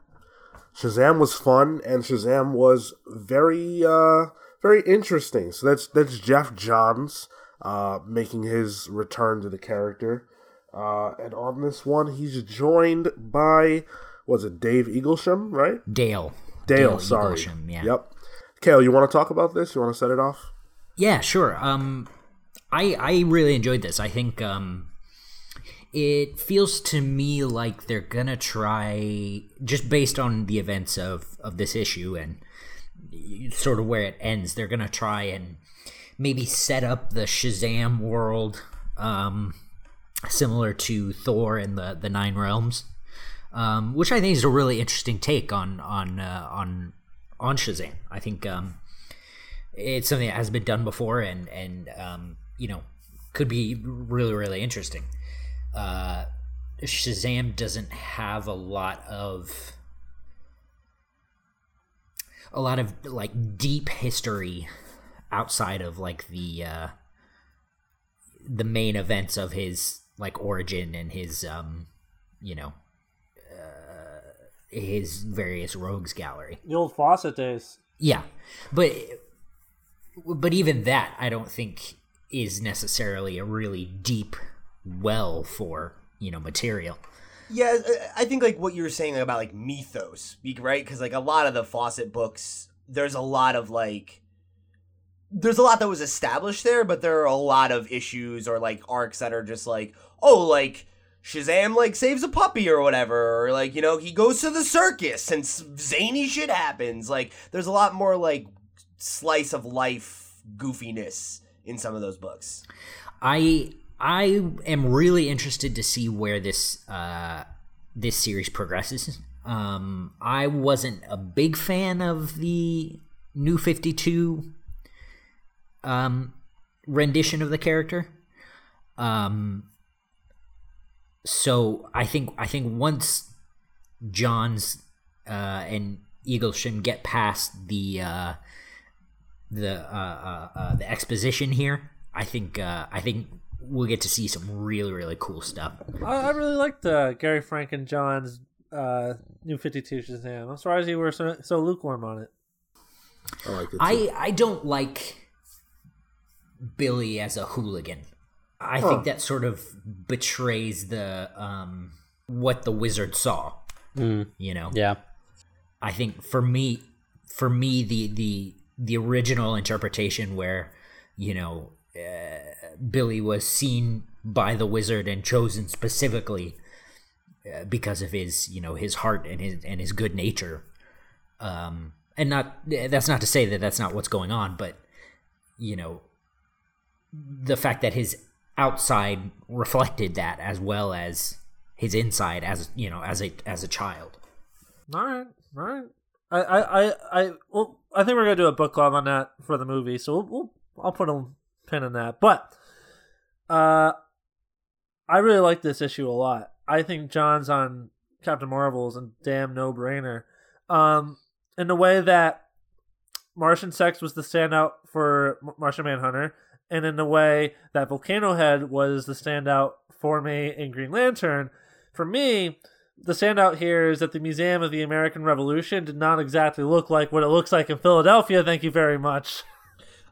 Shazam was fun, and Shazam was very, uh, very interesting. So that's that's Geoff Johns uh, making his return to the character. Uh, and on this one, he's joined by was it Dave Eaglesham, right? Dale. Dale, sorry. Eaglesham, yeah. Yep. Cale, you want to talk about this? You want to set it off? Yeah, sure. Um, I I really enjoyed this. I think um, it feels to me like they're gonna try, just based on the events of of this issue and sort of where it ends, they're gonna try and maybe set up the Shazam world, um, similar to Thor and the the Nine Realms, um, which I think is a really interesting take on on uh, on on Shazam. I think um, it's something that has been done before and and um, you know could be really really interesting. Uh, Shazam doesn't have a lot of a lot of like deep history outside of like the uh, the main events of his like origin and his um you know uh, his various rogues gallery. The old Fawcett days. Yeah, but but even that, I don't think is necessarily a really deep well for you know material. Yeah, uh, I think like what you were saying about like mythos, be- right? Because like a lot of the Fawcett books, there's a lot of like, there's a lot that was established there, but there are a lot of issues or like arcs that are just like, oh, like Shazam like saves a puppy or whatever, or like you know he goes to the circus and zany shit happens. Like there's a lot more like slice of life goofiness in some of those books. I I am really interested to see where this uh, this series progresses. Um, I wasn't a big fan of the New Fifty Two um, rendition of the character. Um, so I think I think once Johns uh, and Eaglesham get past the uh, the uh, uh, uh, the exposition here, I think uh, I think we'll get to see some really really cool stuff. I, I really liked uh, Gary Frank and John's uh, new 52 Shazam. I'm surprised you were so, so lukewarm on it. I like it. Too. I I don't like Billy as a hooligan. I Huh. think that sort of betrays the um what the wizard saw. You know. Yeah. I think for me, for me, the the the original interpretation where you know uh, Billy was seen by the wizard and chosen specifically uh, because of his you know his heart and his and his good nature. Um, and not that's not to say that that's not what's going on, but you know the fact that his outside reflected that as well as his inside as you know as a as a child. All right, all right. I, I, I, I, well, I think we're gonna do a book club on that for the movie, so we'll, we'll I'll put a pin in that. But, uh, I really like this issue a lot. I think John's on Captain Marvel's is a damn no brainer. Um, in the way that Martian Sex was the standout for Martian Manhunter, and in a way that Volcano Head was the standout for me in Green Lantern. For me, the standout here is that the Museum of the American Revolution did not exactly look like what it looks like in Philadelphia. Thank you very much.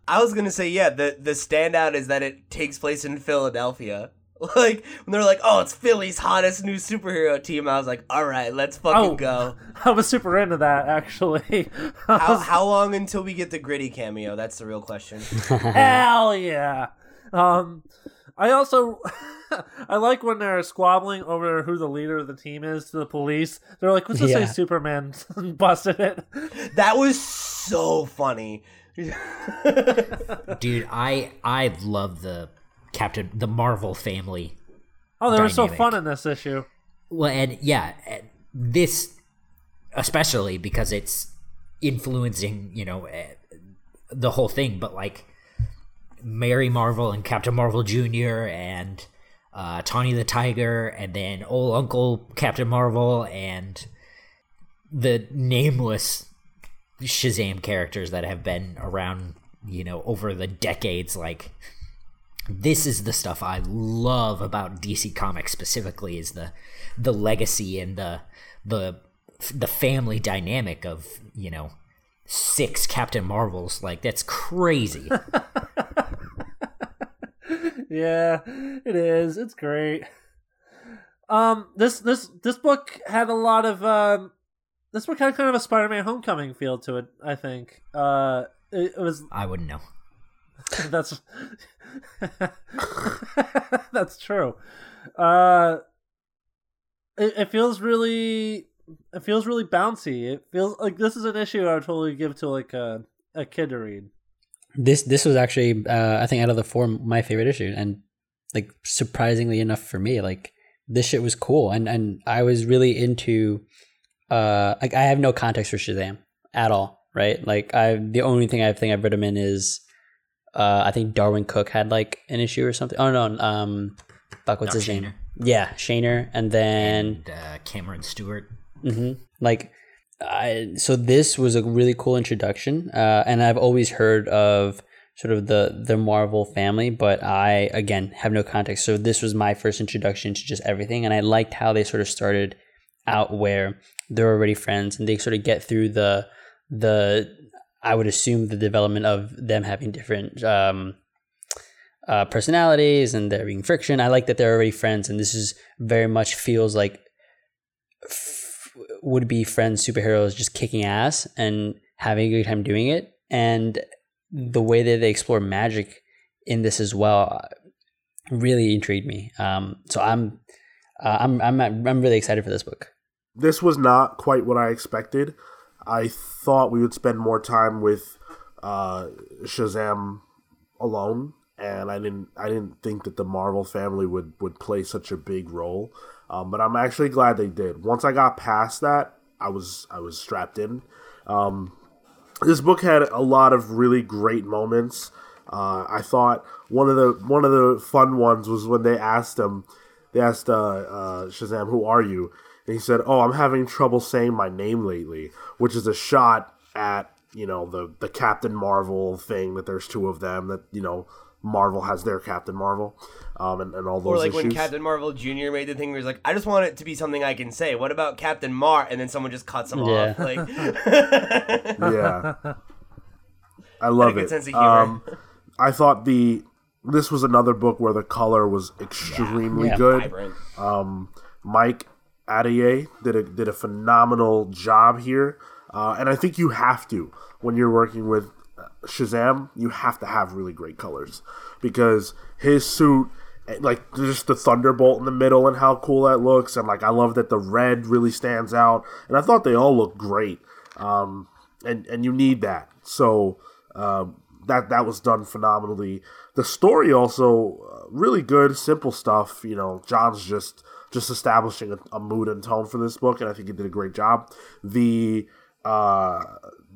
I was gonna say, yeah, the the standout is that it takes place in Philadelphia. Like when they're like, "Oh, it's Philly's hottest new superhero team," I was like, "All right, let's fucking Oh. go." I was super into that actually. How how long until we get the gritty cameo? That's the real question. Hell yeah. Um, I also I like when they're squabbling over who the leader of the team is to the police. They're like, "Let's just Yeah. say Superman busted it." That was so funny. dude i i love the captain the marvel family Oh, they were so fun in this issue. well and yeah this especially because it's influencing you know eh, the whole thing but like mary marvel and captain marvel jr and uh, tawny the tiger and then old uncle captain marvel and the nameless Shazam characters that have been around, you know, over the decades. Like, this is the stuff I love about DC Comics specifically is the the legacy and the the the family dynamic of you know six Captain Marvels. Like, that's crazy. yeah, it is. It's great. Um, this this this book had a lot of um, this book had kind of a Spider-Man Homecoming feel to it. I think. Uh, it, it was I wouldn't know. that's that's true. Uh, it, it feels really it feels really bouncy. It feels like this is an issue I would totally give to like a a kid to read. This this was actually uh, I think out of the four my favorite issue, and like surprisingly enough for me, like this shit was cool, and and I was really into. Uh, like I have no context for Shazam at all, right? Like I the only thing I think I've read him in is, uh, I think Darwyn Cooke had like an issue or something. Oh no, um, fuck, what's Doc his name? Yeah, Shaner, and then And uh, Cameron Stewart. hmm Like, I, so this was a really cool introduction, uh, and I've always heard of sort of the the Marvel family, but I again have no context. So this was my first introduction to just everything, and I liked how they sort of started out where they're already friends and they sort of get through the the I would assume the development of them having different um, uh, personalities and there being friction. I like that they're already friends, and this is very much feels like f- would be friends superheroes just kicking ass and having a good time doing it. And the way that they explore magic in this as well uh, really intrigued me. Um, so I'm, uh, I'm, I'm, I'm really excited for this book. This was not quite what I expected. I thought we would spend more time with uh, Shazam alone, and I didn't. I didn't think that the Marvel family would would play such a big role. Um, but I'm actually glad they did. Once I got past that, I was I was strapped in. Um, this book had a lot of really great moments. Uh, I thought one of the one of the fun ones was when they asked him, they asked uh, uh, Shazam, "Who are you?" And he said, "Oh, I'm having trouble saying my name lately," which is a shot at you know the the Captain Marvel thing that there's two of them that you know Marvel has their Captain Marvel, um, and, and all those Or like issues. when Captain Marvel Jr. made the thing where he's like, I just want it to be something I can say. What about Captain Mar? And then someone just cuts him Yeah. off. Like, yeah, I love good it. sense of humor. Um, I thought the this was another book where the color was extremely Yeah. good. vibrant. Mike Atiyeh did a did a phenomenal job here, uh, and I think you have to when you're working with uh, Shazam. You have to have really great colors because his suit, eh, like just the thunderbolt in the middle and how cool that looks, and like I love that the red really stands out, and I thought they all looked great, um, and and you need that. So um, that that was done phenomenally. The story also uh, really good, simple stuff. You know, Johns just just establishing a, a mood and tone for this book, and I think he did a great job. The uh,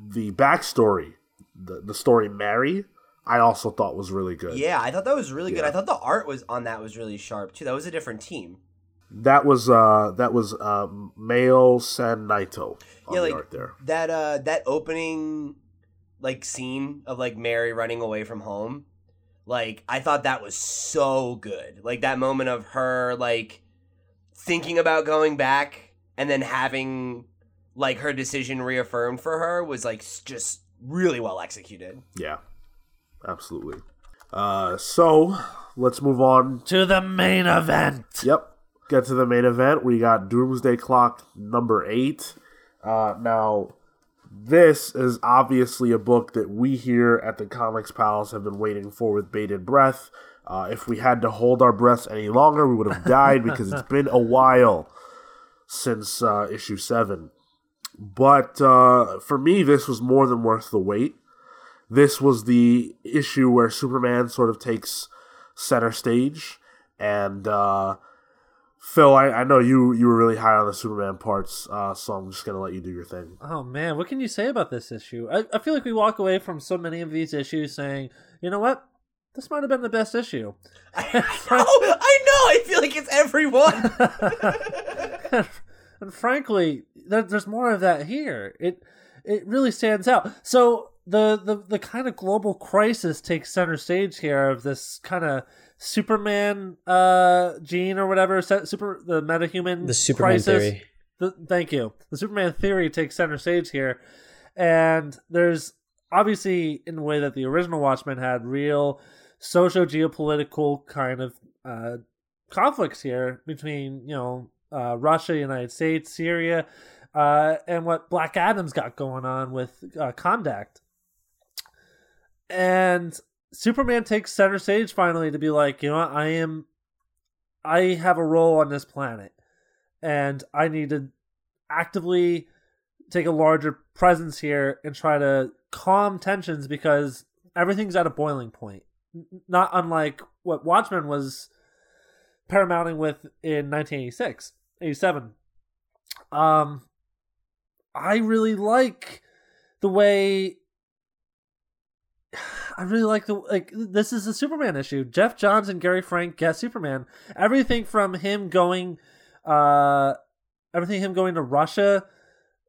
the backstory, the the story Mary, I also thought was really good. Yeah, I thought that was really good. I thought the art was on that was really sharp too. That was a different team. That was uh that was uh Mayo Sen Naito on yeah, the like art there. that uh that opening like scene of like Mary running away from home. Like I thought that was so good. Like that moment of her like thinking about going back and then having like her decision reaffirmed for her was like just really well executed. Yeah, absolutely. Uh, so let's move on To the main event. Yep. Get to the main event. We got Doomsday Clock number eight. Uh, now, this is obviously a book that we here at the Comics Pals have been waiting for with bated breath. Uh, if we had to hold our breaths any longer, we would have died because it's been a while since uh, issue seven. But uh, for me, this was more than worth the wait. This was the issue where Superman sort of takes center stage, and uh, Phil, I, I know you you were really high on the Superman parts, uh, so I'm just gonna let you do your thing. Oh man, what can you say about this issue? I, I feel like we walk away from so many of these issues saying, you know what, this might have been the best issue. I know, I know. I feel like it's everyone. and frankly, there, there's more of that here. It it really stands out. So the the the kind of global crisis takes center stage here of this kind of Superman uh gene or whatever super the metahuman The Superman crisis. theory. The, thank you. The Superman theory takes center stage here, and there's obviously in the way that the original Watchmen had real socio geopolitical kind of uh, conflicts here between you know uh, Russia, United States, Syria, uh, and what Black Adam's got going on with uh, Kahndaq. And Superman takes center stage finally to be like, you know what, I am, I have a role on this planet, and I need to actively take a larger presence here and try to calm tensions because everything's at a boiling point. Not unlike what Watchmen was paramounting with in 1986, 87. Um, I really like the way. I really like the like. This is a Superman issue. Geoff Johns and Gary Frank get Superman. Everything from him going, uh, everything him going to Russia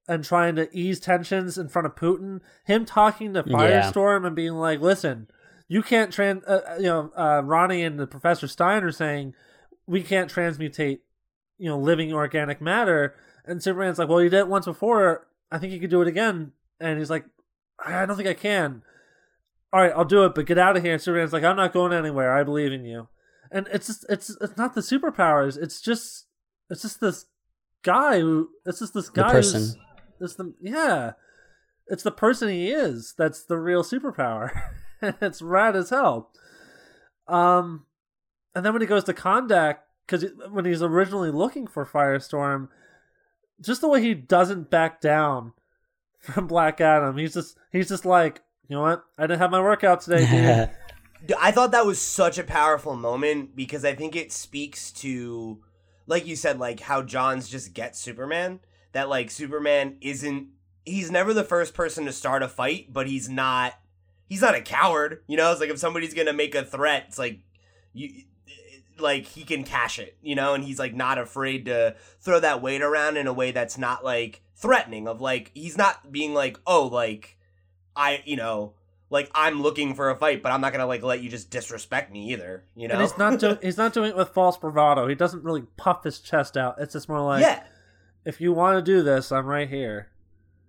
and trying to ease tensions in front of Putin. Him talking to Yeah. Firestorm and being like, "Listen, you can't trans." Uh, uh, you know, uh, Ronnie and the Professor Stein are saying we can't transmutate, you know, living organic matter. And Superman's like, "Well, you did it once before. I think you could do it again." And he's like, "I don't think I can." All right, I'll do it, but get out of here. And Superman's like, "I'm not going anywhere. I believe in you." And it's just, it's it's not the superpowers. It's just it's just this guy who it's just this guy The person. who's it's the yeah it's the person he is that's the real superpower it's rad as hell um and then when he goes to Kahndaq because when he's originally looking for Firestorm just the way he doesn't back down from Black Adam he's just he's just like you know what I didn't have my workout today dude Dude, I thought that was such a powerful moment because I think it speaks to, like you said, like how Johns just gets Superman. That like Superman isn't. He's never the first person to start a fight, but he's not. He's not a coward. You know, it's like if somebody's gonna make a threat, it's like you. Like he can cash it, you know, and he's like not afraid to throw that weight around in a way that's not like threatening. Of like he's not being like, oh, like I, you know, like I'm looking for a fight, but I'm not gonna like let you just disrespect me either. You know? and he's not doing he's not doing it with false bravado he doesn't really puff his chest out it's just more like yeah, if you want to do this I'm right here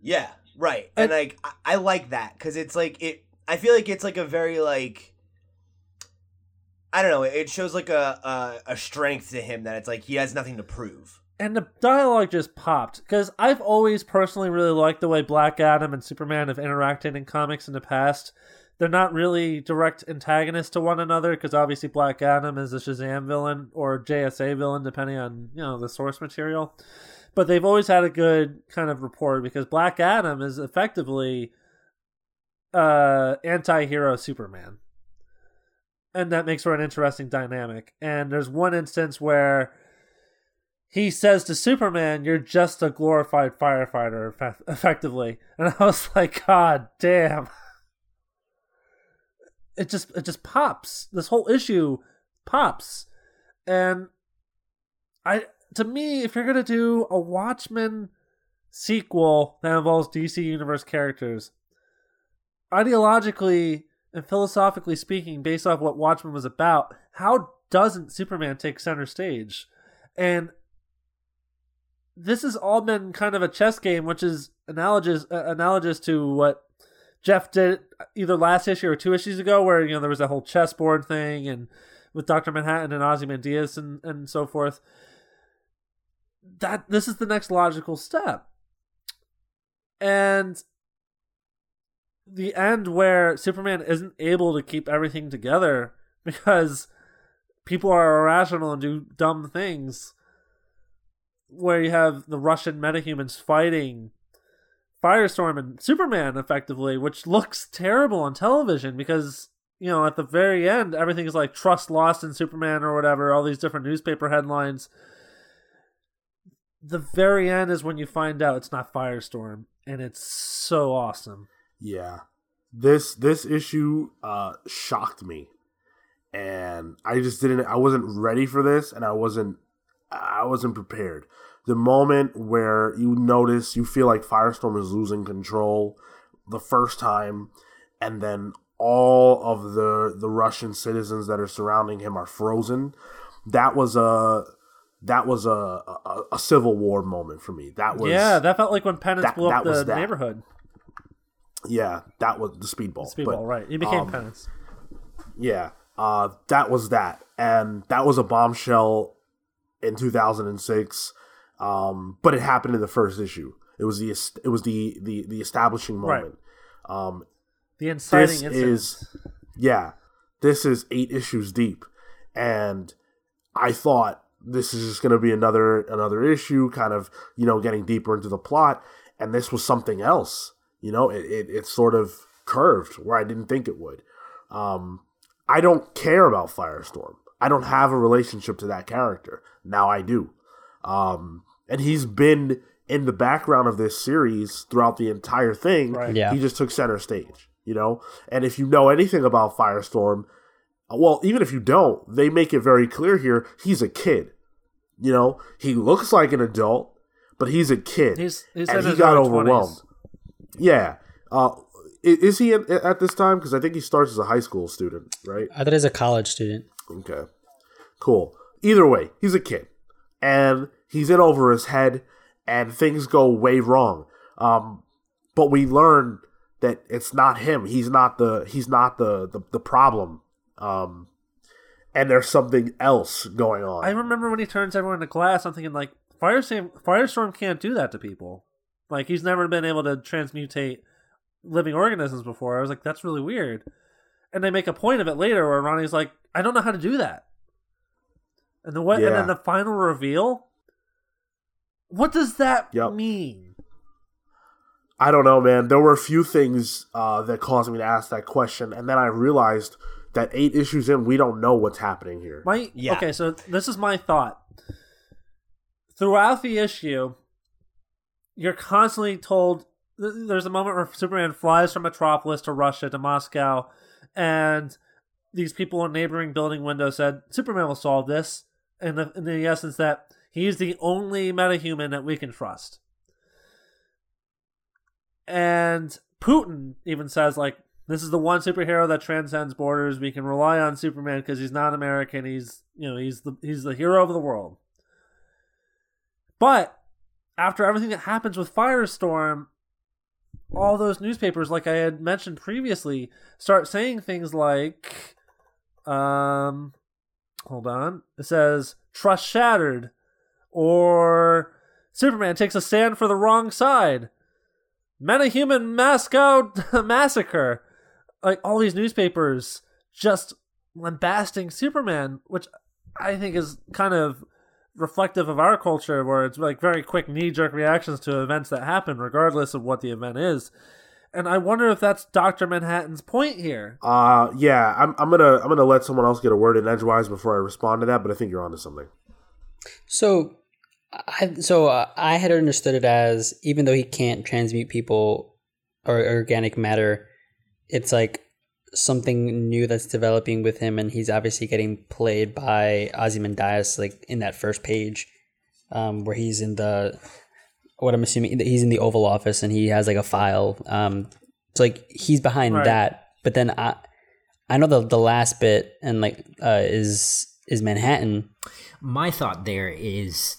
yeah, right. And, And- like I, I like that because it's like it. I feel like it's like a very like. I don't know. It shows like a, a a strength to him that it's like he has nothing to prove. and the dialogue just popped because I've always personally really liked the way Black Adam and Superman have interacted in comics in the past. They're not really direct antagonists to one another because obviously Black Adam is a Shazam villain or JSA villain, depending on you know the source material. But they've always had a good kind of rapport because Black Adam is effectively uh, anti-hero Superman, and that makes for an interesting dynamic. And there's one instance where he says to Superman, "You're just a glorified firefighter," effect- effectively, and I was like, "God damn!" It just it just pops. This whole issue pops, and I to me, if you're gonna do a Watchmen sequel that involves DC Universe characters, ideologically and philosophically speaking, based off what Watchmen was about, how doesn't Superman take center stage? And this has all been kind of a chess game, which is analogous uh, analogous to what Geoff did either last issue or two issues ago, where you know there was a whole chessboard thing, and with Doctor Manhattan and Ozymandias and and so forth. That this is the next logical step, and the end where Superman isn't able to keep everything together because people are irrational and do dumb things where you have the Russian metahumans fighting Firestorm and Superman effectively, which looks terrible on television because you know at the very end everything is like trust lost in Superman or whatever, all these different newspaper headlines. The very end is when you find out it's not Firestorm, and it's so awesome. Yeah. This this issue uh shocked me. And I just didn't I wasn't ready for this and I wasn't I wasn't prepared. The moment where you notice you feel like Firestorm is losing control the first time and then all of the the Russian citizens that are surrounding him are frozen. That was a that was a, a, a civil war moment for me. That was yeah, that felt like when Penance that- blew up the neighborhood. Yeah, that was the speedball. Speedball, But, right? He became um, Penance. Yeah, uh, that was that, and that was a bombshell in 2006. Um, but it happened in the first issue. It was the it was the the the establishing Right. moment. Um, The inciting this incident. is yeah, this is eight issues deep, and I thought this is just going to be another another issue, kind of you know getting deeper into the plot, and this was something else. You know, it it, it sort of curved where I didn't think it would. Um, I don't care about Firestorm. I don't have a relationship to that character. Now I do. Um, and he's been in the background of this series throughout the entire thing. Right. Yeah. He just took center stage, you know? And if you know anything about Firestorm, uh, well, even if you don't, they make it very clear here he's a kid. You know, he looks like an adult, but he's a kid. He's- he's and he got overwhelmed. 20s. Yeah. Uh, is he at, at this time? Because I think he starts as a high school student, right? I thought he was a college student. Okay. Cool. Either way, he's a kid. And he's in over his head and things go way wrong. Um, but we learn that it's not him. He's not the he's not the the, the problem. Um, and there's something else going on. I remember when he turns everyone into glass. I'm thinking like Firestorm. Firestorm can't do that to people. Like he's never been able to transmutate living organisms before. I was like, that's really weird. And they make a point of it later where Ronnie's like, I don't know how to do that. And the what? And then the final reveal. What does that Yep. mean? I don't know, man. There were a few things uh, that caused me to ask that question, and then I realized that eight issues in, we don't know what's happening here. My Yeah. okay, so this is my thought. Throughout the issue, you're constantly told. There's a moment where Superman flies from Metropolis to Russia to Moscow, and these people in neighboring building windows said Superman will solve this. In the, in the essence that he's the only metahuman that we can trust. And Putin even says like this is the one superhero that transcends borders. We can rely on Superman because he's not American. He's you know he's the he's the hero of the world. But after everything that happens with Firestorm, all those newspapers, like I had mentioned previously, start saying things like, um, hold on, it says trust shattered, or Superman takes a stand for the wrong side. Metahuman Moscow massacre. Like all these newspapers just lambasting Superman, which I think is kind of reflective of our culture, where it's like very quick knee jerk reactions to events that happen, regardless of what the event is. And I wonder if that's Doctor Manhattan's point here. Uh, yeah, I'm, I'm gonna I'm gonna let someone else get a word in edgewise before I respond to that, but I think you're onto something. So, I so uh, I had understood it as even though he can't transmute people or organic matter, it's like something new that's developing with him, and he's obviously getting played by Ozymandias, like in that first page, um, where he's in the what I'm assuming he's in the Oval Office and he has like a file. Um, so like he's behind Right. that, but then I I know the the last bit and like uh, is is Manhattan. My thought there is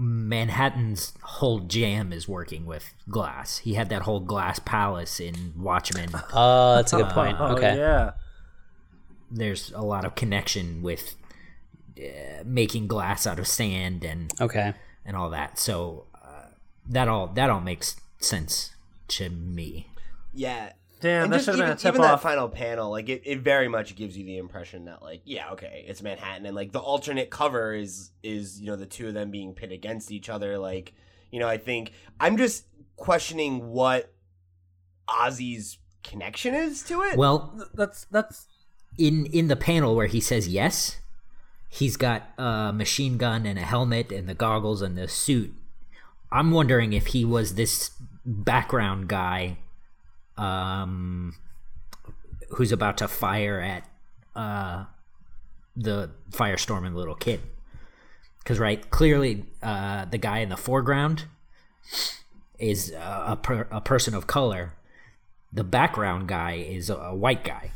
Manhattan's whole jam is working with glass. He had that whole glass palace in Watchmen. Oh, that's a good point. Oh, Okay. yeah. There's a lot of connection with uh, making glass out of sand and Okay. and all that. So uh, that all that all makes sense to me. Yeah. Damn, and that should have been even, a tip even that final panel, like it, it very much gives you the impression that like, yeah, okay, it's Manhattan and like the alternate cover is is, you know, the two of them being pit against each other. Like, you know, I think I'm just questioning what Ozzy's connection is to it. Well, That's that's in in the panel where he says yes, he's got a machine gun and a helmet and the goggles and the suit. I'm wondering if he was this background guy um who's about to fire at uh the firestorm and the little kid. Cuz right, clearly uh the guy in the foreground is uh, a per- a person of color. The background guy is a, a white guy.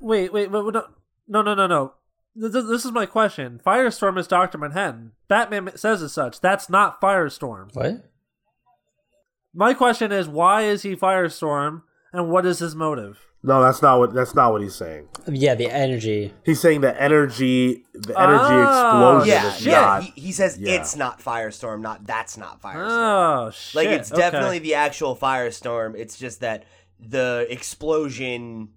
wait, wait, wait, wait, no, no, no, no, no. This, this- this is my question. Firestorm is Doctor Manhattan. Batman says as such. That's not Firestorm. What? My question is, why is he Firestorm, and what is his motive? No, that's not what that's not what he's saying. Yeah, the energy. He's saying the energy the energy Oh, explosion yeah, is yeah. not. He, he says yeah. it's not Firestorm, not that's not Firestorm. Oh shit! like it's okay. definitely the actual firestorm it's just that the explosion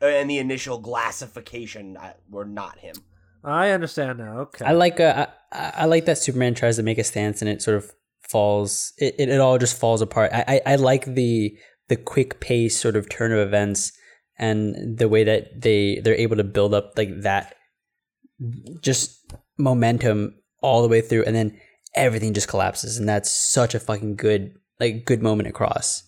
uh, and the initial glassification uh, were not him I understand now. Okay. I like uh, I, I like that Superman tries to make a stance and it sort of falls. It, it, it all just falls apart. I, I I like the the quick pace sort of turn of events and the way that they they're able to build up like that just momentum all the way through and then everything just collapses and that's such a fucking good like good moment across.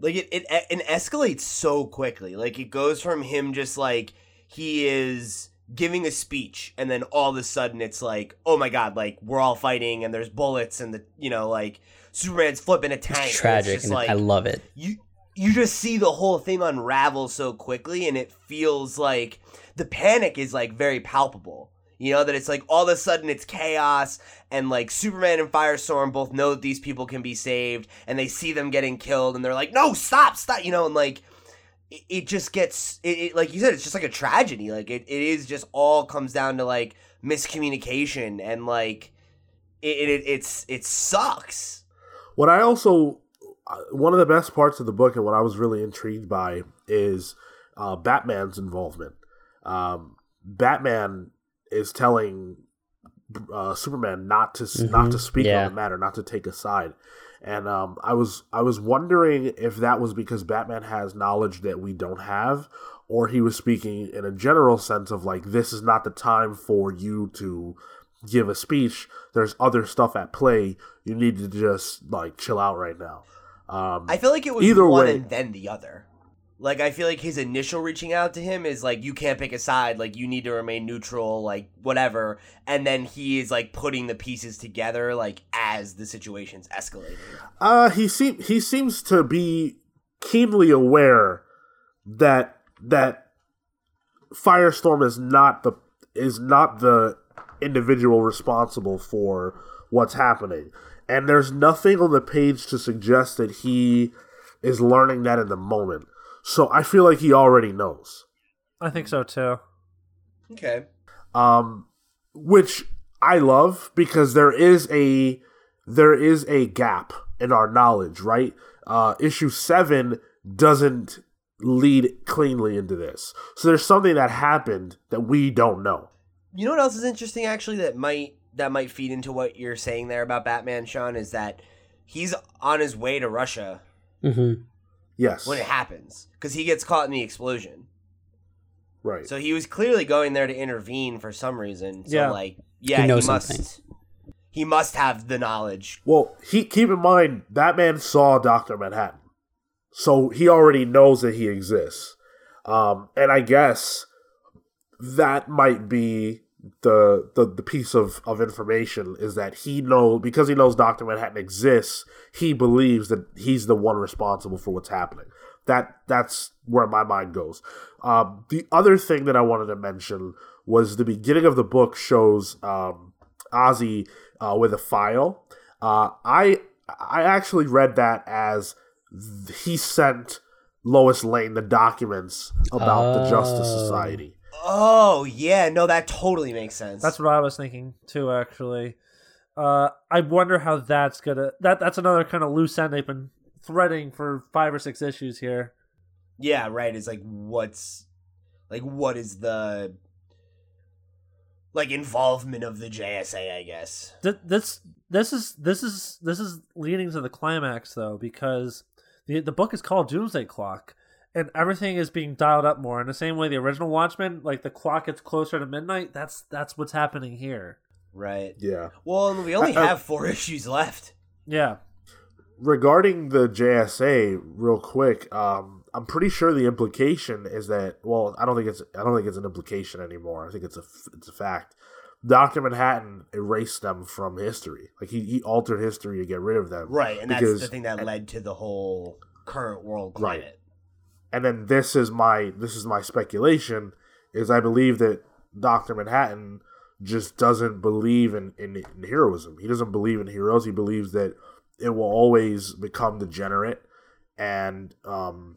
like it, it it escalates so quickly like it goes from him just like he is giving a speech and then all of a sudden it's like oh my god like we're all fighting and there's bullets and the you know like superman's flipping a tank It's tragic just like I love it. you you just see the whole thing unravel so quickly and it feels like the panic is like very palpable You know, that it's like all of a sudden it's chaos and like Superman and Firestorm both know that these people can be saved and they see them getting killed and they're like, no, stop, stop, you know, and like it, it just gets, it, it, like you said, it's just like a tragedy. Like it, it is just all comes down to like miscommunication and like it, it it's, it sucks. What I also, uh, one of the best parts of the book and what I was really intrigued by is uh, Batman's involvement. Um, Batman is telling uh, Superman not to mm-hmm. not to speak yeah. on the matter, not to take a side. And um, I was I was wondering if that was because Batman has knowledge that we don't have, or he was speaking in a general sense of like this is not the time for you to give a speech. There's other stuff at play. You need to just like chill out right now. Um, I feel like it was either one way, and then the other. Like I feel like his initial reaching out to him is like you can't pick a side, like you need to remain neutral, like whatever. And then he is like putting the pieces together like as the situation's escalating. Uh he seem he seems to be keenly aware that that Firestorm is not the is not the individual responsible for what's happening. And there's nothing on the page to suggest that he is learning that in the moment. So I feel like he already knows. I think so too. Okay. Um which I love because there is a there is a gap in our knowledge, right? Uh issue 7 doesn't lead cleanly into this. So there's something that happened that we don't know. You know what else is interesting actually that might that might feed into what you're saying there about Batman, Sean, is that he's on his way to Russia. Mm-hmm. Yes. When it happens, because he gets caught in the explosion. Right. So he was clearly going there to intervene for some reason. So yeah. like, yeah, he, he must. Something. He must have the knowledge. Well, he keep in mind that man saw Doctor Manhattan, so he already knows that he exists. Um, and I guess that might be the the, the piece of, of information is that he know because he knows Doctor Manhattan exists, he believes that he's the one responsible for what's happening. That that's where my mind goes. Um, the other thing that I wanted to mention was the beginning of the book shows um, Ozzy uh, with a file. Uh, I I actually read that as he sent Lois Lane the documents about the Justice oh. Society. Oh yeah, no, that totally makes sense. That's what I was thinking too. Actually, uh, I wonder how that's gonna. That that's another kind of loose end they've been threading for five or six issues here. Yeah, right. It's like what's like what is the like involvement of the JSA? I guess this this is this is this is leading to the climax though because the the book is called Doomsday Clock and everything is being dialed up more in the same way the original Watchmen, like the clock gets closer to midnight. That's that's what's happening here. Right. Yeah. Well, we only have four issues left. Yeah. Regarding the JSA, real quick, um, I'm pretty sure the implication is that. Well, I don't think it's. I don't think it's an implication anymore. I think it's a. It's a fact. Doctor Manhattan erased them from history. Like he, he altered history to get rid of them. Right, and because, that's the thing that led to the whole current world climate. Right and then this is my this is my speculation is I believe that Doctor Manhattan just doesn't believe in, in, in heroism. He doesn't believe in heroes. He believes that it will always become degenerate and um,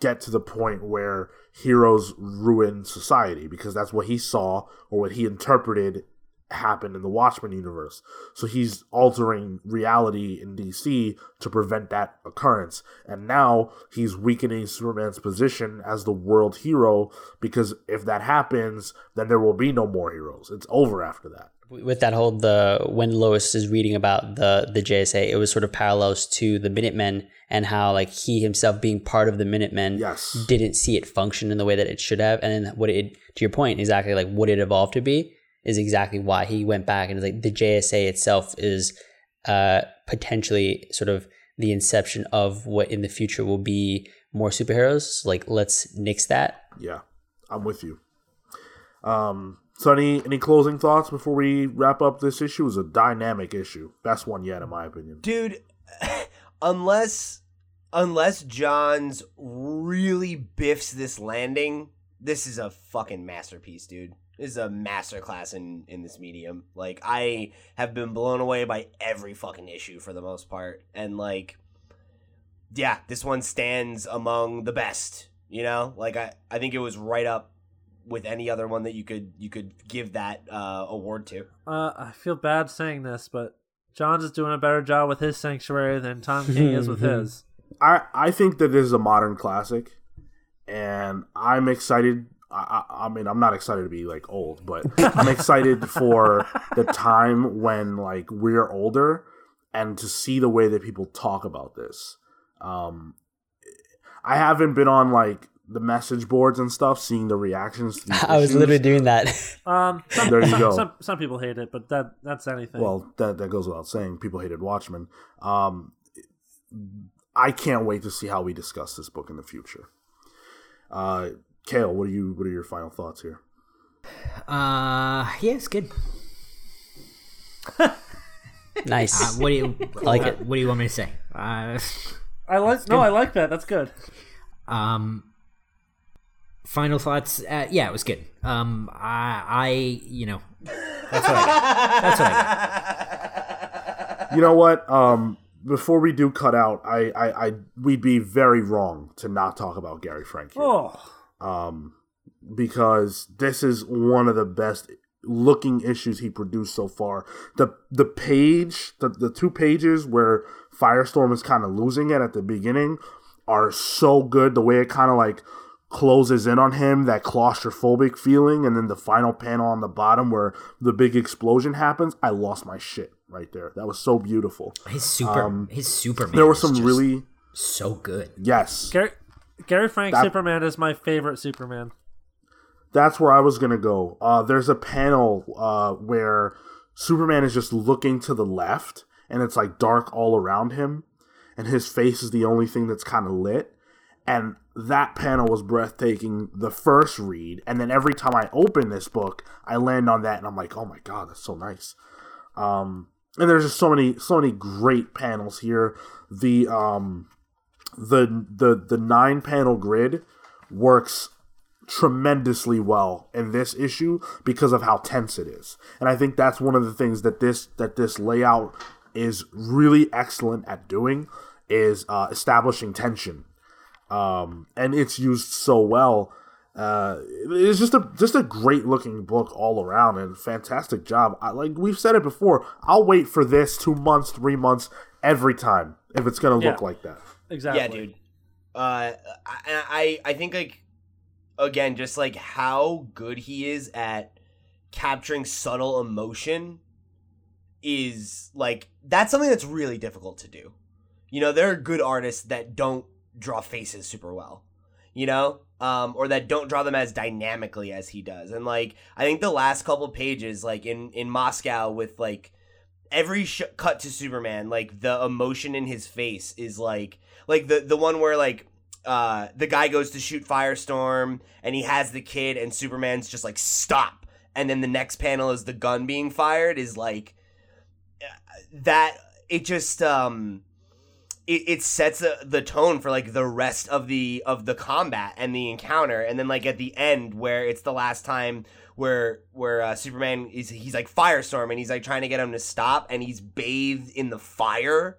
get to the point where heroes ruin society because that's what he saw or what he interpreted happen in the Watchmen universe. So he's altering reality in DC to prevent that occurrence. And now he's weakening Superman's position as the world hero because if that happens, then there will be no more heroes. It's over after that. With that whole the when Lois is reading about the the JSA, it was sort of parallels to the Minutemen and how like he himself being part of the Minutemen yes. didn't see it function in the way that it should have. And then what it to your point, exactly like what it evolved to be is exactly why he went back and like the JSA itself is uh, potentially sort of the inception of what in the future will be more superheroes. So like let's nix that. Yeah, I'm with you. Um, so any any closing thoughts before we wrap up this issue? Is a dynamic issue, best one yet in my opinion. Dude, unless unless Johns really biffs this landing, this is a fucking masterpiece, dude. Is a masterclass in in this medium. Like I have been blown away by every fucking issue for the most part, and like, yeah, this one stands among the best. You know, like I I think it was right up with any other one that you could you could give that uh, award to. Uh, I feel bad saying this, but Johns is doing a better job with his Sanctuary than Tom King is with his. I I think that this is a modern classic, and I'm excited. I, I I mean, I'm not excited to be like old, but I'm excited for the time when like we're older and to see the way that people talk about this. Um, I haven't been on like the message boards and stuff, seeing the reactions. To these I was literally doing that. Um, some, There you some, go. Some, some people hate it, but that that's anything. Well, that that goes without saying. People hated Watchmen. Um, I can't wait to see how we discuss this book in the future. Uh, Cale, what are you? What are your final thoughts here? Uh, yeah, it's good. nice. Uh, what do you like uh, it. What do you want me to say? Uh, I like no, I like that. That's good. um, final thoughts. Uh, yeah, it was good. Um, I, I, you know, that's what I. That's what I got. You know what? Um, before we do cut out, I, I, I, we'd be very wrong to not talk about Gary Frank here. Oh, um, because this is one of the best looking issues he produced so far. The the page, the, the two pages where Firestorm is kind of losing it at the beginning are so good. The way it kind of like closes in on him, that claustrophobic feeling, and then the final panel on the bottom where the big explosion happens. I lost my shit right there. That was so beautiful. His super, his Superman. There were is some just really so good. yes. Gary Gary Frank That- Superman is my favorite Superman. that's where I was gonna go. Uh, there's a panel uh, where Superman is just looking to the left, and it's like dark all around him, and his face is the only thing that's kind of lit. And that panel was breathtaking the first read, and then every time I open this book, I land on that, and I'm like, oh my god, that's so nice. Um, and there's just so many, so many great panels here. The um, the the the nine panel grid works tremendously well in this issue because of how tense it is. And I think that's one of the things that this that this layout is really excellent at doing is uh, establishing tension. Um, and it's used so well. Uh, it's just a just a great looking book all around and fantastic job. I, like we've said it before, I'll wait for this two months, three months every time if it's gonna look like that. Exactly. Yeah, dude. Uh, I, I I think like again, just like how good he is at capturing subtle emotion is like that's something that's really difficult to do. You know, there are good artists that don't draw faces super well. You know, um, or that don't draw them as dynamically as he does. And like, I think the last couple pages, like in in Moscow, with like every sh- cut to Superman, like the emotion in his face is like like the the one where like uh the guy goes to shoot Firestorm and he has the kid and Superman's just like stop. And then the next panel is the gun being fired is like uh, that it just um it, it sets the, the tone for like the rest of the of the combat and the encounter. And then like at the end where it's the last time where where uh, Superman is he's like firestorm and he's like trying to get him to stop and he's bathed in the fire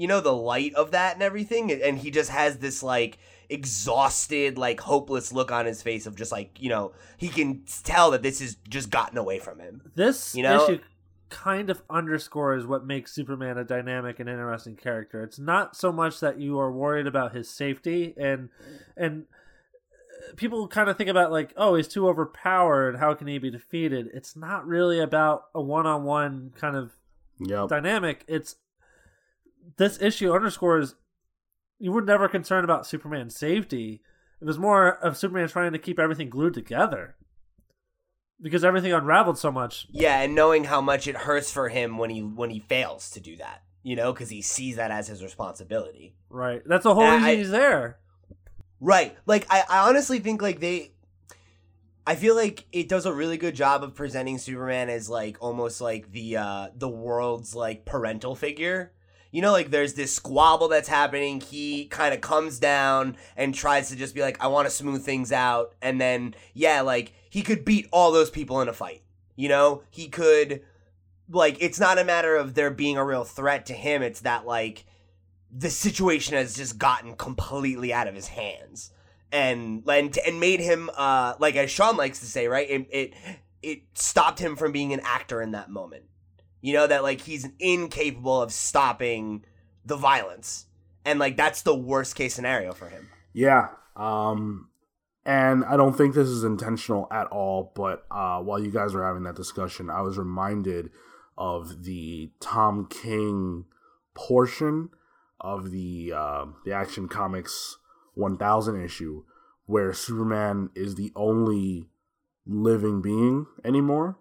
you know the light of that and everything and he just has this like exhausted like hopeless look on his face of just like you know he can tell that this has just gotten away from him This You know- issue kind of underscores what makes Superman a dynamic and interesting character. It's not so much that you are worried about his safety and and uh, people kind of think about like, oh, he's too overpowered. How can he be defeated? It's not really about a one-on-one kind of Yep. dynamic. It's this issue underscores you were never concerned about Superman's safety. It was more of Superman trying to keep everything glued together because everything unraveled so much. yeah and knowing how much it hurts for him when he when he fails to do that you know because he sees that as his responsibility Right. That's the whole Yeah, reason I- he's there. Right. Like I, I honestly think like they I feel like it does a really good job of presenting Superman as like almost like the uh the world's like parental figure. You know, like there's this squabble that's happening. He kind of comes down and tries to just be like, I want to smooth things out. And then, yeah, like he could beat all those people in a fight. You know, he could, like, it's not a matter of there being a real threat to him. It's that, like, the situation has just gotten completely out of his hands. And, and, and made him, uh, like, as Sean likes to say, right? It, it, it stopped him from being an actor in that moment. You know, that, like, he's incapable of stopping the violence. And, like, that's the worst case scenario for him. Yeah. Um, and I don't think this is intentional at all. But uh, while you guys were having that discussion, I was reminded of the Tom King portion of the uh, the Action Comics 1000 issue, where Superman is the only living being anymore,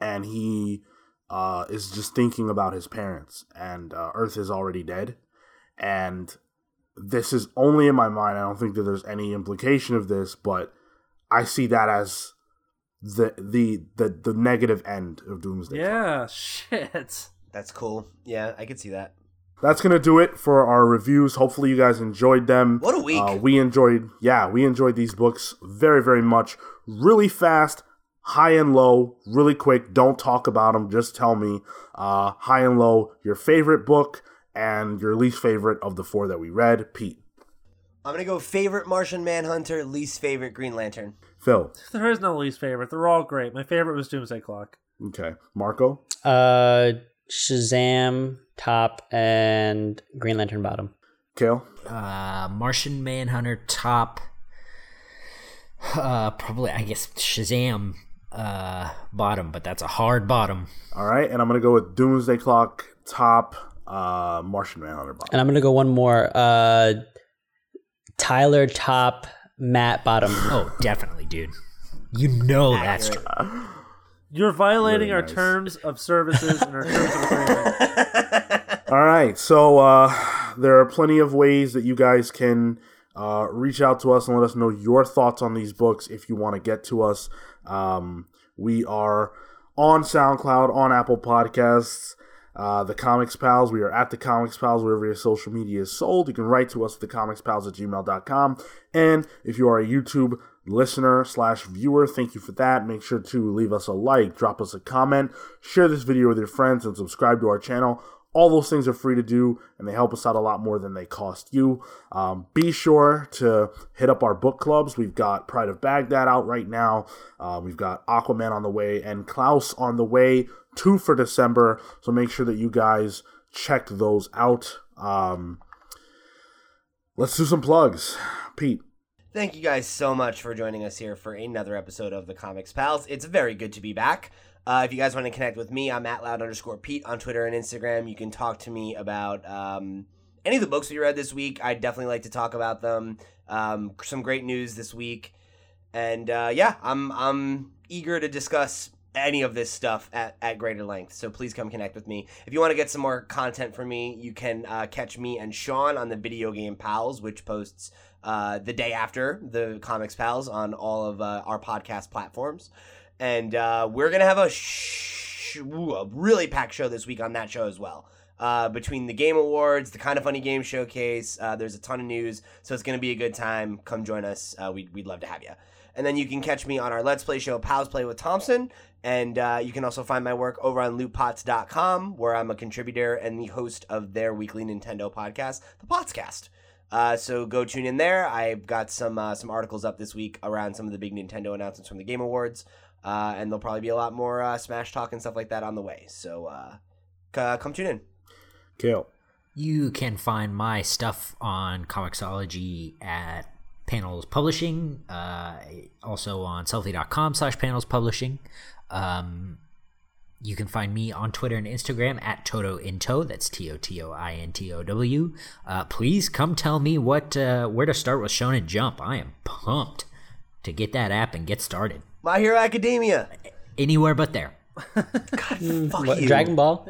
and he uh, is just thinking about his parents, and uh, Earth is already dead, and this is only in my mind. I don't think that there's any implication of this, but I see that as the the the, the negative end of Doomsday. Yeah, shit. That's cool. Yeah, I could see that. That's gonna do it for our reviews. Hopefully, you guys enjoyed them. What a week. Uh, we enjoyed, yeah, we enjoyed these books very, very much. Really fast, high and low, really quick. Don't talk about them. Just tell me, uh, high and low, your favorite book and your least favorite of the four that we read. Pete, I'm gonna go favorite Martian Manhunter, least favorite Green Lantern. Phil, There is no least favorite. They're all great. My favorite was Doomsday Clock. okay, Marco, Uh, Shazam top and Green Lantern bottom. Cale, Uh, Martian Manhunter top. Uh, probably I guess Shazam uh bottom, but that's a hard bottom. all right, and I'm gonna go with Doomsday Clock top, uh, Martian Manhunter bottom. And I'm gonna go one more. Uh, Tyler top, Matt bottom. Oh, definitely, dude. You know that's true. You're violating Really our nice. terms of services and our terms of agreement. All right, so uh, there are plenty of ways that you guys can uh, reach out to us and let us know your thoughts on these books if you want to get to us. Um, we are on SoundCloud, on Apple Podcasts, uh, the Comics Pals. We are at the Comics Pals wherever your social media is sold. You can write to us at thecomicspals at gmail.com. And if you are a YouTube listener slash viewer, thank you for that. Make sure to leave us a like, drop us a comment, share this video with your friends, and subscribe to our channel. All those things are free to do, and they help us out a lot more than they cost you. Um, be sure to hit up our book clubs. We've got Pride of Baghdad out right now. Uh, we've got Aquaman on the way and Klaus on the way, two for December. So make sure that you guys check those out. Um, let's do some plugs. Pete. Thank you guys so much for joining us here for another episode of the Comics Pals. It's very good to be back. Uh, if you guys want to connect with me, I'm at loud underscore Pete on Twitter and Instagram. You can talk to me about um, any of the books we read this week. I'd definitely like to talk about them. Um, some great news this week, and uh, yeah, I'm I'm eager to discuss any of this stuff at, at greater length. So please come connect with me. If you want to get some more content from me, you can uh, catch me and Sean on the Video Game Pals, which posts uh, the day after the Comics Pals on all of uh, our podcast platforms. And uh, we're to have a, sh- a really packed show this week on that show as well. Uh, between the Game Awards, the Kind of Funny Game Showcase, uh, there's a ton of news, so it's to be a good time. Come join us. Uh, we'd, we'd love to have you. And then you can catch me on our Let's Play show, Pals Play with Thompson. And uh, you can also find my work over on lootpots.com, where I'm a contributor and the host of their weekly Nintendo podcast, The Potscast. Uh, so go tune in there. I've got some uh, some articles up this week around some of the big Nintendo announcements from the Game Awards, uh, and there'll probably be a lot more uh, Smash talk and stuff like that on the way. So uh, c- come tune in. Cale. You can find my stuff on Comixology at Panels Publishing, uh, also on sellfy.com slash panels publishing. Um, you can find me on Twitter and Instagram at Toto Into. That's T O T O I N T O W. Uh, please come tell me what uh, where to start with Shonen Jump. I am pumped to get that app and get started. My Hero Academia. Anywhere but there. Fuck What, you. Dragon Ball.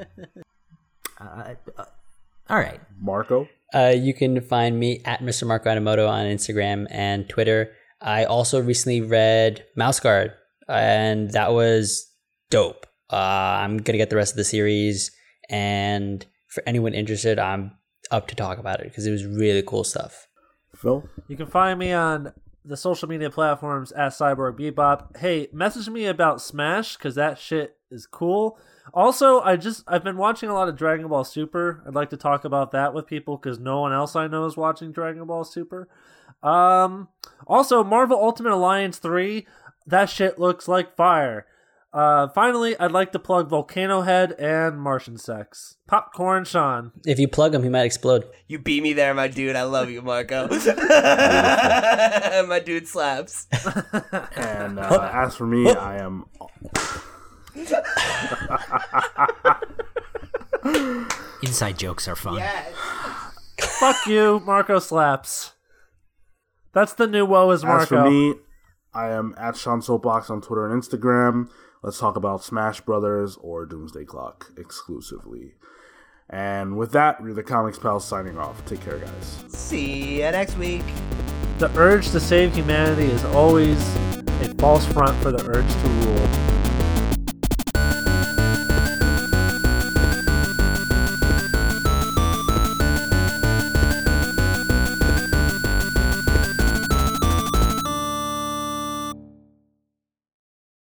All right. Marco. Uh, you can find me at Mr. Marco Animoto on Instagram and Twitter. I also recently read Mouse Guard, and that was dope. Uh, I'm gonna get the rest of the series and for anyone interested, I'm up to talk about it because it was really cool stuff. Phil? You can find me on the social media platforms at Cyborg Bebop. Hey, message me about Smash because that shit is cool. Also, I just I've been watching a lot of Dragon Ball Super. I'd like to talk about that with people because no one else I know is watching Dragon Ball Super. Um, also, Marvel Ultimate Alliance three. That shit looks like fire. Uh, finally, I'd like to plug Volcano Head and Martian Sex. Popcorn Sean. If you plug him, he might explode. You beat me there, my dude. I love you, Marco. my dude slaps. And uh, as for me, I am. Inside jokes are fun. Fuck you, Marco slaps. That's the new woe is Marco. As for me, I am at Sean Soapbox on Twitter and Instagram. Let's talk about Smash Brothers or Doomsday Clock exclusively. And with that, we're the Comics Pals signing off. Take care, guys. See you next week. The urge to save humanity is always a false front for the urge to rule.